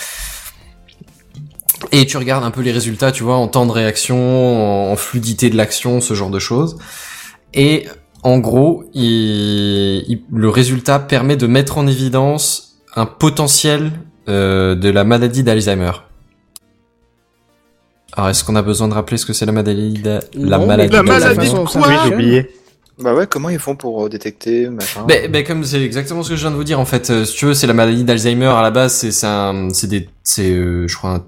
Et tu regardes un peu les résultats, tu vois, en temps de réaction, en, fluidité de l'action, ce genre de choses. Et en gros, le résultat permet de mettre en évidence un potentiel euh, de la maladie d'Alzheimer. Alors, est-ce qu'on a besoin de rappeler ce que c'est la maladie d'a- la Non, maladie de toute maladie façon, de quoi fonctionne. j'ai oublié. Bah ouais, comment ils font pour euh, détecter machin Ben, ben, comme c'est exactement ce que je viens de vous dire en fait. Euh, si tu veux, c'est la maladie d'Alzheimer à la base. C'est c'est un, c'est des, c'est euh, je crois un-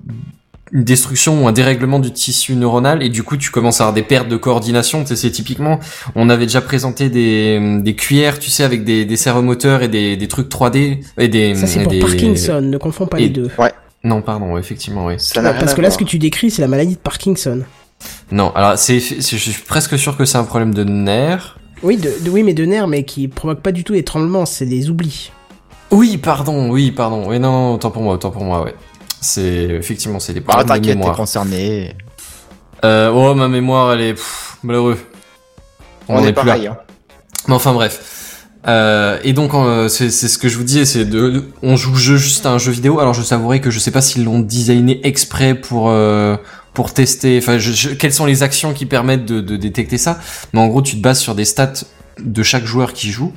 une destruction ou un dérèglement du tissu neuronal et du coup tu commences à avoir des pertes de coordination. Tu sais, c'est typiquement, on avait déjà présenté des, des cuillères, tu sais, avec des, des servomoteurs et des, des trucs 3D et des. Ça c'est pour des- Parkinson, ne confonds pas et- les deux. Non, pardon, effectivement, oui. Ça parce que là, voir. ce que tu décris, c'est la maladie de Parkinson. Non, alors c'est, je suis presque sûr que c'est un problème de nerfs. Oui, de, de- oui, mais de nerfs, mais qui provoque pas du tout des tremblements, c'est des oublis. Oui, pardon, oui, pardon. Oui, non, autant pour moi, autant pour moi, ouais. C'est effectivement, c'est des Bah problèmes de t'inquiète, t'es mémoire. concerné. Euh, oh, ma mémoire, elle est pff, malheureux. On, en est, plus là. pareil. Hein. Mais enfin bref. Euh, et donc euh, c'est ce que je vous disais, c'est de, on joue juste à un jeu vidéo. Alors je savourais que je sais pas s'ils l'ont designé exprès pour euh, pour tester. Enfin, quelles sont les actions qui permettent de, de détecter ça? Mais en gros, tu te bases sur des stats de chaque joueur qui joue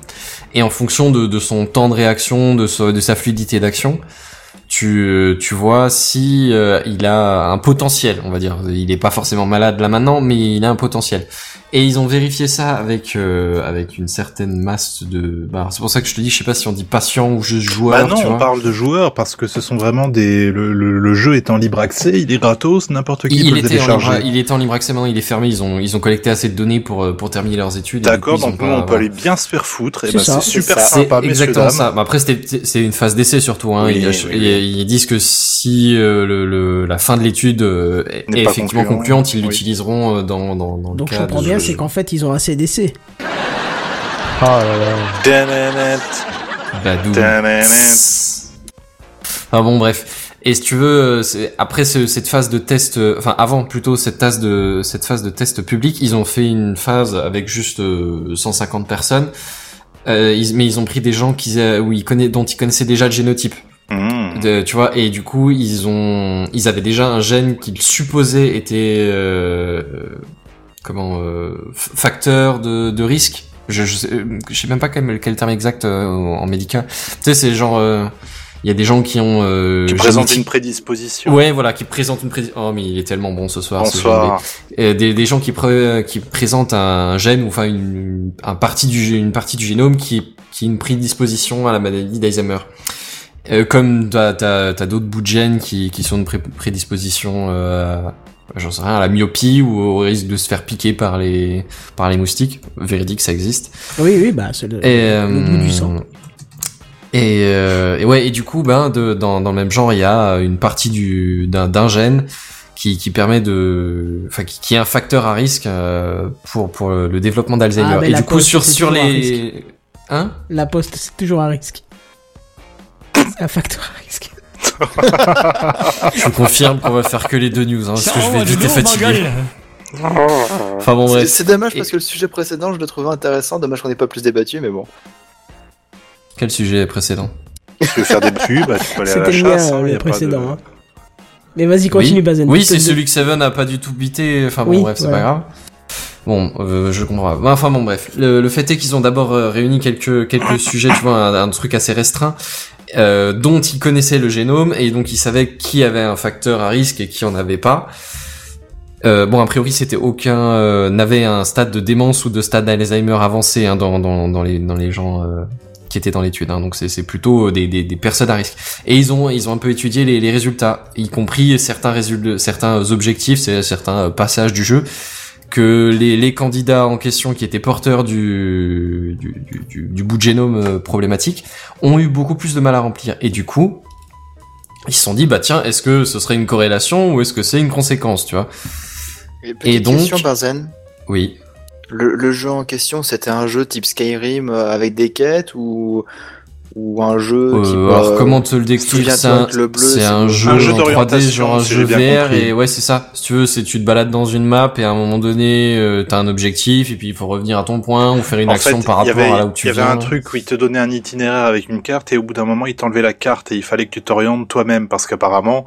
et en fonction de, de son temps de réaction, de, sa- fluidité d'action, tu, tu vois si euh, il a un potentiel, on va dire. Il est pas forcément malade là maintenant, mais il a un potentiel. Et ils ont vérifié ça avec euh, avec une certaine masse de. Bah, c'est pour ça que je te dis, je sais pas si on dit patient ou juste joueur. Bah non, tu on vois. parle de joueurs parce que ce sont vraiment des. Le, le, le jeu est en libre accès, il est gratos, n'importe qui Il, peut le était en libre, télécharger. il était en libre accès maintenant, il est fermé. Ils ont ils ont collecté assez de données pour euh, pour terminer leurs études. D'accord, ils ont donc on peut aller bien se faire foutre, et C'est bah ça, c'est super sympa, C'est exactement dames. ça. Mais après, c'était c'est une phase d'essai surtout. Hein. Oui, ils, oui, ils- oui. ils disent que si euh, le, le- la fin de l'étude euh, est effectivement concluant, concluante, ils oui. l'utiliseront euh, dans dans dans Donc le je cas comprends de bien, ce c'est qu'en fait, ils ont assez d'essais. Oh là là. Dananet, Badou. dananet. Ah bon, bref. Et si tu veux, euh, après ce- cette phase de test, euh, enfin avant plutôt cette phase de cette phase de test public, ils ont fait une phase avec juste euh, 150 personnes. Euh, ils- mais ils ont pris des gens qui, où ils connaissent, dont ils connaissaient déjà le génotype. Mmh. De- tu vois, et du coup, ils ont, ils avaient déjà un gène qu'ils supposaient était euh, comment euh, facteur de, de risque. Je, je, sais, euh, je sais même pas quel, quel terme exact euh, en médical. Tu sais, c'est genre, euh, il y a des gens qui ont euh, Tu présentes génétique- une prédisposition. Ouais, voilà, qui présentent une prédi- Oh, mais il est tellement bon ce soir. ce Bonsoir. Euh, des, des gens qui, pré- qui présentent un gène ou enfin une, un partie du, une partie du génome qui, qui a une prédisposition à la maladie d'Alzheimer. Euh, comme t'as, t'as, t'as d'autres bouts de gènes qui, qui sont une pré- prédisposition euh, j'en sais rien, à la myopie ou au risque de se faire piquer par les par les moustiques. Véridique, ça existe. Oui, oui, bah, c'est le, goût du sang. euh, Et, euh, et ouais, et du coup, ben, de, dans, dans le même genre, il y a une partie du d'un d'un gène qui, qui permet de, enfin, qui, qui est un facteur à risque euh, pour pour le développement d'Alzheimer. Ah, et du coup, sur sur les, hein? La poste, c'est toujours un risque. C'est un facteur à risque. Je confirme qu'on va faire que les deux news, hein, parce que je vais Oh, vite fatigué. Enfin bon, C'est- bref. C'est dommage parce que le sujet précédent, je le trouvais intéressant. Dommage qu'on n'ait pas plus débattu, mais bon. Quel sujet précédent Tu veux faire des pubs, bah, tu peux aller à la chasse. hein, le précédent. hein. Mais vas-y, continue, Bazen. Oui, c'est celui que Seven a pas du tout bité. Enfin bon, Oui, bref, c'est pas grave. Bon, euh, je comprends. pas. Enfin bon, bref. Le, le fait est qu'ils ont d'abord euh, réuni quelques quelques sujets, tu vois, un, un truc assez restreint, euh, dont ils connaissaient le génome et donc ils savaient qui avait un facteur à risque et qui en avait pas. Euh, bon, a priori, c'était aucun euh, n'avait un stade de démence ou de stade d'Alzheimer avancé hein, dans, dans dans les dans les gens euh, qui étaient dans l'étude. Hein, donc c'est plutôt des, des des personnes à risque. Et ils ont ils ont un peu étudié les, les résultats, y compris certains résultats, certains objectifs, certains euh, passages du jeu que les, les candidats en question qui étaient porteurs du, du, du, du- du bout de génome euh, problématique ont eu beaucoup plus de mal à remplir. Et du coup, ils se sont dit, bah tiens, est-ce que ce serait une corrélation ou est-ce que c'est une conséquence, tu vois? Et, donc- question, Barzen. Oui. Le, le jeu en question, c'était un jeu type Skyrim euh, avec des quêtes ou ou un jeu Euh, type. alors euh, comment te le décrire C'est un, avec le bleu, c'est c'est un jeu, Un jeu en 3D, d'orientation, genre un si jeu VR, et ouais c'est ça. Si tu veux, c'est tu te balades dans une map et à un moment donné, euh, t'as un objectif et puis il faut revenir à ton point ou faire une En action fait, par rapport avait, à là où tu il y avait viens. un truc où il te donnait un itinéraire avec une carte et au bout d'un moment il t'enlevait la carte et il fallait que tu t'orientes toi-même parce qu'apparemment,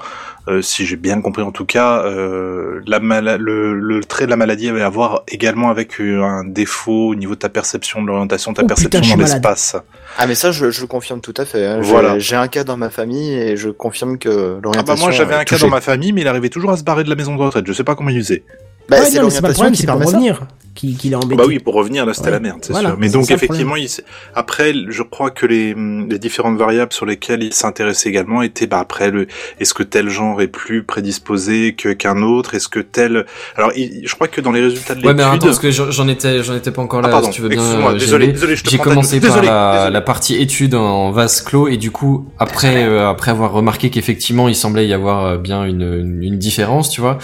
euh, si j'ai bien compris en tout cas, euh, la le, le trait de la maladie avait à voir également avec euh, un défaut au niveau de ta perception de l'orientation, de ta Oh, perception dans l'espace. Ah mais ça, je, je le confirme tout à fait. hein. J'ai- Voilà. J'ai un cas dans ma famille et je confirme que Ah l'orientation. bah moi j'avais un cas dans ma famille mais il arrivait toujours à se barrer de la maison de retraite. Je sais pas comment il faisait. Bah, Ouais, c'est l'orientation qui c'est pour permet ça. revenir. Qui, qui l'a embêté. Bah oui, pour revenir là c'était Ouais. la merde, c'est Voilà, sûr. Mais donc effectivement, il après, je crois que les, les différentes variables sur lesquelles il s'intéressait également étaient, bah après, le, est-ce que tel genre est plus prédisposé que qu'un autre, est-ce que tel, alors il- je crois que dans les résultats de Ouais, mais attends, l'étude, parce que j'en j'en étais, j'en étais pas encore Ah, là. pardon, si tu veux bien, euh, désolé, désolé, je te J'ai commencé par Désolé, la, désolé. la partie étude en vase clos et du coup, après, euh, après avoir remarqué qu'effectivement, il semblait y avoir euh, bien une, une, une différence, tu vois.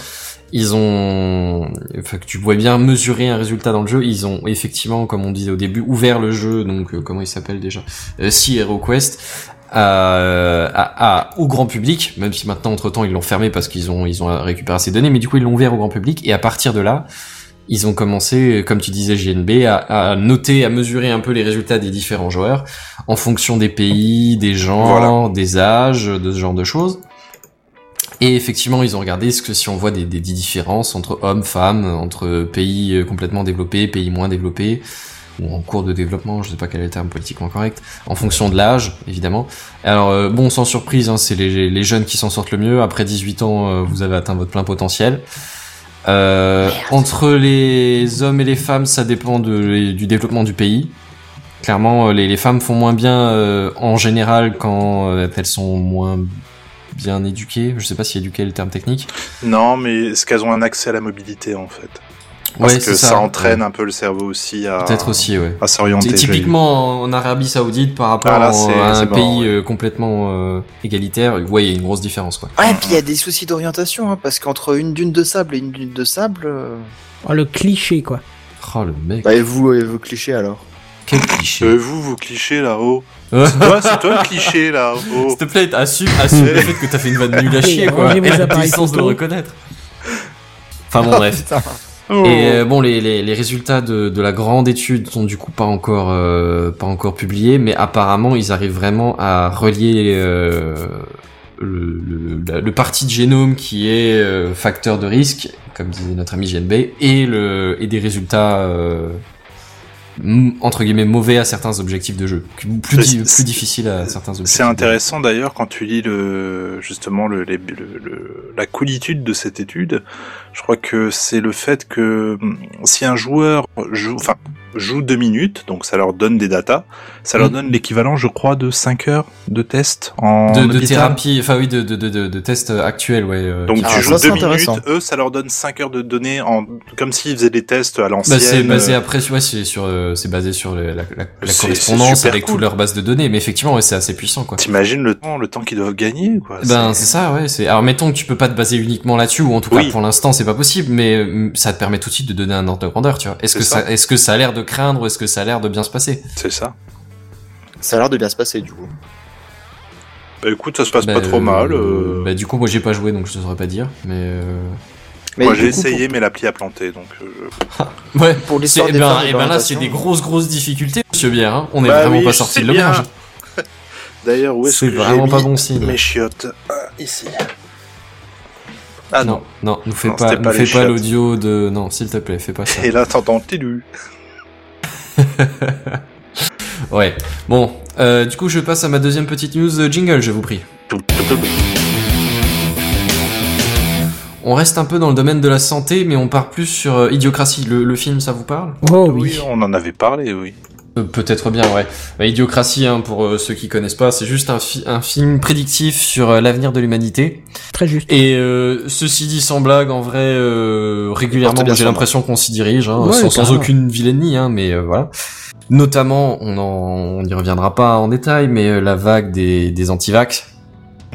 Ils ont, enfin, que tu pouvais bien mesurer un résultat dans le jeu. Ils ont effectivement, comme on disait au début, ouvert le jeu. Donc, euh, comment il s'appelle déjà euh, Sea Hero Quest. À, à- à- au grand public, même si maintenant entre temps ils l'ont fermé parce qu'ils ont ils ont récupéré ces données, mais du coup ils l'ont ouvert au grand public et à partir de là, ils ont commencé, comme tu disais JNB, à, à noter, à mesurer un peu les résultats des différents joueurs en fonction des pays, des genres, des âges, de ce genre de choses. Et effectivement, ils ont regardé ce que si on voit des, des différences entre hommes, femmes, entre pays euh, complètement développés, pays moins développés, ou en cours de développement, je sais pas quel est le terme politiquement correct, en fonction de l'âge, évidemment. Alors, euh, bon, sans surprise, hein, c'est les, les jeunes qui s'en sortent le mieux. Après 18 ans, euh, vous avez atteint votre plein potentiel. Euh, entre les hommes et les femmes, ça dépend de, du développement du pays. Clairement, les, les femmes font moins bien euh, en général quand elles sont moins bien éduquées. Je sais pas si éduquée est le terme technique. non, mais est-ce qu'elles ont un accès à la mobilité en fait? Parce ouais, que c'est ça, ça. entraîne Ouais. un peu le cerveau aussi à, Peut-être aussi, ouais. à s'orienter. Typiquement en Arabie Saoudite par rapport Ah, là, à un pays ouais. euh, complètement euh, égalitaire, ouais, il y a une grosse différence quoi. Ouais, et puis il y a des soucis d'orientation, hein, parce qu'entre une dune de sable et une dune de sable, euh... Oh, le cliché, quoi. Oh le mec, bah et vous, et vos clichés alors? quel cliché. Euh, vous, vos clichés là-haut? Ouais. C'est toi, c'est toi le cliché là-haut. S'il te plaît, assume, assume le fait que t'as fait une vanne nulle à chier Et quoi. Et la puissance de le reconnaître. Enfin bon bref. Oh. Et euh, bon, les, les, les résultats de, de la grande étude sont du coup pas encore euh, pas encore publiés, mais apparemment ils arrivent vraiment à relier euh, le, le, la- le parti de génome qui est euh, facteur de risque, comme disait notre ami GNB, et le et des résultats euh, entre guillemets mauvais à certains objectifs de jeu, plus di- C'est- plus difficiles à certains objectifs. C'est intéressant d'ailleurs quand tu lis le justement le, les- le- le- la coolitude de cette étude. Je crois que c'est le fait que hum, si un joueur joue, enfin jouent deux minutes, donc ça leur donne des datas. Ça leur Mm. donne l'équivalent, je crois, de 5 heures de test en de, de thérapie, enfin oui, de, de, de, de, de tests actuels, ouais. euh, Donc Ah, tu ça, joues deux minutes, eux ça leur donne 5 heures de données en comme s'ils faisaient des tests à l'ancienne. Bah, c'est basé euh, après, ouais, c'est sur, euh, c'est basé sur le- la, la, la C'est- correspondance avec cool. toute leur base de données. Mais effectivement, ouais, c'est assez puissant, quoi. T'imagines le temps, le temps qu'ils doivent gagner, quoi. Ben c'est ça, ouais. C'est alors mettons que tu peux pas te baser uniquement là-dessus, ou en tout cas Oui. pour l'instant c'est pas possible, mais euh, ça te permet tout de suite de donner un ordre de grandeur, tu vois. Est-ce que ça, ça. est-ce que ça a l'air de craindre, ou est-ce que ça a l'air de bien se passer C'est ça. Ça a l'air de bien se passer du coup. Bah écoute, ça se passe Bah, pas trop euh, mal. euh, Bah du coup moi j'ai pas joué donc je saurais pas dire, mais euh... Mais Moi j'ai essayé, mais l'appli a planté, donc. euh, ouais. Pour, pour l'histoire eh des ben, phases eh ben là c'est des grosses grosses difficultés, Monsieur Bière. Hein. On est Bah vraiment oui, pas sorti de bien. l'auberge. D'ailleurs, où est-ce C'est que vraiment j'ai pas mis bon signe. Mes chiottes. Ah, ici. Ah non. non, non, nous fais Non, pas, nous fais pas l'audio de, non, s'il te plaît, fais pas ça. Et là, t'entends Télu. Ouais. Bon, euh, du coup je passe à ma deuxième petite news euh, jingle, je vous prie. On reste un peu dans le domaine de la santé, mais on part plus sur euh, Idiocratie. Le, le film, ça vous parle? Oh Oui, oui. on en avait parlé, oui. Euh, Peut-être bien, ouais. Bah, Idiocratie, hein, pour euh, ceux qui connaissent pas, c'est juste un, fi- un film prédictif sur euh, l'avenir de l'humanité. Très juste. Et euh, ceci dit sans blague, en vrai, euh, régulièrement, j'ai l'impression qu'on s'y dirige, hein, Ouais, sans, sans aucune vilainie, hein, mais euh, voilà. Notamment, on en, on n'y reviendra pas en détail, mais euh, la vague des, des antivax.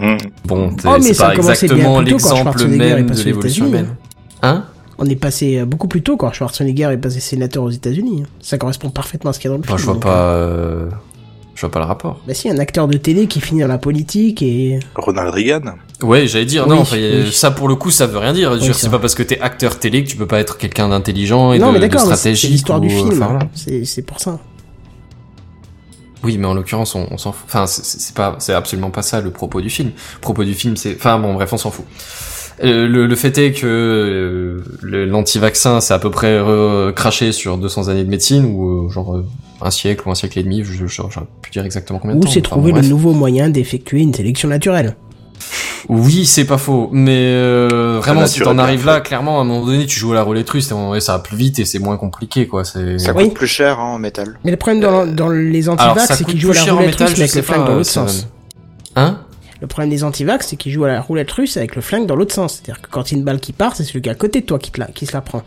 Hum. Bon, c'est Oh, mais c'est pas exactement l'exemple même de l'évolution humaine. Hein? On est passé euh, beaucoup plus tôt quand Schwarzenegger est passé sénateur aux États-Unis. Ça correspond parfaitement à ce qu'il y a dans le Enfin, film. je vois donc, pas, euh, je vois pas le rapport. Bah si, un acteur de télé qui finit dans la politique et... Ronald Reagan. Ouais, j'allais dire, Oui, non, enfin, oui. ça pour le coup, ça veut rien dire. Oui, c'est pas parce que t'es acteur télé que tu peux pas être quelqu'un d'intelligent et non de, mais de d'accord, mais c'est- stratégique. c'est l'histoire du ou, euh, film. enfin, voilà. C'est pour ça. Oui, mais en l'occurrence, on, on s'en fout. Enfin, c'est- c'est c'est pas, c'est absolument pas ça le propos du film. Le propos du film, c'est, enfin bon, bref, on s'en fout. Euh, Le, le fait est que euh, l'anti-vaccin, c'est à peu près euh, craché sur 200 années de médecine ou euh, genre euh, un siècle ou un siècle et demi. Je, j'aurais pu dire exactement combien de Ou temps. c'est enfin, trouver bon, le nouveau moyen d'effectuer une sélection naturelle. Oui, c'est pas faux, mais euh, vraiment, si t'en arrives là, clairement, à un moment donné, tu joues à la roulette russe, et ça va plus vite et c'est moins compliqué, quoi. C'est Ça Oui. coûte plus cher hein, en métal. Mais le problème dans, dans les antivax, c'est qu'ils jouent à plus la roulette russe mais avec sais le flingue pas, dans l'autre sens. Hein? Le problème des antivax, c'est qu'ils jouent à la roulette russe avec le flingue dans l'autre sens. C'est-à-dire que quand il y a une balle qui part, c'est celui qui est à côté de toi qui, te la, qui se la prend.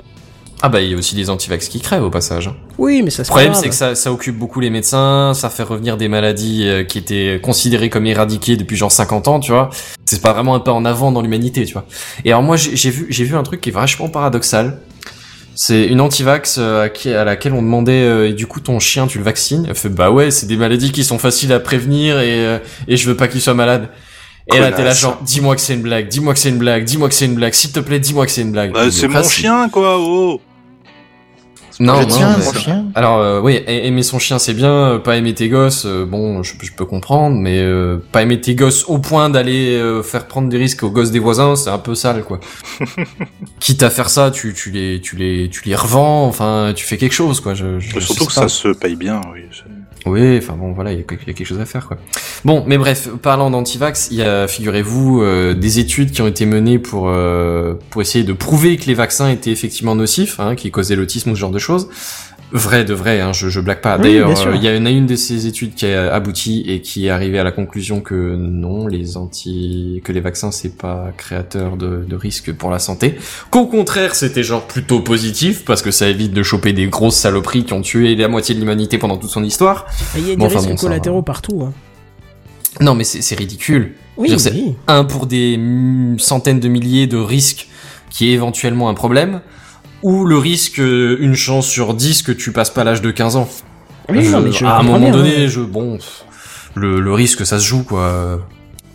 Ah bah, il y a aussi des antivax qui crèvent au passage. Oui, mais ça Le c'est problème, c'est que ça, ça occupe beaucoup les médecins, ça fait revenir des maladies euh, qui étaient considérées comme éradiquées depuis genre 50 ans, tu vois. C'est pas vraiment un pas en avant dans l'humanité, tu vois. Et alors moi, j'ai vu, j'ai vu un truc qui est vachement paradoxal. C'est une antivax euh, à, qui- à laquelle on demandait euh, et du coup ton chien tu le vaccines? Elle fait bah ouais c'est des maladies qui sont faciles à prévenir et euh, et je veux pas qu'il soit malade. Et là t'es là genre dis-moi que c'est une blague, dis-moi que c'est une blague, dis-moi que c'est une blague, s'il te plaît dis-moi que c'est une blague. Bah, c'est mon chien, quoi, oh Non, Je tiens, mon chien. alors euh, oui, aimer son chien c'est bien, euh, pas aimer tes gosses, euh, bon, je, je peux comprendre, mais euh, pas aimer tes gosses au point d'aller euh, faire prendre des risques aux gosses des voisins, c'est un peu sale quoi. Quitte à faire ça, tu, tu les tu les tu les revends, enfin tu fais quelque chose quoi. Je, je, Surtout que pas. ça se paye bien, oui. Oui, enfin bon, voilà, il y a quelque chose à faire, quoi. Bon, mais bref, parlant d'antivax, il y a, figurez-vous, euh, des études qui ont été menées pour euh, pour essayer de prouver que les vaccins étaient effectivement nocifs, hein, qui causaient l'autisme ou ce genre de choses. Vrai de vrai, hein, je, je blague pas. D'ailleurs, euh, il y a une, de ces études qui a abouti et qui est arrivée à la conclusion que non, les anti, que les vaccins c'est pas créateur de, de risques pour la santé. Qu'au contraire, c'était genre plutôt positif parce que ça évite de choper des grosses saloperies qui ont tué la moitié de l'humanité pendant toute son histoire. Il y a des Bon, enfin, risques bon, collatéraux partout. Hein. Non, mais c'est ridicule. Oui, dire, oui. Un pour des mm, centaines de milliers de risques qui est éventuellement un problème, ou le risque, euh, une chance sur 10 que tu passes pas l'âge de 15 ans. Oui, Je- non, mais je à un moment bien, donné, hein. je, bon, le, le risque, ça se joue, quoi.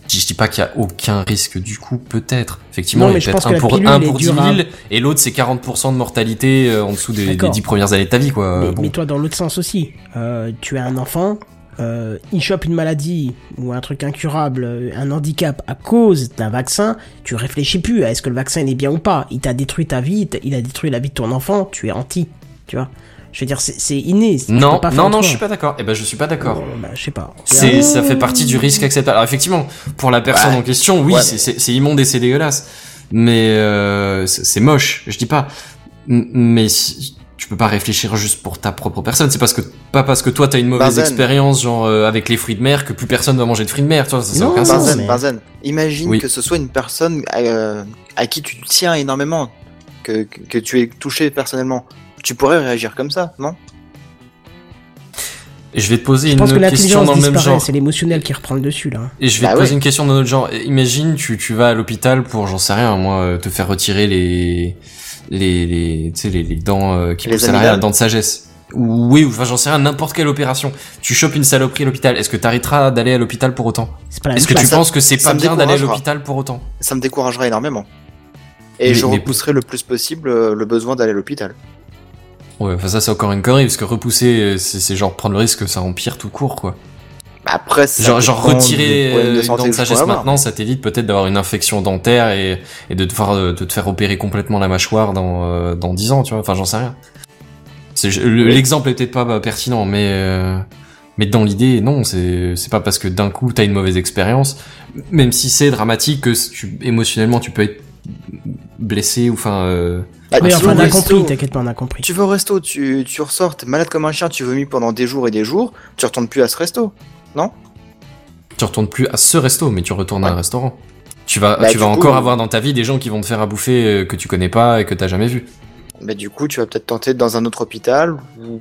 Je dis pas qu'il y a aucun risque du coup, peut-être. Effectivement, Non, il y a peut-être un pour, un pour 10 dure 000, à- et l'autre c'est 40% de mortalité euh, en dessous des, des D'accord. 10 premières années de ta vie, quoi. Mais, Bon. mais toi, dans l'autre sens aussi, euh, tu as un enfant, euh, il chope une maladie ou un truc incurable, euh, un handicap à cause d'un vaccin, tu réfléchis plus à est-ce que le vaccin il est bien ou pas. Il t'a détruit ta vie, il a détruit la vie de ton enfant, tu es anti, tu vois. Je veux dire, c'est inné. Non, pas non, non, je suis pas d'accord. Eh ben, je suis pas d'accord. Bon, bah, je sais pas. C'est, ça fait partie du risque acceptable. Alors effectivement, pour la personne Ouais. en question, oui, Ouais, c'est, immonde et c'est dégueulasse. Mais euh, c'est, moche, je dis pas. Mais si- tu peux pas réfléchir juste pour ta propre personne. C'est parce que pas parce que toi t'as une mauvaise expérience genre euh, avec les fruits de mer que plus personne va manger de fruits de mer. Tu vois, ça n'a Non, aucun sens. Mais- imagine Oui. que ce soit une personne euh, à qui tu tiens énormément, que, que, tu es touché personnellement. Tu pourrais réagir comme ça, non? Et je vais te poser Je une pense que question dans le même genre. c'est l'émotionnel qui reprend le dessus là. Et je vais Bah te poser ouais. une question dans notre genre. Imagine, tu, tu vas à l'hôpital pour, j'en sais rien, moi, euh, te faire retirer les, les, les, tu sais, les, les dents euh, qui Les poussent à l'arrière, les dents de sagesse. Ou oui, ou enfin, j'en sais rien, n'importe quelle opération. Tu chopes une saloperie à l'hôpital. Est-ce que t'arrêteras d'aller à l'hôpital pour autant Est-ce que tu ça- penses que c'est pas bien d'aller à l'hôpital pour autant Ça me découragera énormément. Et Mais- je mais- repousserai le plus possible euh, le besoin d'aller à l'hôpital. Ouais, enfin ça c'est encore une connerie parce que repousser, euh, c'est c'est genre prendre le risque que ça empire tout court quoi. Après, ça Genre, retirer euh, de santé pourrais sagesse maintenant, ça t'évite peut-être d'avoir une infection dentaire et, et de, te faire, de te faire opérer complètement la mâchoire dans, euh, dans 10 ans, tu vois. Enfin, j'en sais rien. L'exemple est peut-être pas bah, pertinent, mais, euh, mais dans l'idée, non, c'est c'est pas parce que d'un coup t'as une mauvaise expérience, même si c'est dramatique, que tu, émotionnellement tu peux être blessé ou enfin. euh, Bah, Oui, tu enfin, on a compris, t'inquiète pas, on a compris. Tu vas au resto, tu, tu ressors, t'es malade comme un chien, tu vomis pendant des jours et des jours, tu retournes plus à ce resto. Tu retournes plus à ce resto, mais tu retournes à un restaurant. Tu vas, Bah, tu du vas coup, encore avoir dans ta vie des gens qui vont te faire à bouffer euh, que tu connais pas et que t'as jamais vu. Mais du coup, tu vas peut-être tenter dans un autre hôpital. Ou...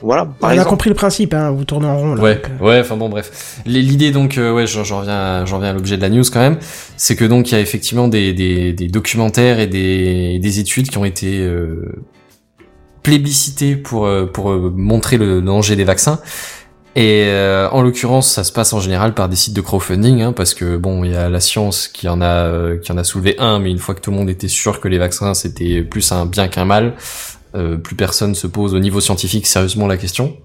Voilà, par on a compris le principe, hein, vous tournez en rond là. Ouais, donc, euh, ouais, enfin bon, bref. L'idée donc, euh, ouais, j'en reviens, j'en reviens à l'objet de la news quand même, c'est que donc il y a effectivement des, des, des documentaires et des, des études qui ont été euh, plébiscités pour pour montrer le danger des vaccins. Et euh, en l'occurrence, ça se passe en général par des sites de crowdfunding, hein, parce que bon, il y a la science qui en a euh, qui en a soulevé un, mais une fois que tout le monde était sûr que les vaccins c'était plus un bien qu'un mal, euh, plus personne se pose au niveau scientifique sérieusement la question.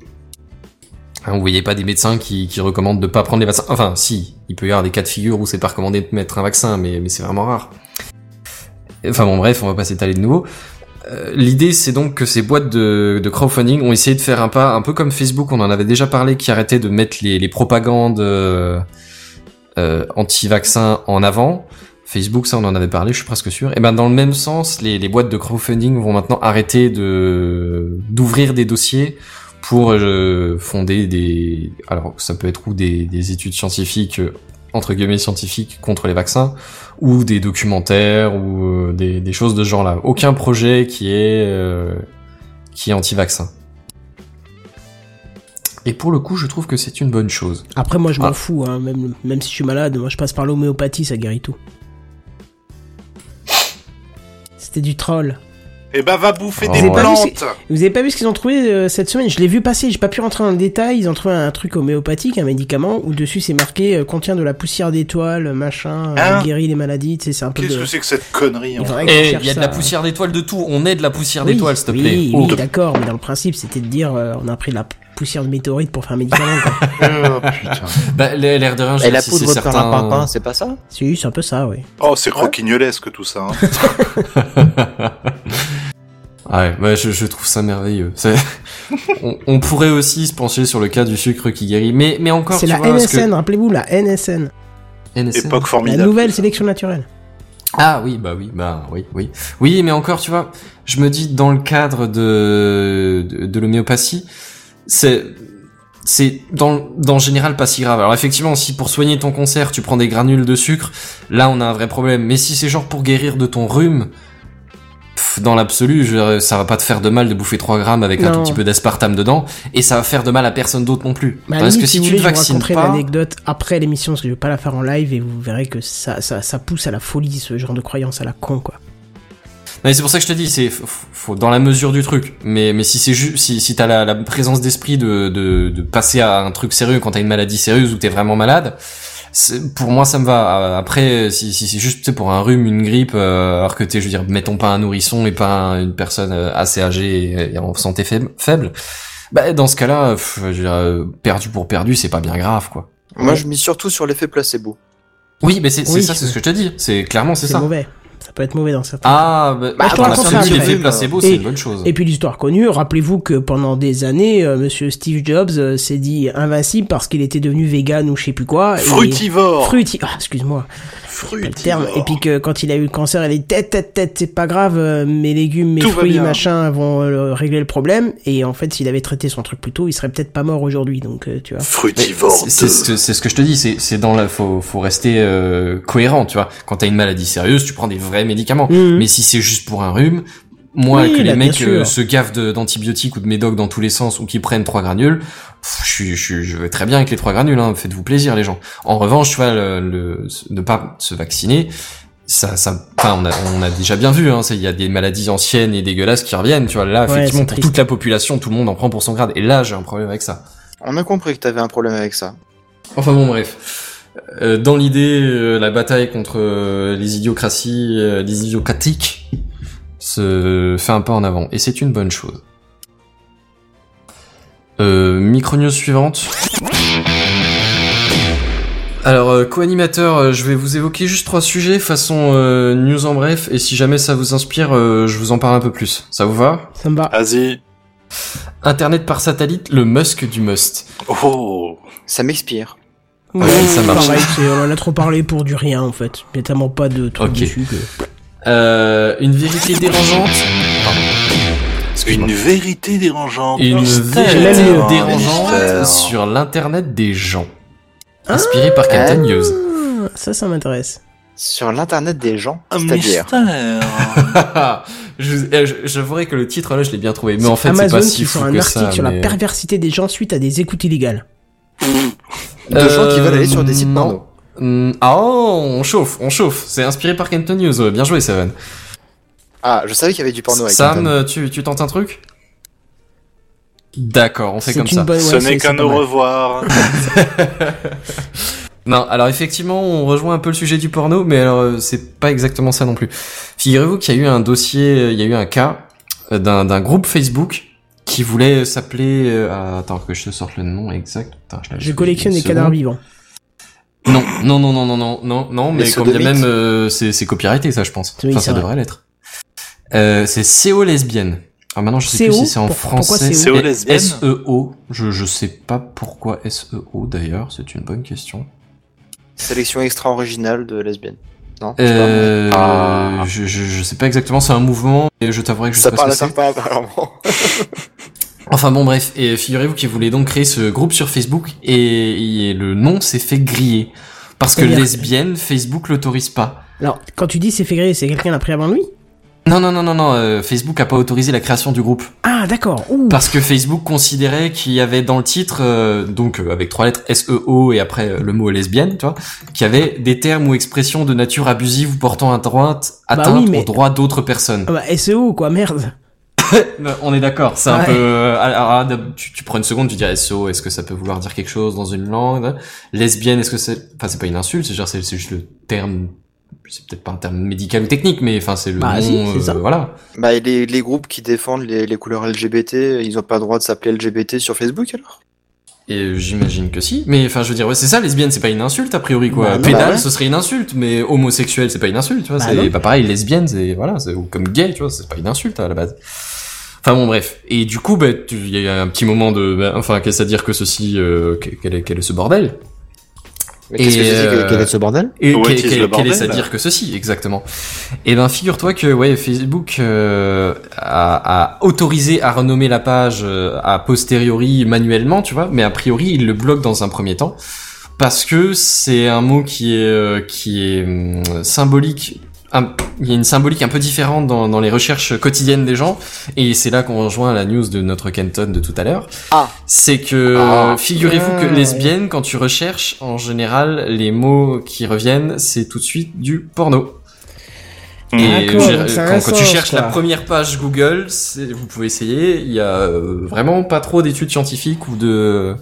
Hein, vous voyez pas des médecins qui, qui recommandent de pas prendre les vaccins. Enfin, si, il peut y avoir des cas de figure où c'est pas recommandé de mettre un vaccin, mais, mais c'est vraiment rare. Enfin bon, bref, on va pas s'étaler de nouveau. Euh, L'idée, c'est donc que ces boîtes de, crowdfunding ont essayé de faire un pas, un peu comme Facebook, on en avait déjà parlé, qui arrêtait de mettre les, propagandes euh, euh, anti-vaccins en avant. Facebook, ça on en avait parlé, je suis presque sûr. Et ben dans le même sens, les, boîtes de crowdfunding vont maintenant arrêter d'ouvrir des dossiers pour fonder des alors ça peut être ou des, des études scientifiques entre guillemets scientifiques contre les vaccins ou des documentaires ou euh, des, des choses de ce genre là aucun projet qui est euh, qui est anti-vaccin et pour le coup je trouve que c'est une bonne chose Après, moi, je m'en Ah. fous, hein, même, même si je suis malade, moi, je passe par l'homéopathie, ça guérit tout. C'était du troll. Eh ben, va bouffer Oh, des plantes Vous avez pas vu ce qu'ils ont trouvé euh, cette semaine? Je l'ai vu passer, j'ai pas pu rentrer dans le détail. Ils ont trouvé un truc homéopathique, un médicament, où dessus c'est marqué euh, contient de la poussière d'étoile, machin, euh, Hein guérit les maladies, tu sais, c'est un peu Qu'est-ce de... que c'est que cette connerie Il en il y a de la poussière d'étoile de tout on est de la poussière Oui, d'étoile s'il te oui, plaît Oui, Oh. d'accord, mais dans le principe, c'était de dire euh, on a pris de la poussière de météorite pour faire un médicament. quoi. Oh, putain. bah l'air de rien je Et la si poudre certain- c'est pas ça? Si, c'est un peu ça, oui. Oh, c'est croquignolesque tout ça. hein. Ah ouais, ouais, je, je trouve ça merveilleux. C'est- on, on pourrait aussi se pencher sur le cas du sucre qui guérit, mais mais encore C'est tu la vois, parce que- NSN, rappelez-vous, la NSN. NSN. Époque La formidable. nouvelle sélection naturelle. Ah oui, bah oui, bah oui, oui, oui, mais encore, tu vois, je me dis dans le cadre de de, de l'homéopathie, c'est c'est dans dans le général pas si grave. Alors effectivement, si pour soigner ton cancer tu prends des granules de sucre, là on a un vrai problème. Mais si c'est genre pour guérir de ton rhume, pff, dans l'absolu, ça va pas te faire de mal de bouffer 3 grammes avec un tout petit peu d'aspartame dedans, et ça va faire de mal à personne d'autre non plus. La Parce que si tu voulez, te je vous vaccines pas, l'anecdote après l'émission, parce que je vais pas la faire en live, et vous verrez que ça, ça, ça pousse à la folie, ce genre de croyance à la con, quoi. Non, c'est pour ça que je te dis, c'est faut, dans la mesure du truc. Mais mais si c'est juste si si t'as la, la présence d'esprit de, de de passer à un truc sérieux quand t'as une maladie sérieuse ou t'es vraiment malade, pour moi ça me va. Euh, Après si si c'est juste tu sais, pour un rhume, une grippe, euh, alors que t'es je veux dire mettons pas un nourrisson et pas un- une personne euh, assez âgée et, en santé faible, bah dans ce cas-là, pff, je veux dire, euh, perdu pour perdu, c'est pas bien grave quoi. Moi, Ouais. je mise surtout sur l'effet placebo. Oui, mais c'est Oui, ça, c'est ce que je te dis. C'est clairement c'est C'est ça. mauvais. Ça peut être mauvais dans certains Ah, bah, Bah, raconte l'absolu, ça l'effet placebo, Et- c'est une bonne chose. Et puis l'histoire connue, rappelez-vous que pendant des années, euh, Monsieur Steve Jobs euh, s'est dit invincible parce qu'il était devenu vegan ou je sais plus quoi. et- Fruitivore Fruiti... Ah, excuse-moi. Pas le terme. Et puis que quand il a eu le cancer, elle est tête, tête, tête, c'est pas grave, euh, mes légumes, mes Tout fruits, machin vont euh, régler le problème. Et en fait, s'il avait traité son truc plus tôt, il serait peut-être pas mort aujourd'hui. Donc, euh, tu vois. Fruitivore c'est- ce, que- c'est ce que je te dis, c'est c'est dans la faut faut rester euh, cohérent, tu vois. Quand t'as une maladie sérieuse, tu prends des vrais médicaments. Mhm. Mais si c'est juste pour un rhume, moi Oui, que là, les bien mecs euh, se gavent d'antibiotiques ou de médocs dans tous les sens ou qui prennent trois granules, pff, je suis je, suis- je vais très bien avec les trois granules. Hein, Faites-vous plaisir les gens. En revanche, tu vois, le, le- ne pas se vacciner. Ça, ça, enfin, on a, on a déjà bien vu, hein, il y a des maladies anciennes et dégueulasses qui reviennent, tu vois. Là, Ouais, effectivement, pour toute la population, tout le monde en prend pour son grade. Et là, j'ai un problème avec ça. On a compris que t'avais un problème avec ça. Enfin bon, bref. Euh, dans l'idée, euh, la bataille contre euh, les idiocraties, euh, les idiocratiques, se fait un pas en avant, et c'est une bonne chose. Euh, micro-news suivante. Alors, euh, co-animateur, euh, je vais vous évoquer juste trois sujets façon euh, news en bref, et si jamais ça vous inspire, euh, je vous en parle un peu plus. Ça vous va? Ça me va. Vas-y. Internet par satellite, le Musk du must. Oh. Ça m'expire. Ouais, ça marche. pareil, on en a trop parlé pour du rien, en fait. Il y a tellement pas de trucs dessus que... Euh, une vérité dérangeante. Une vérité dérangeante. Une Mystère. vérité Mystère. dérangeante Mystère. sur l'internet des gens. Inspiré par News. Ah, ça, ça m'intéresse. Sur l'internet des gens, c'est-à-dire. je, eh, que le titre là, je l'ai bien trouvé. Mais en fait, c'est Amazon pas qui si fou un que article ça. sur mais- la perversité des gens suite à des écoutes illégales. De gens qui veulent aller sur des sites non. porno. Ah, oh, on chauffe, on chauffe. C'est inspiré par Kenton News. Bien joué, Seven. Ah, je savais qu'il y avait du porno avec Sam, Kenton. tu, tu tentes un truc? D'accord, on fait C'est comme ça. bonne- ouais, Ce n'est qu'un au revoir. Non, alors effectivement, on rejoint un peu le sujet du porno, mais alors euh, c'est pas exactement ça non plus. Figurez-vous qu'il y a eu un dossier, euh, il y a eu un cas euh, d'un d'un groupe Facebook qui voulait s'appeler. euh, ah, attends que je te sorte le nom exact. Attends, je collectionne cadavres seconde. vivants. Non, non, non, non, non, non, non, non, mais quand bien même, euh, c'est c'est copyrighté ça, je pense. Oui, enfin, c'est ça vrai. devrait l'être. Euh, c'est CO lesbienne. Alors maintenant, je sais plus si c'est en Pour- français. CO? CO lesbienne SEO. Je je sais pas pourquoi SEO d'ailleurs. C'est une bonne question. Sélection extra originale de lesbienne. Non je sais pas, mais- Euh, Ah. je, je, je sais pas exactement, c'est un mouvement, et je t'avouerai que je Ça sais pas parle que c'est. pas apparemment. Enfin bon, bref, et figurez-vous qu'ils voulaient donc créer ce groupe sur Facebook, et, et le nom s'est fait griller. Parce que lesbienne, Facebook l'autorise pas. Alors, quand tu dis c'est fait griller, c'est quelqu'un l'a pris avant lui? Non, non, non, non, non, euh, Facebook a pas autorisé la création du groupe. Ah, d'accord. Parce que Facebook considérait qu'il y avait dans le titre, euh, donc euh, avec trois lettres S-E-O et après le mot lesbienne, tu vois, qu'il y avait des termes ou expressions de nature abusive ou portant atteinte, Bah atteinte oui, mais- aux droits d'autres personnes. Ah bah, SEO, quoi, merde. On est d'accord, c'est un Ouais. peu. euh, alors, alors, tu, tu prends une seconde, tu dis SO, est-ce que ça peut vouloir dire quelque chose dans une langue Lesbienne, est-ce que c'est. Enfin, c'est pas une insulte, c'est genre, c'est c'est juste le terme. C'est peut-être pas un terme médical ou technique, mais enfin, c'est le Bah, nom. si, euh. Voilà. Bah, et les, les groupes qui défendent les, les couleurs LGBT, ils ont pas le droit de s'appeler LGBT sur Facebook alors? Et j'imagine que si. Mais enfin, je veux dire, ouais, c'est ça, lesbienne, c'est pas une insulte a priori, quoi. Bah, non. Pédale, Bah ouais. ce serait une insulte, mais homosexuel, c'est pas une insulte, tu vois. Bah, c'est pas pareil, lesbienne, c'est. Voilà, c'est ou comme gay, tu vois, c'est pas une insulte à la base. Enfin bon, bref. Et du coup, bah, tu- il y a un petit moment de. enfin, qu'est-ce à dire que ceci. euh, quel, est, quel est ce bordel? Mais qu'est-ce que Et, c'est euh, que- Quel est ce bordel? Et What quel, is quel- the quel bordel, est à là dire que ceci, exactement Eh ben, figure-toi que ouais, Facebook euh, a, a autorisé à renommer la page euh, a posteriori manuellement, tu vois, mais a priori il le bloque dans un premier temps parce que c'est un mot qui est euh, qui est hum, symbolique. Un- il y a une symbolique un peu différente dans, dans les recherches quotidiennes des gens, et c'est là qu'on rejoint la news de notre Kenton de tout à l'heure. Ah. C'est que Ah. figurez-vous Ah, que lesbienne, quand tu recherches, en général, les mots qui reviennent, c'est tout de suite du porno. Et D'accord, j'ai- donc ça a quand, tu cherches quoi. la première page Google, vous pouvez essayer. Il y a euh, vraiment pas trop d'études scientifiques ou de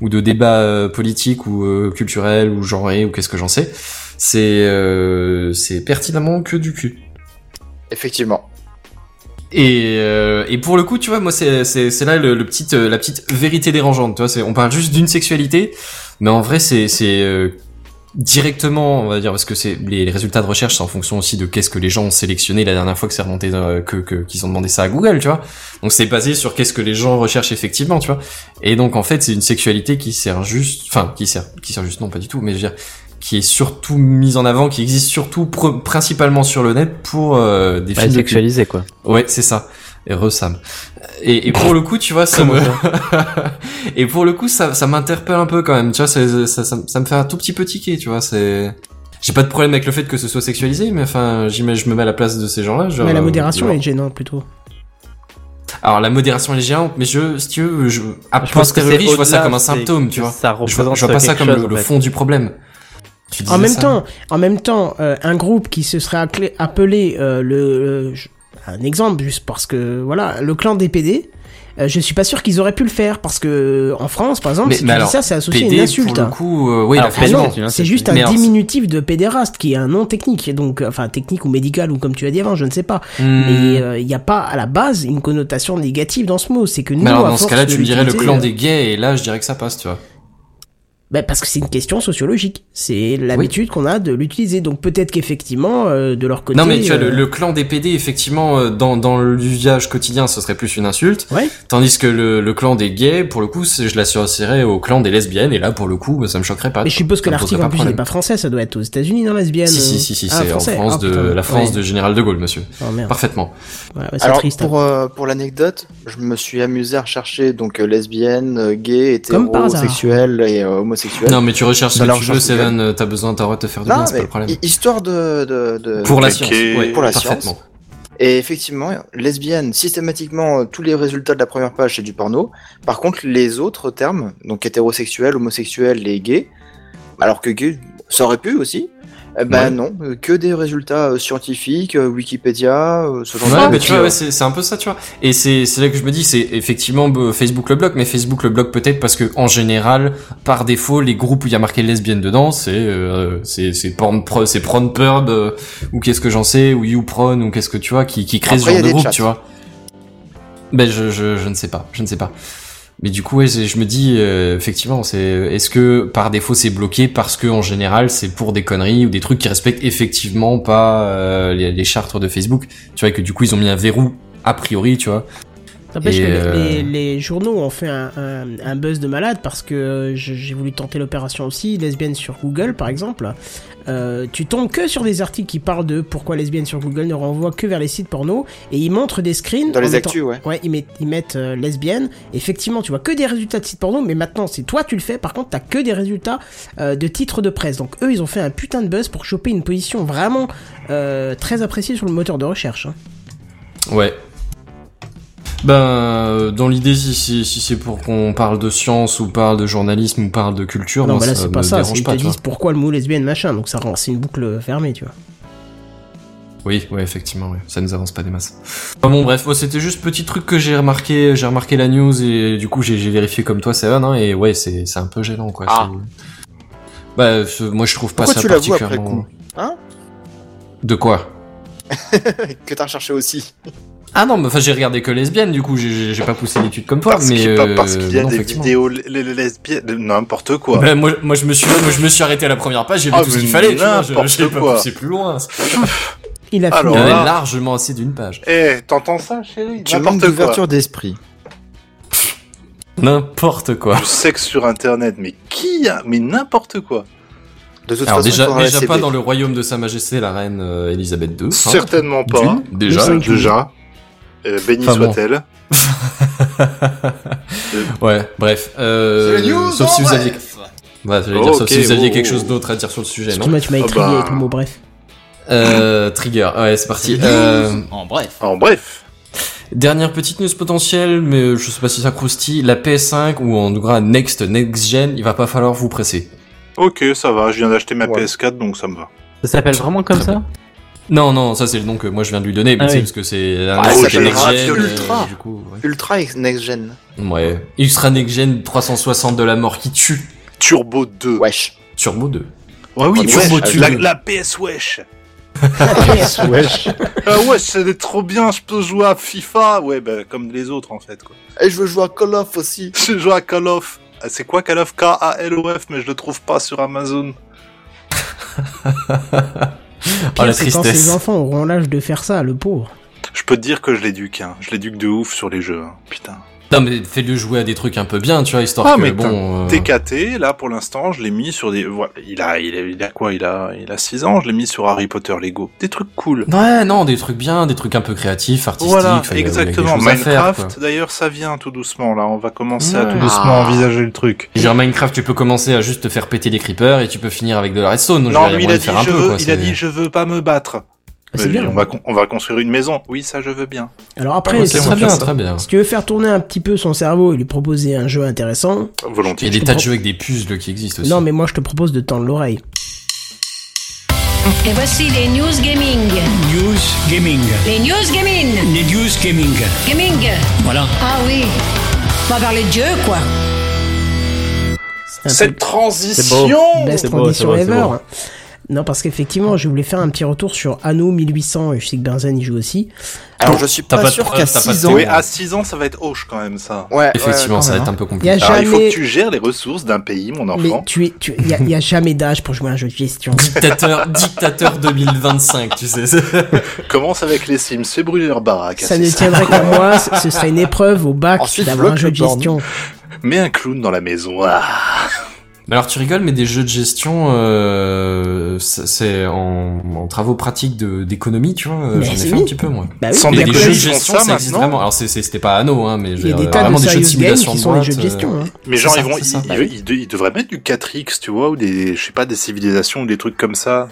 ou de débats euh, politiques ou euh, culturels ou genrés ou qu'est-ce que j'en sais. C'est euh, c'est pertinemment que du cul. Effectivement. Et, euh, et pour le coup, tu vois, moi, c'est c'est c'est là le, le petit euh, la petite vérité dérangeante. Tu vois, c'est on parle juste d'une sexualité, mais en vrai, c'est c'est euh, directement, on va dire, parce que c'est les, les résultats de recherche, c'est en fonction aussi de qu'est-ce que les gens ont sélectionné la dernière fois que c'est remonté, euh, que que- qu'ils ont demandé ça à Google, tu vois. Donc c'est basé sur qu'est-ce que les gens recherchent effectivement, tu vois. Et donc en fait, c'est une sexualité qui sert juste, enfin, qui sert, qui sert juste, non, pas du tout, mais je veux dire, qui est surtout mise en avant, qui existe surtout pr- principalement sur le net pour euh, des Bah, films de sexualisé, quoi. Ouais, c'est ça. Et Sam. Et, et pour le coup, tu vois, ça me... et pour le coup, ça, ça m'interpelle un peu quand même. Tu vois, ça, ça, ça, ça me fait un tout petit peu tiquer, tu vois. C'est, j'ai pas de problème avec le fait que ce soit sexualisé, mais enfin, j'imagine, je me mets à la place de ces gens-là. Mais la euh, modération genre- est gênante plutôt. Alors la modération elle est géante, mais je, si tu veux, je, a Je pense que je vois ça comme un symptôme, tu vois. Ça Je vois, je vois pas ça comme chose, le, fait. fond du problème. Tu En même ça temps, en même temps, euh, un groupe qui se serait appelé euh, le, un exemple juste parce que voilà, le clan des PD. euh, je suis pas sûr qu'ils auraient pu le faire parce que en France, par exemple, Mais- si mais tu dis alors, ça, c'est associé à une insulte. pour le coup, euh, oui, Ah c'est juste un Mais alors, diminutif de pédéraste qui est un nom technique, donc euh, enfin technique ou médical ou comme tu as dit avant, je ne sais pas. Hmm. Mais euh, il n'y a pas à la base une connotation négative dans ce mot. C'est que nous, Mais alors à dans ce cas-là, tu me dirais le clan euh, des gays, et là, je dirais que ça passe, tu vois. Bah, parce que c'est une question sociologique. C'est l'habitude qu'on a de l'utiliser. Donc peut-être qu'effectivement, euh, de leur côté. Non mais tu vois, le, euh, le clan des PD, effectivement, euh, dans, dans l'usage quotidien, ce serait plus une insulte. Ouais. Tandis que le, le clan des gays, pour le coup, je l'associerais au clan des lesbiennes, et là, pour le coup, bah, ça me choquerait pas. Mais je suppose que l'article en plus n'est pas français, ça doit être aux États-Unis, non lesbienne. Si, si, si, si, Ah, c'est en. France Ah, de, putain. la France Ouais. de Général de Gaulle, monsieur. Oh merde. Parfaitement. Ouais, Alors triste. hein. pour euh, pour l'anecdote, je me suis amusé à rechercher donc euh, lesbienne, gay, hétérosexuel et euh, homosexuel. Non, mais tu recherches ce que tu veux. Seven, t'as besoin, t'as le droit de te faire du Non, bien, c'est pas mais le problème. hi- histoire de, de, de- Pour la science, ouais, Pour la parfaitement. science. Et effectivement, lesbienne, systématiquement, euh, tous les résultats de la première page, c'est du porno. Par contre, les autres termes, donc hétérosexuel, homosexuel et gay, alors que gay, ça aurait pu aussi, eh ben Ouais. non, euh, que des résultats euh, scientifiques, euh, Wikipédia, ce genre de Ouais, choses. mais tu vois, ouais, c'est c'est un peu ça, tu vois. Et c'est c'est là que je me dis, c'est effectivement euh, Facebook le bloque, mais Facebook le bloque peut-être parce que en général, par défaut, les groupes où il y a marqué lesbienne dedans, c'est euh, c'est c'est porn pro- c'est Pornpub euh, ou qu'est-ce que j'en sais, ou YouPorn ou qu'est-ce que tu vois, qui qui crée ce Après, y genre de groupe, chats. tu vois. Ben je je je ne sais pas, je ne sais pas. Mais du coup, ouais, je me dis euh, effectivement, c'est est-ce que par défaut c'est bloqué parce que en général c'est pour des conneries ou des trucs qui respectent effectivement pas euh, les, les chartes de Facebook? Tu vois et que du coup ils ont mis un verrou a priori, tu vois. N'empêche que les- euh, les, les journaux ont fait un, un, un buzz de malade parce que j'ai voulu tenter l'opération aussi, lesbienne sur Google par exemple. Euh, tu tombes que sur des articles qui parlent de pourquoi lesbienne sur Google ne renvoie que vers les sites porno et ils montrent des screens. Dans les mettant- actus, ouais. Ouais, ils mettent, ils mettent euh, lesbienne. Effectivement, tu vois que des résultats de sites porno, mais maintenant c'est toi tu le fais. Par contre, t'as que des résultats euh, de titres de presse. Donc eux, ils ont fait un putain de buzz pour choper une position vraiment euh, très appréciée sur le moteur de recherche. hein. Ouais. Ben, euh, dans l'idée, si, si, si c'est pour qu'on parle de science ou parle de journalisme ou parle de culture, non, moi, mais là ça c'est pas ça. Ils te disent pourquoi le mot lesbienne machin. Donc ça rend, c'est une boucle fermée, tu vois. Oui, ouais, effectivement, ouais. ça nous avance pas des masses. Enfin bon, bref, c'était juste petit truc que j'ai remarqué, j'ai remarqué la news et du coup j'ai vérifié comme toi, Seven, hein, et ouais, c'est c'est un peu gênant, quoi. Ah. Bah, moi je trouve pas Pourquoi ça tu l'avoues après particulièrement. coup? Hein? De quoi? Que t'as recherché aussi. Ah non, mais enfin j'ai regardé que lesbienne, du coup j'ai- pas poussé l'étude comme toi, Parce mais qu'il euh, parce qu'il y a non, des vidéos les, les lesbiennes, n'importe quoi. Bah, moi, moi je me suis moi je me suis arrêté à la première page, j'ai vu Ah, tout ce qu'il fallait, je- j'ai pas poussé plus loin. Il a Alors là- largement assez d'une page. Eh, t'entends ça, chérie? Tu manques N'importe quoi. d'ouverture d'esprit. N'importe quoi. Du sexe sur internet, mais qui a Mais n'importe quoi. De toute Alors façon, déjà, pas dans le royaume de Sa Majesté la reine euh, Elisabeth II. hein. Certainement pas. Déjà. Déjà. Euh, béni Enfin, bon. soit-elle. Ouais, bref. Euh, sauf si vous aviez. Dire, Oh, sauf ok, si vous aviez oh, quelque oh. chose d'autre à dire sur le sujet, non Excuse-moi, tu m'as étrié bah. avec le mot bref. euh, Trigger, ouais, c'est parti. Euh, En bref. En bref. dernière petite news potentielle, mais je sais pas si ça croustille. La PS5 ou en tout cas Next Next Gen, il va pas falloir vous presser. Ok, ça va. Je viens d'acheter ma Ouais. PS4, donc ça me va. Ça s'appelle vraiment comme ça Non, non, ça c'est le nom que moi je viens de lui donner, mais Ah oui. parce que c'est un Ah, ça ça s'appelle s'appellera Next Gen, Ultra. du coup, ouais. Ultra Next Gen. Ouais. Ultra Next Gen 360 de la mort qui tue. Turbo 2. Wesh. Turbo 2. Ouais, oui, Turbo wesh, tue. la, la PS wesh. Wesh. Ah ouais, c'est trop bien, je peux jouer à FIFA. Ouais, bah, comme les autres en fait. Quoi. Et je veux jouer à Call of aussi. Je joue à Call of. C'est quoi Call of? K-A-L-O-F, mais je le trouve pas sur Amazon. Oh Pire, la c'est quand tristesse. ses enfants auront l'âge de faire ça, le pauvre. Je peux te dire que je l'éduque, hein. Je l'éduque de ouf sur les jeux, hein. putain. Non, mais fais-le jouer à des trucs un peu bien, tu vois, histoire Ah, que mais bon. euh, TKT, là, pour l'instant, je l'ai mis sur des, voilà, il a, il a, il a quoi? Il a, il a 6 ans, je l'ai mis sur Harry Potter Lego. Des trucs cool. Ouais, non, des trucs bien, des trucs un peu créatifs, artistiques. Voilà, exactement. Minecraft, d'ailleurs, ça vient tout doucement, là. On va commencer à tout doucement Ah. envisager le truc. Genre Minecraft, tu peux commencer à juste te faire péter des creepers et tu peux finir avec de la redstone. Donc, Non, lui, il a il dit, je peu, quoi, a dit, je veux pas me battre. C'est Mais bien. On va, con- on va construire une maison. Oui, ça, je veux bien. Alors après, on très va bien, très si tu veux faire tourner un petit peu son cerveau et lui proposer un jeu intéressant, Il y Volontiers. a des tas de jeux avec des puzzles qui existent aussi. non mais moi je te propose de tendre l'oreille. Et voici les news gaming. News Gaming. Les news gaming. Les news gaming. Gaming. Voilà. Ah oui. On va parler de jeu, quoi. Cette peu transition! best transition ever. Non parce qu'effectivement je voulais faire un petit retour sur Anno 1800 et je sais que Benzen y joue aussi. Alors je suis pas, pas sûr qu'à t'as pas de 6 ans. Oui, à 6 ans, ça va être hoche quand même, ça. Ouais, Effectivement, ouais, ça va être un peu compliqué. Alors, il faut que tu gères les ressources d'un pays, mon Mais enfant. tu es, tu, il y a, y a jamais d'âge pour jouer à un jeu de gestion. Dictateur, dictateur 2025, tu sais. Commence avec les Sims, fais brûler leur baraque. Ça ne tiendrait qu'à moi, ce serait une épreuve au bac Ensuite, d'avoir un bloque jeu de gestion. Mets un clown dans la maison. Ah. Mais alors tu rigoles, mais des jeux de gestion, euh, c'est en, en travaux pratiques de- d'économie, tu vois. euh, J'en ai fait oui. un petit peu moi. Bah oui, Sans des jeux de- gestion, ça ça, existe vraiment. Alors c'était pas Anno, hein, mais je il y a veux des dire, tas de vraiment des jeux de serious games simulation qui de sont des boîte, jeux de gestion. hein. Mais genre, ça, ils vont, ils, ils- ils de- ils devraient mettre du 4X, tu vois, ou des, je sais pas, des civilisations ou des trucs comme ça.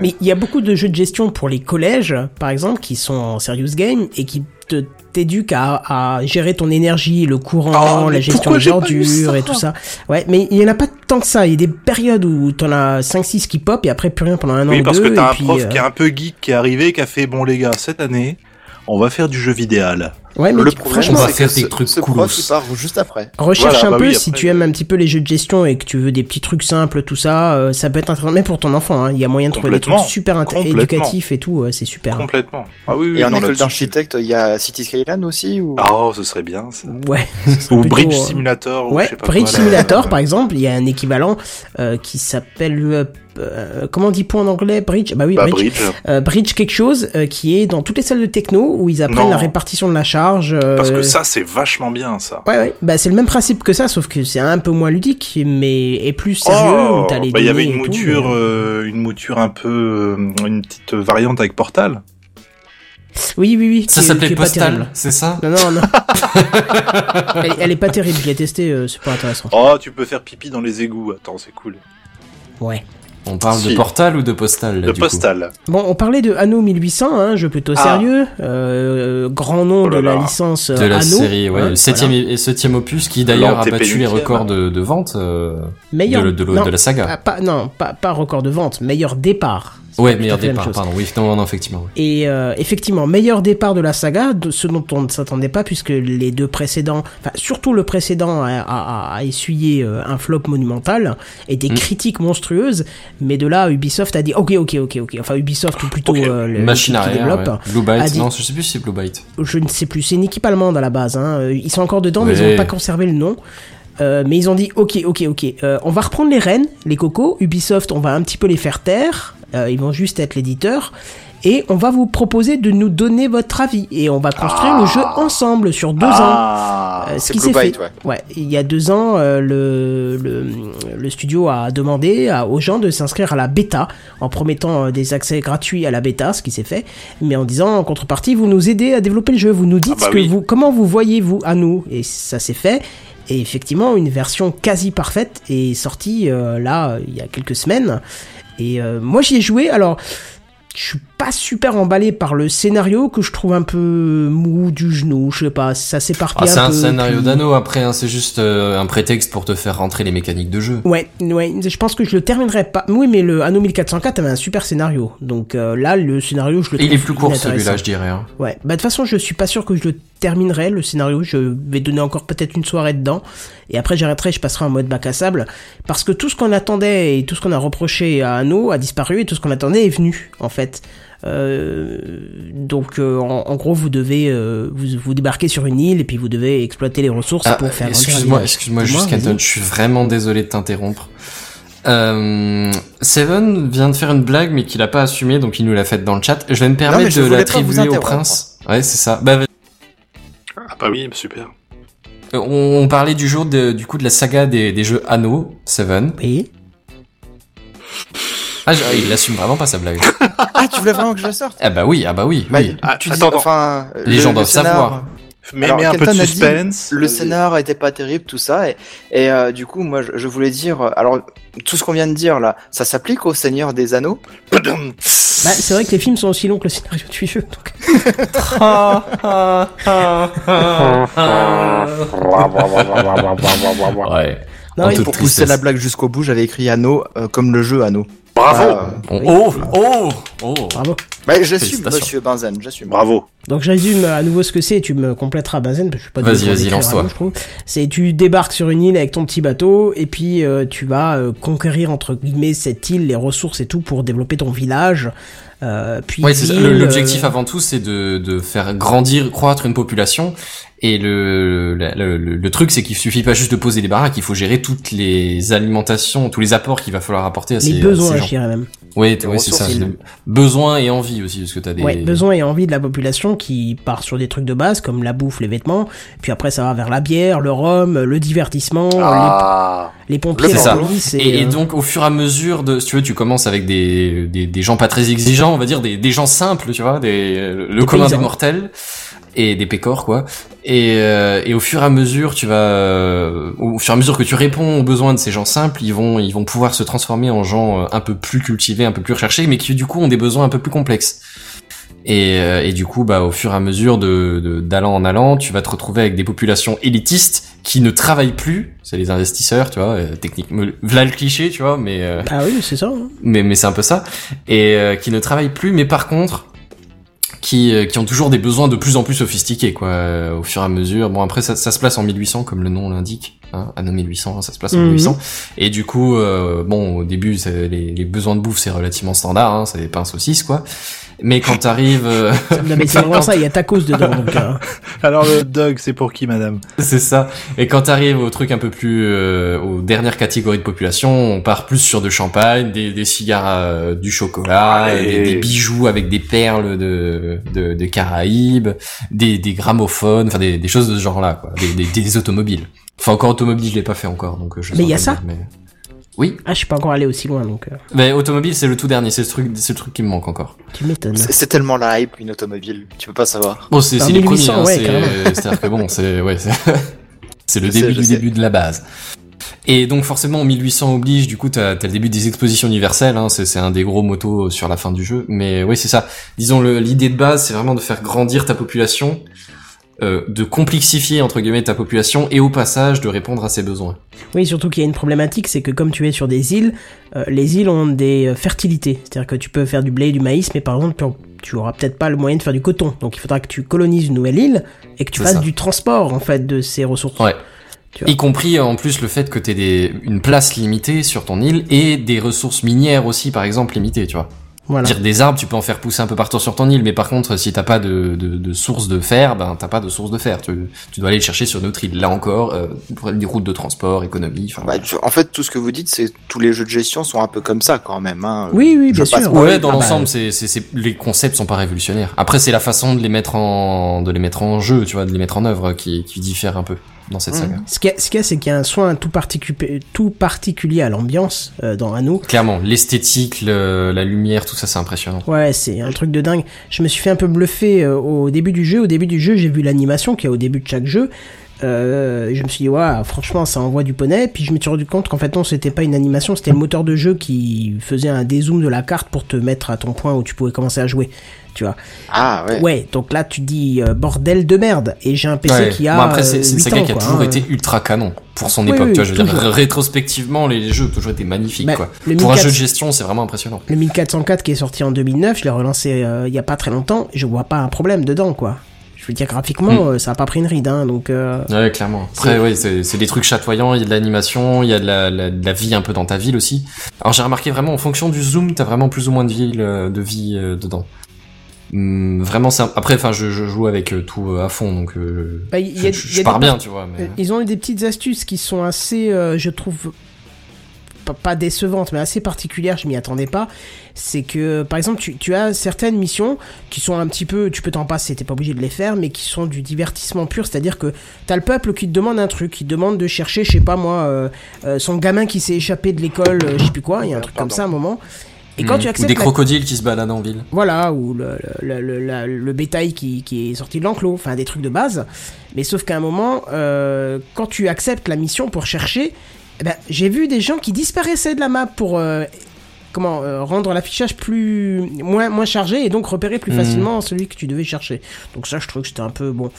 Mais il y a beaucoup de jeux de gestion pour les collèges, par exemple, qui sont en serious game et qui te t'éduquent à, à gérer ton énergie, le courant, Oh, mais la gestion des ordures et tout ça. Ouais, mais il y en a pas tant que ça. Il y a des périodes où t'en as 5-6 qui pop et après plus rien pendant un an Oui, ou parce deux. que t'as un puis, prof euh, qui est un peu geek qui est arrivé, qui a fait, bon les gars, cette année, on va faire du jeu vidéal. Ouais, mais Le tu- problème, franchement, on va c'est faire que des ce, trucs ce il part juste après. Recherche Voilà, un bah peu oui, si après, tu aimes un petit peu les jeux de gestion et que tu veux des petits trucs simples, tout ça, euh, ça peut être intéressant. Même pour ton enfant, hein. il y a moyen de trouver des trucs super éducatifs et tout, euh, c'est super. Complètement. Ah oui, oui, Et en école d'architecte, il y a City Skyline aussi ou? Oh, ce serait bien. ça. Ouais. ce serait Ou plutôt, Bridge euh, Simulator. ou Ouais, je sais pas Bridge quoi. Simulator, par exemple, il y a un équivalent euh, qui s'appelle euh, euh, comment on dit point en anglais Bridge? Bah oui, Bah, Bridge. Bridge. Euh, Bridge quelque chose euh, qui est dans toutes les salles de techno où ils apprennent Non. la répartition de la charge. Euh, Parce que ça, c'est vachement bien, ça. Ouais, ouais. Bah, c'est le même principe que ça, sauf que c'est un peu moins ludique, mais et plus sérieux. Oh, où t'as les bah, il y avait une tout, mouture, mais- euh, une mouture un peu, euh, une petite variante avec Portal. Oui, oui, oui. Ça s'appelait est pas terrible. Postal, c'est ça Non, non, non. elle, elle est pas terrible. Je l'ai testé. euh, c'est pas intéressant. Oh, tu peux faire pipi dans les égouts. Attends, c'est cool. Ouais. On parle Si. de Portal ou de Postal là, De du coup? Postal. Bon, on parlait de Anno 1800, hein, jeu plutôt Ah. sérieux, euh, grand nom Oh là de la licence euh, de la Anno, série, ouais, hein, le septième voilà. et septième opus qui d'ailleurs a battu les records de, de vente euh, meilleur de, de- de non, la saga. pas- non, pas, pas record de vente, meilleur départ. Ouais, meilleur départ, pardon. Oui, non, non, effectivement. Et euh, effectivement, meilleur départ de la saga, de ce dont on ne s'attendait pas, puisque les deux précédents, enfin surtout le précédent, a, a- a essuyé euh, un flop monumental et des Mm. critiques monstrueuses. Mais de là, Ubisoft a dit ok, ok, ok, ok. Enfin, Ubisoft ou plutôt Ok. euh, le- Machine qui développe. ouais. Blue Byte, dit- non, je sais plus si c'est Blue Byte. je ne sais plus, c'est une équipe allemande à la base. Hein. Ils sont encore dedans, mais ils n'ont pas conservé le nom. Euh, mais ils ont dit ok, ok, ok. euh, on va reprendre les rênes, les cocos. Ubisoft, on va un petit peu les faire taire. Euh, ils vont juste être l'éditeur. Et on va vous proposer de nous donner votre avis. Et on va construire le jeu ensemble sur deux ans. Ah. Euh, ce qui s'est fait. ouais. Ouais, il y a deux ans, euh, le, le, le studio a demandé à- aux gens de s'inscrire à la bêta en promettant euh, des accès gratuits à la bêta, ce qui s'est fait, mais en disant en contrepartie, vous nous aidez à développer le jeu, vous nous dites Ah bah ce que oui. vous, comment vous voyez vous à nous, et ça s'est fait. Et effectivement, une version quasi parfaite est sortie euh, là il y a quelques semaines. Et euh, moi j'y ai joué. Alors pas super emballé par le scénario que je trouve un peu mou du genou. Je sais pas, ça s'éparpille Ah, c'est un un peu. scénario puis- d'anneau après, hein, c'est juste euh, un prétexte pour te faire rentrer les mécaniques de jeu. Ouais, ouais, je pense que je le terminerai pas. Oui, mais le Anno 1404 avait un super scénario. Donc euh, là, le scénario, je le Et il est plus court celui-là, je dirais. hein. Ouais, bah de toute façon, je suis pas sûr que je le terminerai le scénario. Je vais donner encore peut-être une soirée dedans, et après j'arrêterai, je passerai en mode bac à sable, parce que tout ce qu'on attendait et tout ce qu'on a reproché à Anno a disparu et tout ce qu'on attendait est venu en fait. Euh, donc euh, en, en gros, vous devez euh, vous, vous débarquer sur une île et puis vous devez exploiter les ressources Ah, pour faire. excuse-moi, excuse-moi juste. Canton, je suis vraiment désolé de t'interrompre. Euh, Seven vient de faire une blague, mais qu'il a pas assumé, donc il nous l'a faite dans le chat. Je vais me permettre je de l'attribuer au prince. Ouais, c'est ça. Bah, Ah bah oui, super. Euh, On, on parlait du jour de, du coup de la saga des, des jeux Anno 7. Oui. Ah, je- il assume vraiment pas sa blague. Ah, tu voulais vraiment que je la sorte? Ah bah oui, ah bah oui. Bah, oui. Ah, tu dis, attends, attends. enfin, Les le- gens le doivent scénar- savoir. Mais Alors, mets un peu de Kelton a dit, suspense. Le scénar était pas terrible, tout ça, et, et euh, du coup, moi, je, je voulais dire, euh, alors tout ce qu'on vient de dire là, ça s'applique au Seigneur des Anneaux? Bah, c'est vrai que les films sont aussi longs que le scénario du jeu. Donc... Ouais. Non, En toute Pour pousser tristesse. la blague jusqu'au bout, j'avais écrit Anneau euh, comme le jeu Anneau. Bravo, Ah, Oui. Oh, oh, oh. Bravo. bah, j'assume, monsieur Benzen, j'assume. bravo. Donc je résume à nouveau ce que c'est, tu me compléteras Benzen, parce que je suis pas Vas-y, vas-y, lance-toi. Anno, je trouve. C'est tu débarques sur une île avec ton petit bateau, et puis euh, tu vas euh, conquérir entre guillemets cette île, les ressources et tout pour développer ton village. Euh, puis Ouais, L'objectif euh, avant tout, c'est de, de faire grandir, croître une population. Et le, le, le- le truc, c'est qu'il suffit pas juste de poser des baraques, il faut gérer toutes les alimentations, tous les apports qu'il va falloir apporter à ces, les à besoins, ces je gens. dirais même. Ouais, Les ouais, c'est ça. Le- Besoin et envie aussi, parce que t'as des. Ouais, besoin et envie de la population qui part sur des trucs de base comme la bouffe, les vêtements, puis après ça va vers la bière, le rhum, le divertissement, Ah. les, les pompiers, ça. police. Et, et euh, donc au fur et à mesure de, si tu veux, tu commences avec des, des, des gens pas très exigeants, on va dire des, des gens simples, tu vois, des, le commun des mortels et des pécores quoi. Et, euh, et au fur et à mesure, tu vas, euh, au fur et à mesure que tu réponds aux besoins de ces gens simples, ils vont, ils vont pouvoir se transformer en gens euh, un peu plus cultivés, un peu plus recherchés, mais qui du coup ont des besoins un peu plus complexes. Et, euh, et du coup, bah, au fur et à mesure de de- d'allant en allant, tu vas te retrouver avec des populations élitistes qui ne travaillent plus. C'est les investisseurs, tu vois, euh, technique. me- Voilà le cliché, tu vois, mais euh, Ah oui, c'est ça. hein. mais mais c'est un peu ça. Et euh, qui ne travaillent plus, mais par contre, qui euh, qui ont toujours des besoins de plus en plus sophistiqués, quoi, euh, au fur et à mesure. Bon, après, ça, ça se place en 1800, comme le nom l'indique. Hein, Anno 1800, hein, ça se place en Mhm. 1800. Et du coup, euh, bon, au début, c'est- les, les besoins de bouffe, c'est relativement standard, hein, c'est des pains saucisses, quoi. Mais quand t'arrives, euh, Non, mais c'est vraiment ça, il y a tacos dedans. Donc, euh, Alors le hot dog, c'est pour qui, madame? C'est ça. Et quand t'arrives au truc un peu plus euh, aux dernières catégories de population, on part plus sur de champagne, des, des cigares, euh, du chocolat, des, des bijoux avec des perles de de, de Caraïbes, des, des gramophones, enfin des, des choses de ce genre-là, quoi. Des, des, des automobiles. Enfin encore automobile, je l'ai pas fait encore, donc euh, je. Mais saurais y a ça le dire, mais- Oui, Ah, je suis pas encore allé aussi loin, donc euh, mais automobile c'est le tout dernier, c'est le truc, c'est le truc qui me manque encore. tu m'étonnes. C'est tellement la hype, une automobile, tu peux pas savoir. Bon, c'est les premiers, 1800, hein, ouais, c'est- carrément. c'est-à-dire que bon, c'est ouais, c'est c'est le Je début du sais. début de la base. Et donc forcément, en 1800 oblige, du coup, t'as as le début des expositions universelles. Hein, c'est c'est un des gros motos sur la fin du jeu. Mais oui, c'est ça. Disons, le- l'idée de base, c'est vraiment de faire grandir ta population, euh, de complexifier entre guillemets ta population, et au passage de répondre à ses besoins. Oui, surtout qu'il y a une problématique, c'est que comme tu es sur des îles, euh, les îles ont des euh, fertilités. C'est-à-dire que tu peux faire du blé et du maïs, mais par exemple, tu, tu auras peut-être pas le moyen de faire du coton. Donc il faudra que tu colonises une nouvelle île et que tu fasses ça. du transport, en fait, de ces ressources. Ouais. Tu. Y compris euh, en plus le fait que t'aies des une place limitée sur ton île et des ressources minières aussi, par exemple, limitées, tu vois. Voilà. Dire des arbres, tu peux en faire pousser un peu partout sur ton île, mais par contre, si t'as pas de, de, de source de fer, ben t'as pas de source de fer. Tu, tu dois aller le chercher sur une autre île. Là encore, euh, pour des routes de transport, économie. Enfin, Bah, tu- en fait, tout ce que vous dites, c'est tous les jeux de gestion sont un peu comme ça quand même. Hein. Oui, oui, Je bien sûr. pas ouais, dans Ah bah, l'ensemble, c'est, c'est, c'est, les concepts sont pas révolutionnaires. Après, c'est la façon de les mettre en, de les mettre en jeu, tu vois, de les mettre en œuvre qui, qui diffère un peu dans cette saga. Ce qu'il y a, ce qu'il y a, c'est qu'il y a un soin tout, particu- tout particulier à l'ambiance euh, dans Anno. Clairement, l'esthétique, le- la lumière, tout ça, c'est impressionnant. Ouais, c'est un truc de dingue. Je me suis fait un peu bluffer euh, au début du jeu. Au début du jeu, j'ai vu l'animation qui est au début de chaque jeu. Euh, je me suis dit, ouais, franchement, ça envoie du poney. Puis je me suis rendu compte qu'en fait, non, c'était pas une animation, c'était le moteur de jeu qui faisait un dézoom de la carte pour te mettre à ton point où tu pouvais commencer à jouer. Tu vois. Ah ouais. Ouais, donc là, tu dis euh, bordel de merde. Et j'ai un PC Ouais. qui a. Bon, après, c'est, c'est une euh, saga 8 ans, qui a toujours hein. été ultra canon pour son Oui, époque. oui, tu vois, je veux dire, rétrospectivement, les jeux ont toujours été magnifiques, Bah, quoi. Pour un 1400 jeu de gestion, c'est vraiment impressionnant. Le 1404 qui est sorti en 2009, je l'ai relancé euh, il y a pas très longtemps. Je vois pas un problème dedans, quoi. Je veux dire, graphiquement, Hmm. euh, ça a pas pris une ride, hein, donc. euh, Ouais, clairement. Après, ouais, c'est, des trucs chatoyants, il y a de l'animation, il y a de la, la, de la vie un peu dans ta ville aussi. Alors, j'ai remarqué vraiment, en fonction du zoom, t'as vraiment plus ou moins de vie, euh, de vie dedans. Hum, vraiment, c'est après, enfin, je, je joue avec tout à fond, donc Bah, a- je, a pars bien, tu vois. Mais... Ils ont eu des petites astuces qui sont assez, euh, je trouve, pas, décevante, mais assez particulière, je m'y attendais pas. C'est que, par exemple, tu, tu as certaines missions qui sont un petit peu, tu peux t'en passer, t'es pas obligé de les faire, mais qui sont du divertissement pur, c'est-à-dire que t'as le peuple qui te demande un truc, qui te demande de chercher, je sais pas moi, euh, euh, son gamin qui s'est échappé de l'école, euh, je sais plus quoi, il y a un truc comme ça à un moment. Et quand Hmm. tu Ou acceptes des la- crocodiles qui se baladent en ville. voilà, ou le, le, le, la- le bétail qui, qui est sorti de l'enclos, enfin des trucs de base. Mais sauf qu'à un moment, euh, quand tu acceptes la mission pour chercher, eh ben, j'ai vu des gens qui disparaissaient de la map pour euh, comment euh, rendre l'affichage plus moins moins chargé et donc repérer plus Mhm. facilement celui que tu devais chercher. Donc ça, je trouve que c'était un peu bon.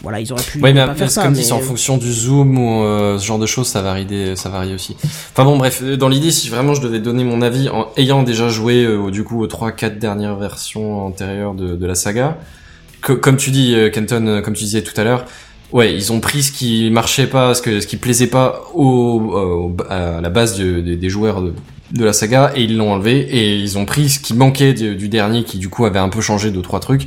Voilà, ils auraient pu Oui, mais pas faire ça. comme mais- c'est en fonction du zoom ou euh, ce genre de choses, ça varie, des, ça varie aussi. Enfin bon, bref, euh, dans l'idée, si vraiment je devais donner mon avis, en ayant déjà joué euh, du coup aux trois, quatre dernières versions antérieures de, de la saga, que, comme tu dis, euh, Kenton, euh, comme tu disais tout à l'heure, ouais, ils ont pris ce qui marchait pas, ce, que, ce qui plaisait pas au, euh, au- à la base de- de- des joueurs de, de la saga et ils l'ont enlevé et ils ont pris ce qui manquait du, du dernier qui du coup avait un peu changé deux trois trucs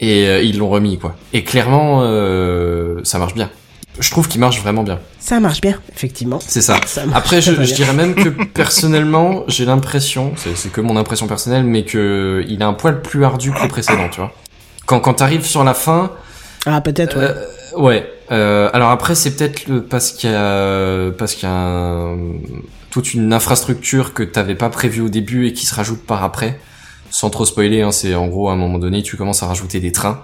et euh, ils l'ont remis quoi. Et clairement euh, ça marche bien. Je trouve qu'il marche vraiment bien. Ça marche bien, effectivement. C'est ça. Après, je, je dirais même que personnellement, j'ai l'impression, c'est que mon impression personnelle, mais que il est un poil plus ardu que le précédent, tu vois. Quand quand t'arrives sur la fin, Ah, peut-être, ouais. euh, ouais. Euh, alors après, c'est peut-être parce qu'il y a parce qu'il y a un- toute une infrastructure que t'avais pas prévue au début et qui se rajoute par après. Sans trop spoiler, hein, c'est en gros à un moment donné, tu commences à rajouter des trains.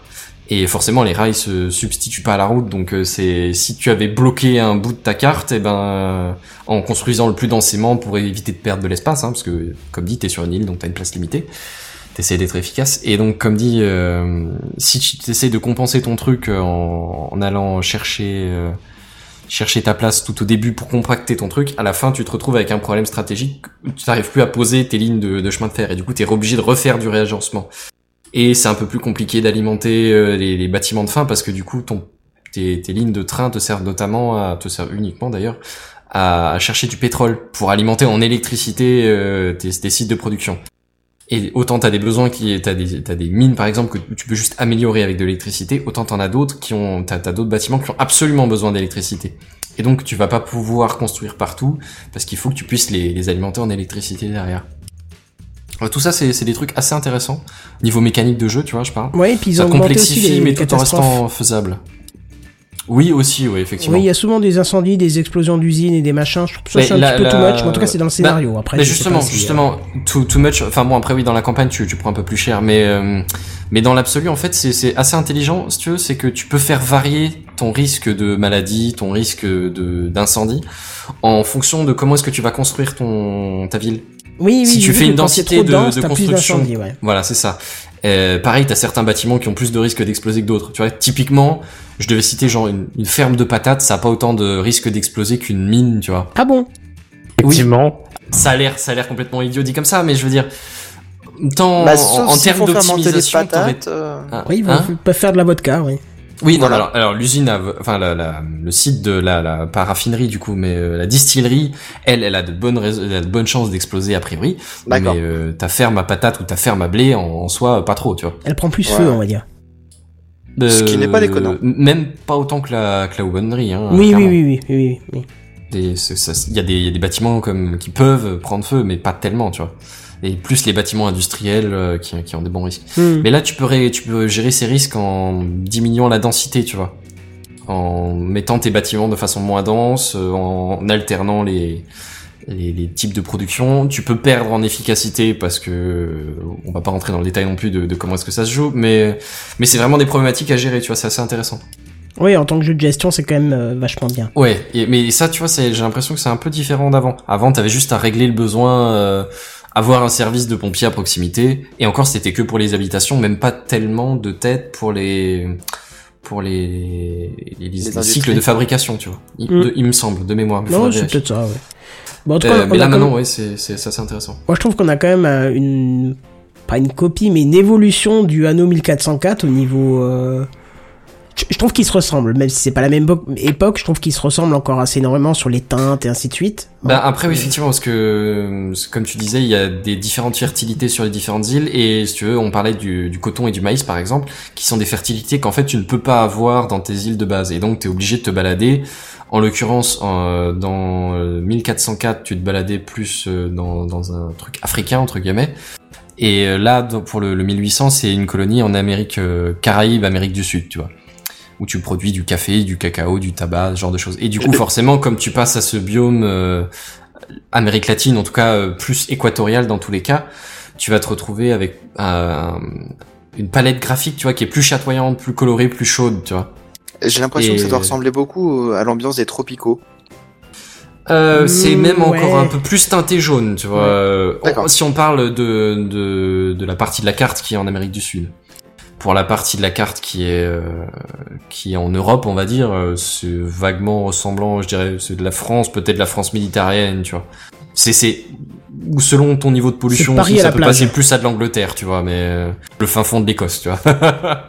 Et forcément, les rails se substituent pas à la route, donc euh, c'est si tu avais bloqué un bout de ta carte, et ben euh, en construisant le plus densément pour éviter de perdre de l'espace, hein, parce que comme dit, t'es sur une île, donc t'as une place limitée. T'essayes d'être efficace. Et donc, comme dit, euh, si tu essaies de compenser ton truc euh, en, allant chercher euh, chercher ta place tout au début pour compacter ton truc, à la fin, tu te retrouves avec un problème stratégique. Tu n'arrives plus à poser tes lignes de, chemin de fer, et du coup, t'es obligé de refaire du réagencement. Et c'est un peu plus compliqué d'alimenter euh, les, bâtiments de fin parce que du coup, ton tes, lignes de train te servent notamment à te servent uniquement d'ailleurs à, chercher du pétrole pour alimenter en électricité euh, tes sites de production. Et autant t'as des besoins qui, t'as des, t'as des mines par exemple que tu peux juste améliorer avec de l'électricité, autant t'en as d'autres qui ont, t'as, t'as d'autres bâtiments qui ont absolument besoin d'électricité. Et donc tu vas pas pouvoir construire partout parce qu'il faut que tu puisses les, les alimenter en électricité derrière. Euh, Tout ça c'est, c'est des trucs assez intéressants niveau mécanique de jeu, tu vois, je parle. Ouais, et puis ils ça ont augmenté aussi complexifie les mais tout en restant faisable. Oui aussi, oui effectivement. Oui, il y a souvent des incendies, des explosions d'usines et des machins. Je trouve ça c'est un la- petit peu too la- much, mais en tout cas c'est dans le scénario. Après, mais justement, si, euh, justement, too, too much. Enfin bon, après oui, dans la campagne, tu, tu prends un peu plus cher, mais euh, mais dans l'absolu, en fait, c'est c'est assez intelligent. Si tu veux, c'est que tu peux faire varier ton risque de maladie, ton risque de d'incendie, en fonction de comment est-ce que tu vas construire ton ta ville. Oui, oui, si tu fais une densité trop de, dense, construction, ouais. voilà, c'est ça. Euh, pareil, t'as certains bâtiments qui ont plus de risque d'exploser que d'autres. Tu vois, typiquement, je devais citer genre une, une ferme de patates, ça a pas autant de risque d'exploser qu'une mine, tu vois. Ah bon? Effectivement. Ça a l'air, ça a l'air complètement idiot dit comme ça, mais je veux dire, tant Bah, en, termes d'optimisation, euh, Ah, Oui, ils hein vont pas faire de la vodka, oui. Oui, non, Voilà. alors, alors l'usine, enfin la, la- le site de la, la pas raffinerie du coup, mais euh, la distillerie, elle, elle a de bonnes, elle a de bonnes chances d'exploser a priori. Mais euh, ta ferme à patates ou ta ferme à blé, en, en soi, pas trop, tu vois. Elle prend plus Ouais. feu, on va dire. Ce qui n'est pas Euh, déconnant. Même pas autant que la, que la aubonnerie. Hein, oui, oui, oui, oui, oui, oui. Ça- Il y, a des- il y a des bâtiments comme qui peuvent prendre feu, mais pas tellement, tu vois. Et plus les bâtiments industriels euh, qui, qui ont des bons risques. Hmm. Mais là, tu peux, ré- tu peux gérer ces risques en diminuant la densité, tu vois. En mettant tes bâtiments de façon moins dense, euh, en alternant les, les, les types de production. Tu peux perdre en efficacité parce que euh, on va pas rentrer dans le détail non plus de, de comment est-ce que ça se joue, mais mais c'est vraiment des problématiques à gérer, tu vois. C'est assez intéressant. Oui, en tant que jeu de gestion, c'est quand même euh, vachement bien. Ouais, et- mais ça, tu vois, j'ai l'impression que c'est un peu différent d'avant. Avant, t'avais juste à régler le besoin, euh, avoir un service de pompier à proximité, et encore, c'était que pour les habitations, même pas tellement de tête pour les, pour les, les, cycles de fabrication, tu vois. Il, Mm. de- il me semble, de mémoire. Non, c'est peut-être ça, ouais. Bon, en tout cas, Euh, on mais là quand maintenant, même- ouais, c'est, c'est, ça, c'est intéressant. moi je trouve qu'on a quand même euh, une pas une copie mais une évolution du Anno 1404 au niveau euh, je, je trouve qu'ils se ressemblent, même si c'est pas la même épo- époque, je trouve qu'ils se ressemblent encore assez énormément sur les teintes et ainsi de suite. Bah après oui effectivement parce que euh, comme tu disais il y a des différentes fertilités sur les différentes îles et si tu veux on parlait du, du coton et du maïs par exemple qui sont des fertilités qu'en fait tu ne peux pas avoir dans tes îles de base. Et donc tu es obligé de te balader. En l'occurrence en- dans euh, 1404 tu te baladais plus euh, dans, dans un truc africain entre guillemets. Et euh, là pour le, le 1800 c'est une colonie en Amérique euh, Caraïbe Amérique du Sud tu vois où tu produis du café, du cacao, du tabac, ce genre de choses. Et du coup, forcément, comme tu passes à ce biome euh, Amérique latine, en tout cas euh, plus équatorial dans tous les cas, tu vas te retrouver avec euh, une palette graphique, tu vois, qui est plus chatoyante, plus colorée, plus chaude, tu vois. J'ai l'impression Et- que ça doit ressembler beaucoup à l'ambiance des tropicaux. Euh, c'est Mm, même ouais. encore un peu plus teinté jaune, tu vois. D'accord. si on parle de, de, de la partie de la carte qui est en Amérique du Sud. Pour la partie de la carte qui est euh, qui est en Europe, on va dire, euh, c'est vaguement ressemblant, je dirais, c'est de la France, peut-être de la France méditerranéenne, tu vois. C'est c'est ou selon ton niveau de pollution, aussi, ça peut plage. passer plus à de l'Angleterre, tu vois, mais euh, le fin fond de l'Écosse, tu vois.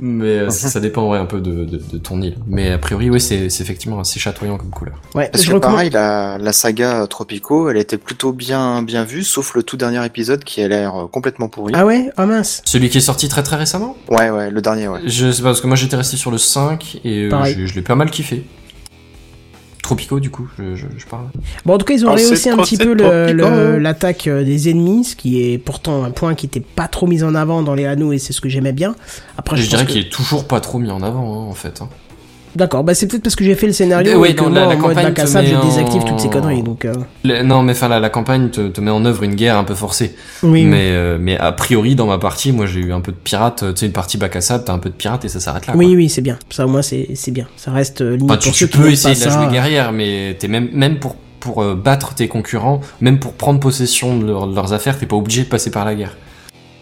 mais euh, ça, ça dépend ouais, un peu de, de, de ton île. Mais a priori, oui, c'est c'est effectivement assez chatoyant comme couleur. Ouais, Parce je que recommande- pareil, la, la saga Tropico, elle était plutôt bien bien vue, sauf le tout dernier épisode qui a l'air euh, complètement pourri. Ah ouais? Ah mince. Celui qui est sorti très très récemment? Ouais, ouais, le dernier, ouais. Je sais pas, parce que moi j'étais resté sur le 5 et euh, je l'ai pas mal kiffé. Tropico du coup, je, je, je parle. Bon, en tout cas, ils ont Oh, rehaussé un petit peu le- l'attaque euh, des ennemis, ce qui est pourtant un point qui était pas trop mis en avant dans les anneaux et c'est ce que j'aimais bien. Après, je dirais que- qu'il est toujours pas trop mis en avant hein, en fait. hein. D'accord, bah c'est peut-être parce que j'ai fait le scénario ouais, et que non, moi, la- la en mode campagne bac à te sable, je désactive en- toutes ces conneries, donc... euh, Le- non mais enfin la, la campagne te, te met en œuvre une guerre un peu forcée. Oui, mais euh, mais a priori dans ma partie, moi j'ai eu un peu de pirate, tu sais une partie bac à sable, t'as un peu de pirate et ça s'arrête là. oui, quoi. oui, c'est bien. Ça, au moins, c'est bien. Ça reste euh, limite Enfin, tu, pour peux essayer de la jouer guerrière, mais t'es même même pour pour euh, battre tes concurrents, même pour prendre possession de, leur- de leurs affaires, t'es pas obligé de passer par la guerre.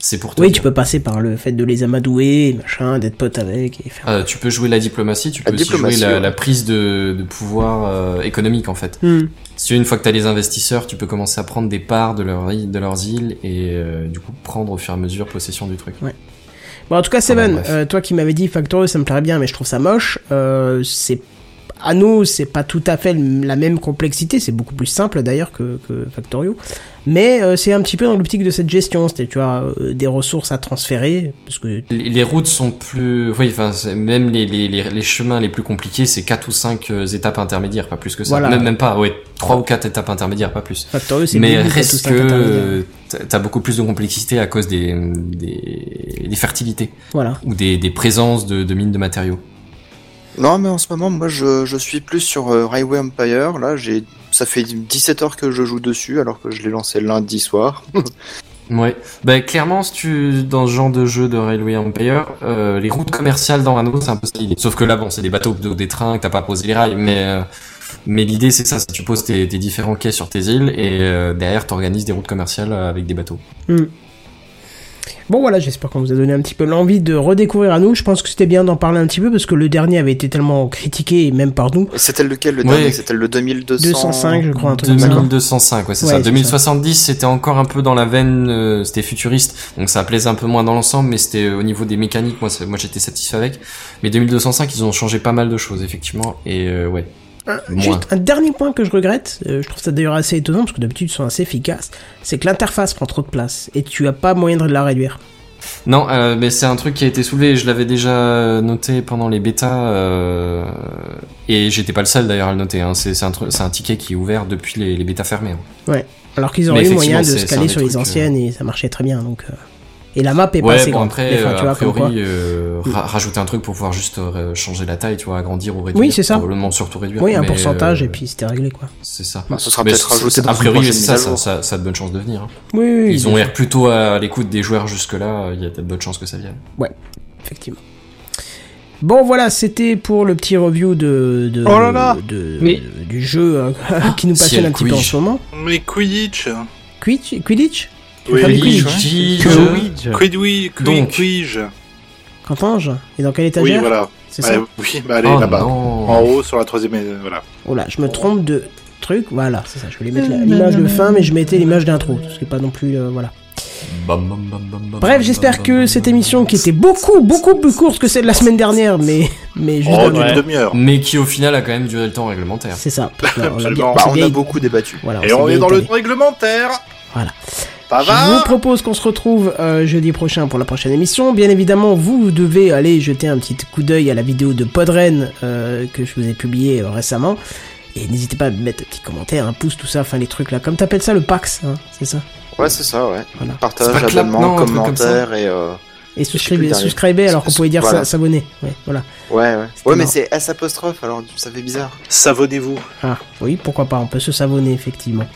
C'est pour te Oui, dire. tu peux passer par le fait de les amadouer, machin, d'être pote avec et faire... Euh, tu peux jouer la diplomatie, tu La peux aussi jouer la, ouais. la prise de, de pouvoir euh, économique en fait. Hmm. Si une fois que tu as les investisseurs, tu peux commencer à prendre des parts de, leur, de leurs îles et euh, du coup prendre au fur et à mesure possession du truc. Bon, en tout cas, Seven, euh, toi qui m'avais dit Factorio, ça me plairait bien, mais je trouve ça moche. Euh, c'est Anno, c'est pas tout à fait la même complexité, c'est beaucoup plus simple d'ailleurs que, que Factorio. Mais euh, c'est un petit peu dans l'optique de cette gestion, c'est tu vois euh, des ressources à transférer, parce que Les, les routes sont plus, oui, enfin même les, les, les, chemins les plus compliqués, c'est quatre ou cinq euh, étapes intermédiaires, pas plus que ça. Voilà. Même même pas, ouais, trois ou quatre étapes intermédiaires, pas plus. Factorio c'est Mais reste que t'as- t'as beaucoup plus de complexité à cause des des, des fertilités Voilà. ou des, des présences de, de mines de matériaux. Non, mais en ce moment, moi, je, je suis plus sur euh, Railway Empire. Là, j'ai, ça fait 17 heures que je joue dessus, alors que je l'ai lancé lundi soir. Ouais, bah clairement, si tu dans ce genre de jeu de Railway Empire, euh, les routes commerciales dans Anno, c'est un peu ça l'idée. Sauf que là, bon, c'est des bateaux, ou des trains, que t'as pas posé les rails, mais euh, mais l'idée c'est ça, c'est que tu poses tes, tes différents quais sur tes îles et euh, derrière t'organises des routes commerciales avec des bateaux. Bon voilà, j'espère qu'on vous a donné un petit peu l'envie de redécouvrir à nous. Je pense que c'était bien d'en parler un petit peu parce que le dernier avait été tellement critiqué, et même par nous. C'était lequel, le Ouais. dernier? C'était le 2200... 205, je crois, un truc comme ça. 2205, ouais, c'est Ouais, ça. c'est 2070, c'était encore un peu dans la veine, euh, c'était futuriste, donc ça plaisait un peu moins dans l'ensemble, mais c'était euh, au niveau des mécaniques, moi j'étais satisfait avec. Mais 2205, ils ont changé pas mal de choses, effectivement, et euh, ouais. Un- Moins. Juste un dernier point que je regrette, euh, je trouve ça d'ailleurs assez étonnant parce que d'habitude ils sont assez efficaces, c'est que l'interface prend trop de place et tu as pas moyen de la réduire. Non, euh, mais c'est un truc qui a été soulevé. Je l'avais déjà noté pendant les bêtas, euh, et j'étais pas le seul d'ailleurs à le noter. Hein. C'est un, truc- c'est un ticket qui est ouvert depuis les, les bêtas fermées. hein. Alors qu'ils auraient eu moyen de se caler sur les anciennes et ça marchait très bien. Donc, euh, Et la map est pas Ouais, assez bon grande. après, enfin, euh, tu vois, a priori, quoi. euh, ra- rajouter un truc pour pouvoir juste euh, changer la taille, tu vois, agrandir ou réduire. Oui, c'est ça. Probablement surtout réduire. Oui, un mais, pourcentage euh, et puis c'était réglé quoi. C'est ça. Ce sera peut-être rajouté dans A priori, ça, ça, ça, ça a de bonnes chances de venir. hein. Oui, oui, Ils ont l'air plutôt à l'écoute des joueurs jusque-là, il y a peut-être bonnes chances que ça vienne. effectivement. Bon voilà, c'était pour le petit review de, de, Oh là là de- Mais- du jeu euh, qui nous Si passionne un petit peu en ce moment. Mais Quidditch Quidditch Quidditch? Oui, Faire du Quidditch, Quidditch. Quidditch. Quidwi, Donc. Quidwige. Quentange Et dans quelle Oui, étagère voilà. C'est ça Ouais, oui, bah allez, Oh là-bas. En haut, sur la troisième, euh, voilà. Oh là, je me trompe de truc. Voilà, c'est ça. Je voulais mettre la- l'image de fin, mais je mettais l'image d'intro. Ce qui est pas non plus. euh, voilà. Bam, bam, bam, bam, bam, Bref, j'espère que cette émission qui était beaucoup, beaucoup plus courte que celle de la semaine dernière, mais, mais juste Oh, Ouais. demi-heure. Mais qui au final a quand même duré le temps réglementaire. C'est ça. a- on a bien- Bah, on a beaucoup débattu. Voilà, Et on est dans le étalé. réglementaire. Voilà. Je vous propose qu'on se retrouve euh, jeudi prochain pour la prochaine émission. Bien évidemment, vous devez aller jeter un petit coup d'œil à la vidéo de Podren euh, que je vous ai publiée euh, récemment. Et n'hésitez pas à mettre un petit commentaire, un pouce, tout ça, enfin les trucs là. Comme t'appelles ça le PAX, hein, c'est ça Ouais, c'est ça, ouais. Voilà. Partage, abonnement, non, truc comme commentaire et euh... Et dernier. souscribez alors qu'on pouvait dire Voilà. ça- s'abonner. Ouais, voilà. Ouais, ouais. Ouais, mais c'est S apostrophe, alors ça fait bizarre. Savonnez-vous. Ah, oui, pourquoi pas, on peut se savonner effectivement.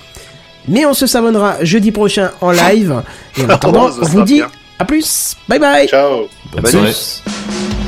Mais on se savonnera jeudi prochain en live. Et en attendant, Oh, on vous dit bien. à plus. Bye bye. Ciao. Bonne soirée. nous-